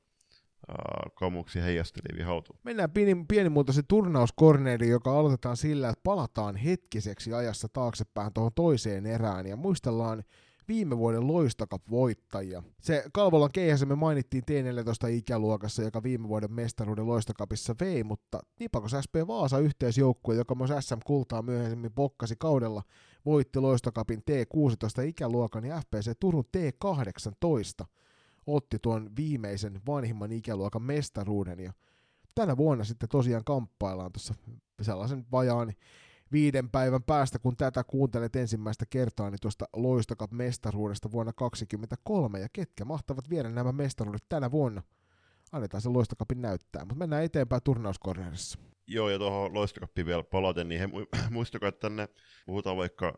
kamuksi heijastelivi hautu. Mennään pieni, pienimuotoisen turnauskorneeliin, joka aloitetaan sillä, että palataan hetkiseksi ajassa taaksepäin tuohon toiseen erään ja muistellaan viime vuoden Loistokap-voittajia. Se Kalvolan keihäsen me mainittiin T14-ikäluokassa, joka viime vuoden mestaruuden Loistokapissa vei, mutta Nipakos SP Vaasa yhteisjoukkue, joka myös SM-kultaa myöhemmin pokkasi kaudella, voitti Loistokapin T16-ikäluokan ja FPC Turun T18 otti tuon viimeisen vanhimman ikäluokan mestaruuden ja tänä vuonna sitten tosiaan kamppaillaan tuossa sellaisen vajaan viiden päivän päästä, kun tätä kuuntelet ensimmäistä kertaa, niin tuosta Loistokap mestaruudesta vuonna 2023 ja ketkä mahtavat viedä nämä mestaruudet tänä vuonna. Annetaan se Loistokapin näyttää, mutta mennään eteenpäin turnauskornerissa. Joo, ja tuohon Loistokappiin vielä palaten, niin he, muistakaa, että tänne puhutaan vaikka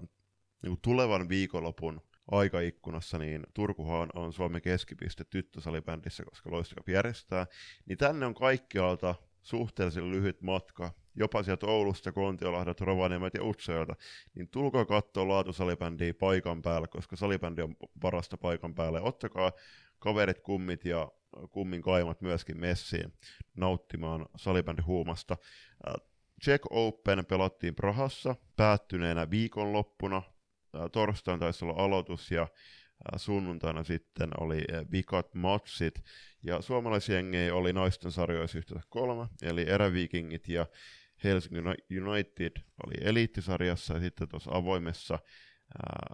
niin tulevan viikonlopun aikaikkunassa, niin Turkuhan on Suomen keskipiste tyttösalibändissä, koska Loistokap järjestää, niin tänne on kaikkialta suhteellisen lyhyt matka, jopa sieltä Oulusta, Kontiolahdet, Rovaniemet ja Utsjoelta, niin tulkaa katsoa laatusalibändiä paikan päällä, koska salibändi on parasta paikan päällä. Ottakaa kaverit, kummit ja kummin kaimat myöskin messiin nauttimaan salibändihuumasta. Czech Open pelattiin Prahassa päättyneenä viikonloppuna torstaina taisi olla aloitus ja sunnuntaina sitten oli vikat matsit. Ja suomalaisjengejä oli naisten sarjoissa yhteensä kolme, eli Eräviikingit ja Helsingin United oli eliittisarjassa ja sitten tuossa avoimessa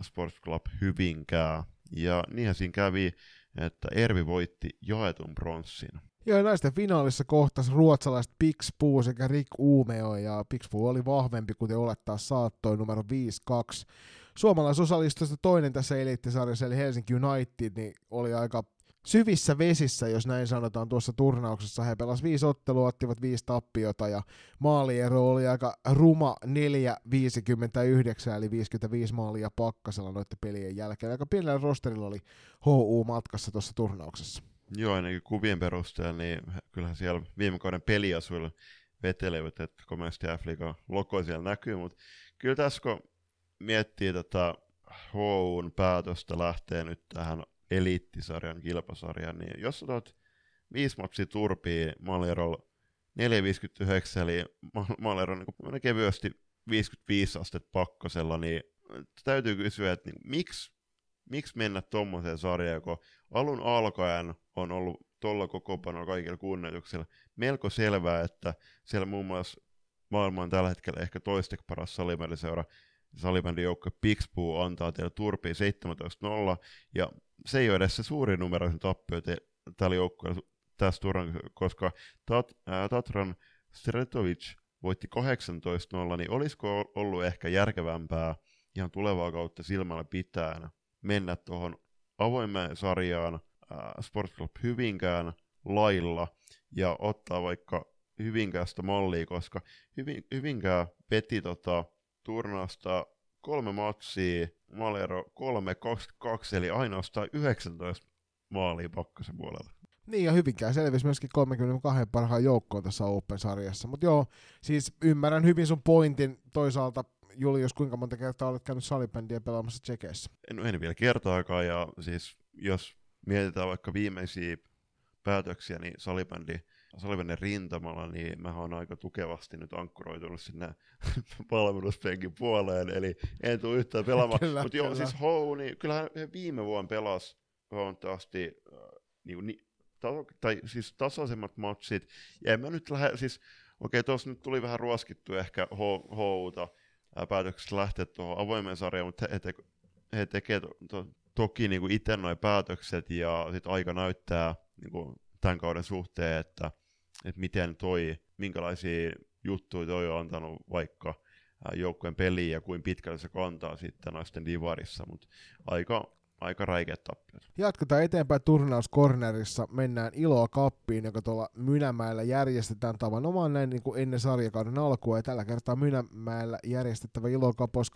Sports Club Hyvinkää. Ja niinhän siinä kävi, että Ervi voitti jaetun bronssin. Joo, naisten finaalissa kohtas ruotsalaiset Pixpuu sekä Rick Uumeo, ja Pixpuu oli vahvempi, kuten olettaa saattoi, numero 5-2 suomalaisosallistusta toinen tässä eliittisarjassa, eli Helsinki United, niin oli aika syvissä vesissä, jos näin sanotaan, tuossa turnauksessa. He pelasivat viisi ottelua, ottivat viisi tappiota ja maaliero oli aika ruma 4-59, eli 55 maalia pakkasella noiden pelien jälkeen. Aika pienellä rosterilla oli HU matkassa tuossa turnauksessa. Joo, ainakin kuvien perusteella, niin kyllähän siellä viime kauden peliasuilla vetelevät, että komeasti F-liigan logo siellä näkyy, mutta kyllä tässä kun miettii tätä HUn päätöstä lähteä nyt tähän eliittisarjan kilpasarjaan, niin jos otat viisi matsia turpii Malierolla 4,59, eli Maliero on niin kevyesti 55 astetta pakkosella, niin täytyy kysyä, että niin, miksi, miksi mennä tuommoiseen sarjaan, kun alun alkaen on ollut tuolla kokoonpanolla kaikilla kunnioituksella melko selvää, että siellä muun muassa maailman tällä hetkellä ehkä toisteksi paras salimäliseura salibändin joukkue Pixpuu antaa teille turpiin 17-0, ja se ei ole edes se suurin numeroisen tappio te, tällä joukkueella tässä turhan, koska Tat, ää, Tatran Stretovic voitti 18-0, niin olisiko ollut ehkä järkevämpää ihan tulevaa kautta silmällä pitäen mennä tuohon avoimeen sarjaan äh, Sports Club Hyvinkään lailla ja ottaa vaikka Hyvinkäästä mallia, koska Hyvin, Hyvinkää veti tota, turnausta kolme matsia, maaliero 3-22, eli ainoastaan 19 maalia pakkasen puolella. Niin, ja Hyvinkään selvisi myöskin 32 parhaan joukkoon tässä Open-sarjassa. Mutta joo, siis ymmärrän hyvin sun pointin. Toisaalta, Julius, kuinka monta kertaa olet käynyt salibändiä pelaamassa Tsekeissä? En, en vielä kertaakaan, ja siis jos mietitään vaikka viimeisiä päätöksiä, niin salibändi, salibändin rintamalla, niin mä oon aika tukevasti nyt ankkuroitunut sinne valmennuspenkin puoleen, eli en tule yhtään pelaamaan. Kyllä, Mutta joo, siis Hou, niin kyllähän viime vuonna pelasi huomattavasti äh, niin, niin, taso, tai siis tasaisemmat matsit, ja en mä nyt lähde, siis okei, tuossa nyt tuli vähän ruoskittu ehkä Ho- Houta ää, päätöksestä lähteä tuohon avoimeen sarjaan, mutta he, te, he tekevät to, to, toki niin itse nuo päätökset, ja sitten aika näyttää niin kuin tämän kauden suhteen, että, että miten toi, minkälaisia juttuja toi on antanut vaikka joukkueen peliin ja kuin pitkälle se kantaa sitten naisten divarissa, mutta aika, aika räikeät tappiot. Jatketaan eteenpäin turnauskornerissa. Mennään Iloa kappiin, joka tuolla Mynämäellä järjestetään tavanomaan näin niin kuin ennen sarjakauden alkua. Ja tällä kertaa Mynämäellä järjestettävä Iloa olisi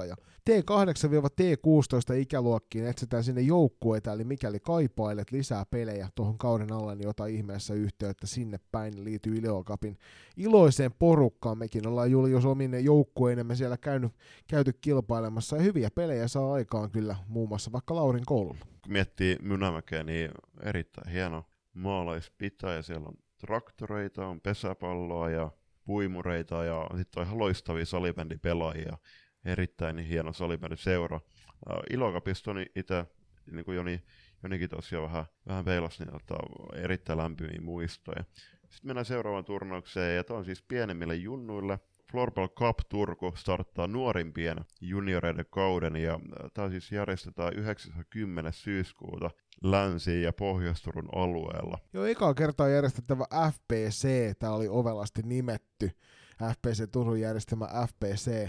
26-27.8. Ja T8-T16 ikäluokkiin etsitään sinne joukkueita, eli mikäli kaipailet lisää pelejä tuohon kauden alla, niin ota ihmeessä yhteyttä sinne päin liittyy Iloa Cupin iloiseen porukkaan. Mekin ollaan Julius omine joukkueinemme siellä käynyt, käyty kilpailemassa ja hyviä pelejä saa aikaan kyllä muun muassa vaikka Laurin koululla. kun miettii Mynämäkeä, niin erittäin hieno maalaispitäjä. Siellä on traktoreita, on pesäpalloa ja puimureita ja sitten on ihan loistavia salibändipelaajia. Erittäin hieno salibändiseura. Ilokapista on itse, niin kuin Joni, Jonikin tosiaan vähän, vähän peilas, niin ottaa erittäin lämpimiä muistoja. Sitten mennään seuraavaan turnaukseen, ja tämä on siis pienemmille junnuille. Floorball Cup Turku starttaa nuorimpien junioreiden kauden ja tämä siis järjestetään 90. syyskuuta Länsi- ja Pohjois-Turun alueella. Jo ekaa kertaa järjestettävä FPC, tämä oli ovelasti nimetty, FPC Turun järjestämä FPC,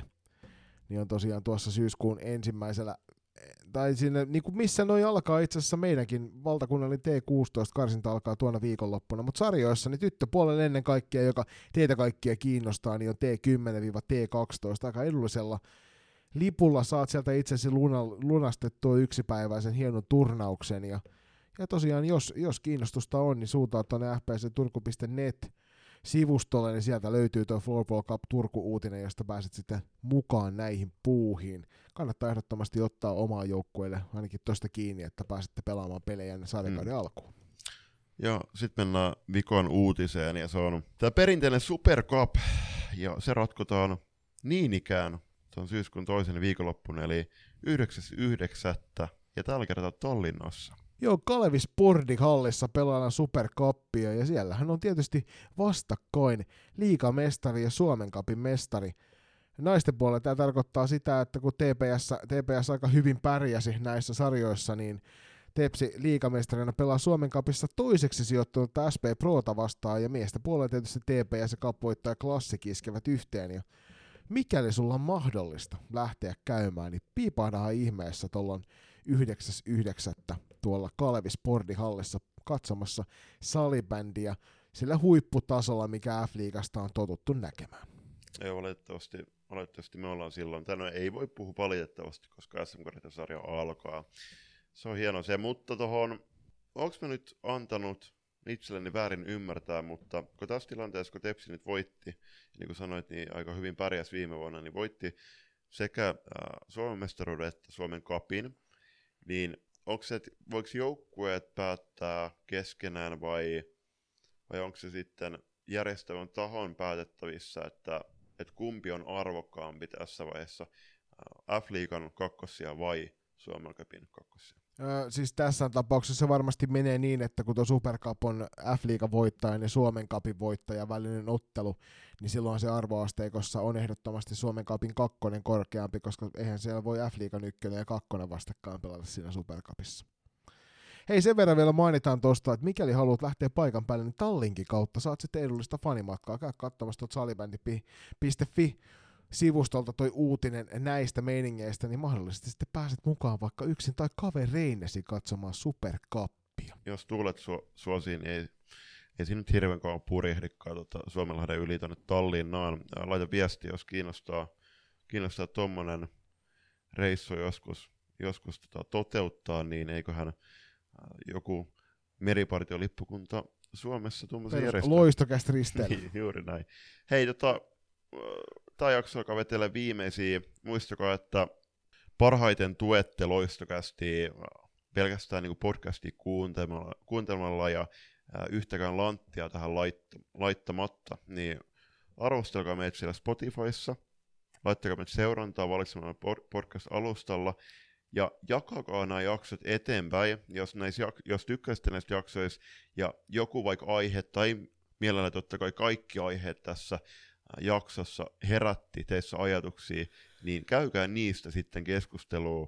niin on tosiaan tuossa syyskuun ensimmäisellä tai sinne, niin kuin missä noi alkaa itse asiassa meidänkin valtakunnallinen T16-karsinta alkaa tuona viikonloppuna, mutta sarjoissa niin tyttöpuolelle ennen kaikkea, joka teitä kaikkia kiinnostaa, niin on T10-T12 aika edullisella lipulla. Saat sieltä itsesi luna- lunastettua yksipäiväisen hienon turnauksen ja, ja tosiaan jos, jos kiinnostusta on, niin suuntaa tuonne fpcturku.net sivustolle, niin sieltä löytyy tuo Floorball Cup Turku-uutinen, josta pääset sitten mukaan näihin puuhiin. Kannattaa ehdottomasti ottaa omaa joukkueelle ainakin tuosta kiinni, että pääsette pelaamaan pelejä ennen sarjakauden mm. alkuun. Ja sitten mennään vikon uutiseen, ja se on tämä perinteinen Super Cup, ja se ratkotaan niin ikään se on syyskuun toisen viikonloppuna, eli 9.9. ja tällä kertaa Tallinnassa. Joo, Kalevi Spordihallissa pelaillaan Superkappia ja siellähän on tietysti vastakkain liikamestari ja Suomen kapin mestari. Naisten puolella tämä tarkoittaa sitä, että kun TPS, TPS aika hyvin pärjäsi näissä sarjoissa, niin Tepsi liikamestarina pelaa Suomen kapissa toiseksi sijoittunutta SP Prota vastaan ja miestä puolella tietysti TPS ja kapvoittaja Klassik iskevät yhteen. Ja mikäli sulla on mahdollista lähteä käymään, niin piipahdahan ihmeessä tuolloin 9.9. tuolla Kalevi Spordihallissa katsomassa salibändiä sillä huipputasolla, mikä F-liigasta on totuttu näkemään. Ei valitettavasti, valitettavasti me ollaan silloin. Tänään ei voi puhua valitettavasti, koska sm sarja alkaa. Se on hieno se, mutta tuohon, onko mä nyt antanut itselleni väärin ymmärtää, mutta kun tässä tilanteessa, kun Tepsi nyt voitti, niin kuin sanoit, niin aika hyvin pärjäs viime vuonna, niin voitti sekä äh, Suomen mestaruuden että Suomen kapin, niin onko se, että voiko joukkueet päättää keskenään vai, vai onko se sitten järjestävän tahon päätettävissä, että, että kumpi on arvokkaampi tässä vaiheessa, äh, F-liigan kakkosia vai Suomen kapin kakkosia? Öö, siis tässä tapauksessa se varmasti menee niin, että kun tuo Super Cup on F-liigan ja Suomen Cupin voittaja välinen ottelu, niin silloin se arvoasteikossa on ehdottomasti Suomen Cupin kakkonen korkeampi, koska eihän siellä voi F-liigan ykkönen ja kakkonen vastakkain pelata siinä Super Cupissa. Hei, sen verran vielä mainitaan tuosta, että mikäli haluat lähteä paikan päälle, niin Tallinkin kautta saat sitten edullista fanimatkaa. Käy katsomassa tuot salibändi.fi sivustolta toi uutinen näistä meiningeistä, niin mahdollisesti sitten pääset mukaan vaikka yksin tai kavereinesi katsomaan Superkappia. Jos tuulet su- suosiin, niin ei, ei siinä nyt hirveän kauan purjehdikkaa tota, Suomenlahden yli tuonne Tallinnaan. Laita viesti, jos kiinnostaa, kiinnostaa tuommoinen reissu joskus, joskus tota, toteuttaa, niin eiköhän joku meripartiolippukunta Suomessa tuommoisen järjestää. Loistokästä risteily. niin, juuri näin. Hei, tota, tämä jakso alkaa vetellä viimeisiä. Muistakaa, että parhaiten tuette loistokästi pelkästään niin podcastia kuuntelemalla, kuuntelemalla ja ää, yhtäkään lanttia tähän laitt- laittamatta, niin arvostelkaa meitä siellä Spotifyssa, laittakaa meitä seurantaa valitsemalla podcast-alustalla, ja jakakaa nämä jaksot eteenpäin, jos, näissä, jos tykkäsitte näistä jaksoista, ja joku vaikka aihe, tai mielellä totta kai kaikki aiheet tässä jaksossa herätti teissä ajatuksia, niin käykää niistä sitten keskustelua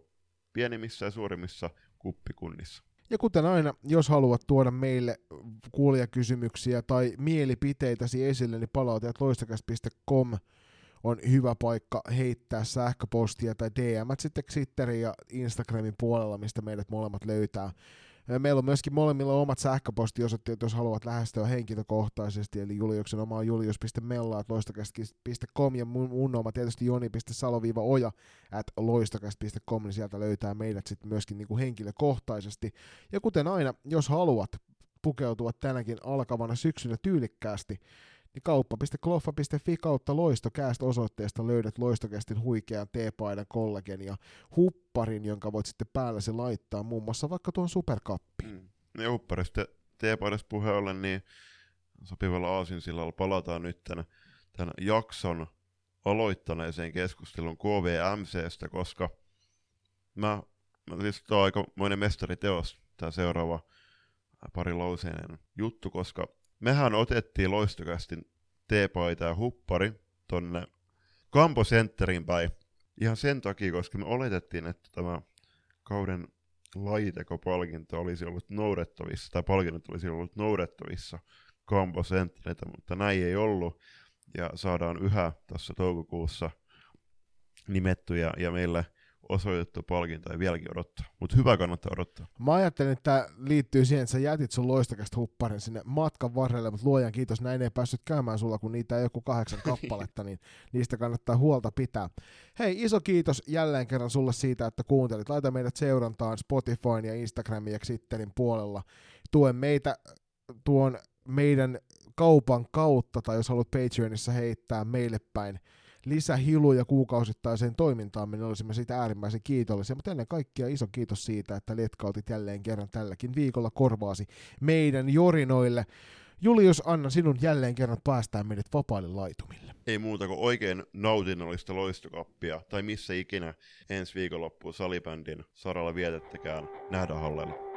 pienimmissä ja suurimmissa kuppikunnissa. Ja kuten aina, jos haluat tuoda meille kuulijakysymyksiä tai mielipiteitäsi esille, niin palautajat loistakas.com on hyvä paikka heittää sähköpostia tai DM sitten Twitterin ja Instagramin puolella, mistä meidät molemmat löytää. Meillä on myöskin molemmilla omat sähköpostiosoitteet, jos haluat lähestyä henkilökohtaisesti, eli Juliuksen oma on julius.mellaat.loistakast.com ja mun, mun oma tietysti joni.salo-oja at loistakast.com, niin sieltä löytää meidät sitten myöskin niin kuin henkilökohtaisesti. Ja kuten aina, jos haluat pukeutua tänäkin alkavana syksynä tyylikkäästi, niin kauppa.kloffa.fi kautta loistokääst osoitteesta löydät loistokästin huikean teepaidan kollagen ja hupparin, jonka voit sitten päällä laittaa muun muassa vaikka tuon superkappiin. Mm. Ja hupparista teepaidasta puheen ollen, niin sopivalla aasinsillalla palataan nyt tämän, tämän jakson aloittaneeseen keskustelun KVMCstä, koska mä, mä siis tämä on aikamoinen mestariteos, tämä seuraava pari lauseinen juttu, koska mehän otettiin loistokästin teepaita ja huppari tonne Campo Centerin päin. Ihan sen takia, koska me oletettiin, että tämä kauden lajiteko-palkinto olisi ollut noudettavissa, tai palkinnot olisi ollut noudettavissa Campo Centeriltä, mutta näin ei ollut. Ja saadaan yhä tässä toukokuussa nimettyjä ja meille osoitettu palkinto ei vieläkin odottaa. Mutta hyvä kannattaa odottaa. Mä ajattelin, että tämä liittyy siihen, että sä jätit sun loistakasta hupparin sinne matkan varrelle, mutta luojan kiitos, näin ei päässyt käymään sulla, kun niitä ei joku kahdeksan kappaletta, niin niistä kannattaa huolta pitää. Hei, iso kiitos jälleen kerran sulle siitä, että kuuntelit. Laita meidät seurantaan Spotifyn ja Instagramin ja Twitterin puolella. Tuen meitä tuon meidän kaupan kautta, tai jos haluat Patreonissa heittää meille päin lisähiluja kuukausittaiseen toimintaan, niin olisimme siitä äärimmäisen kiitollisia. Mutta ennen kaikkea iso kiitos siitä, että letkautit jälleen kerran tälläkin viikolla korvaasi meidän jorinoille. Julius, anna sinun jälleen kerran päästään meidät vapaille laitumille. Ei muuta kuin oikein nautinnollista loistokappia, tai missä ikinä ensi viikonloppuun salibändin saralla vietettekään. Nähdään hallella.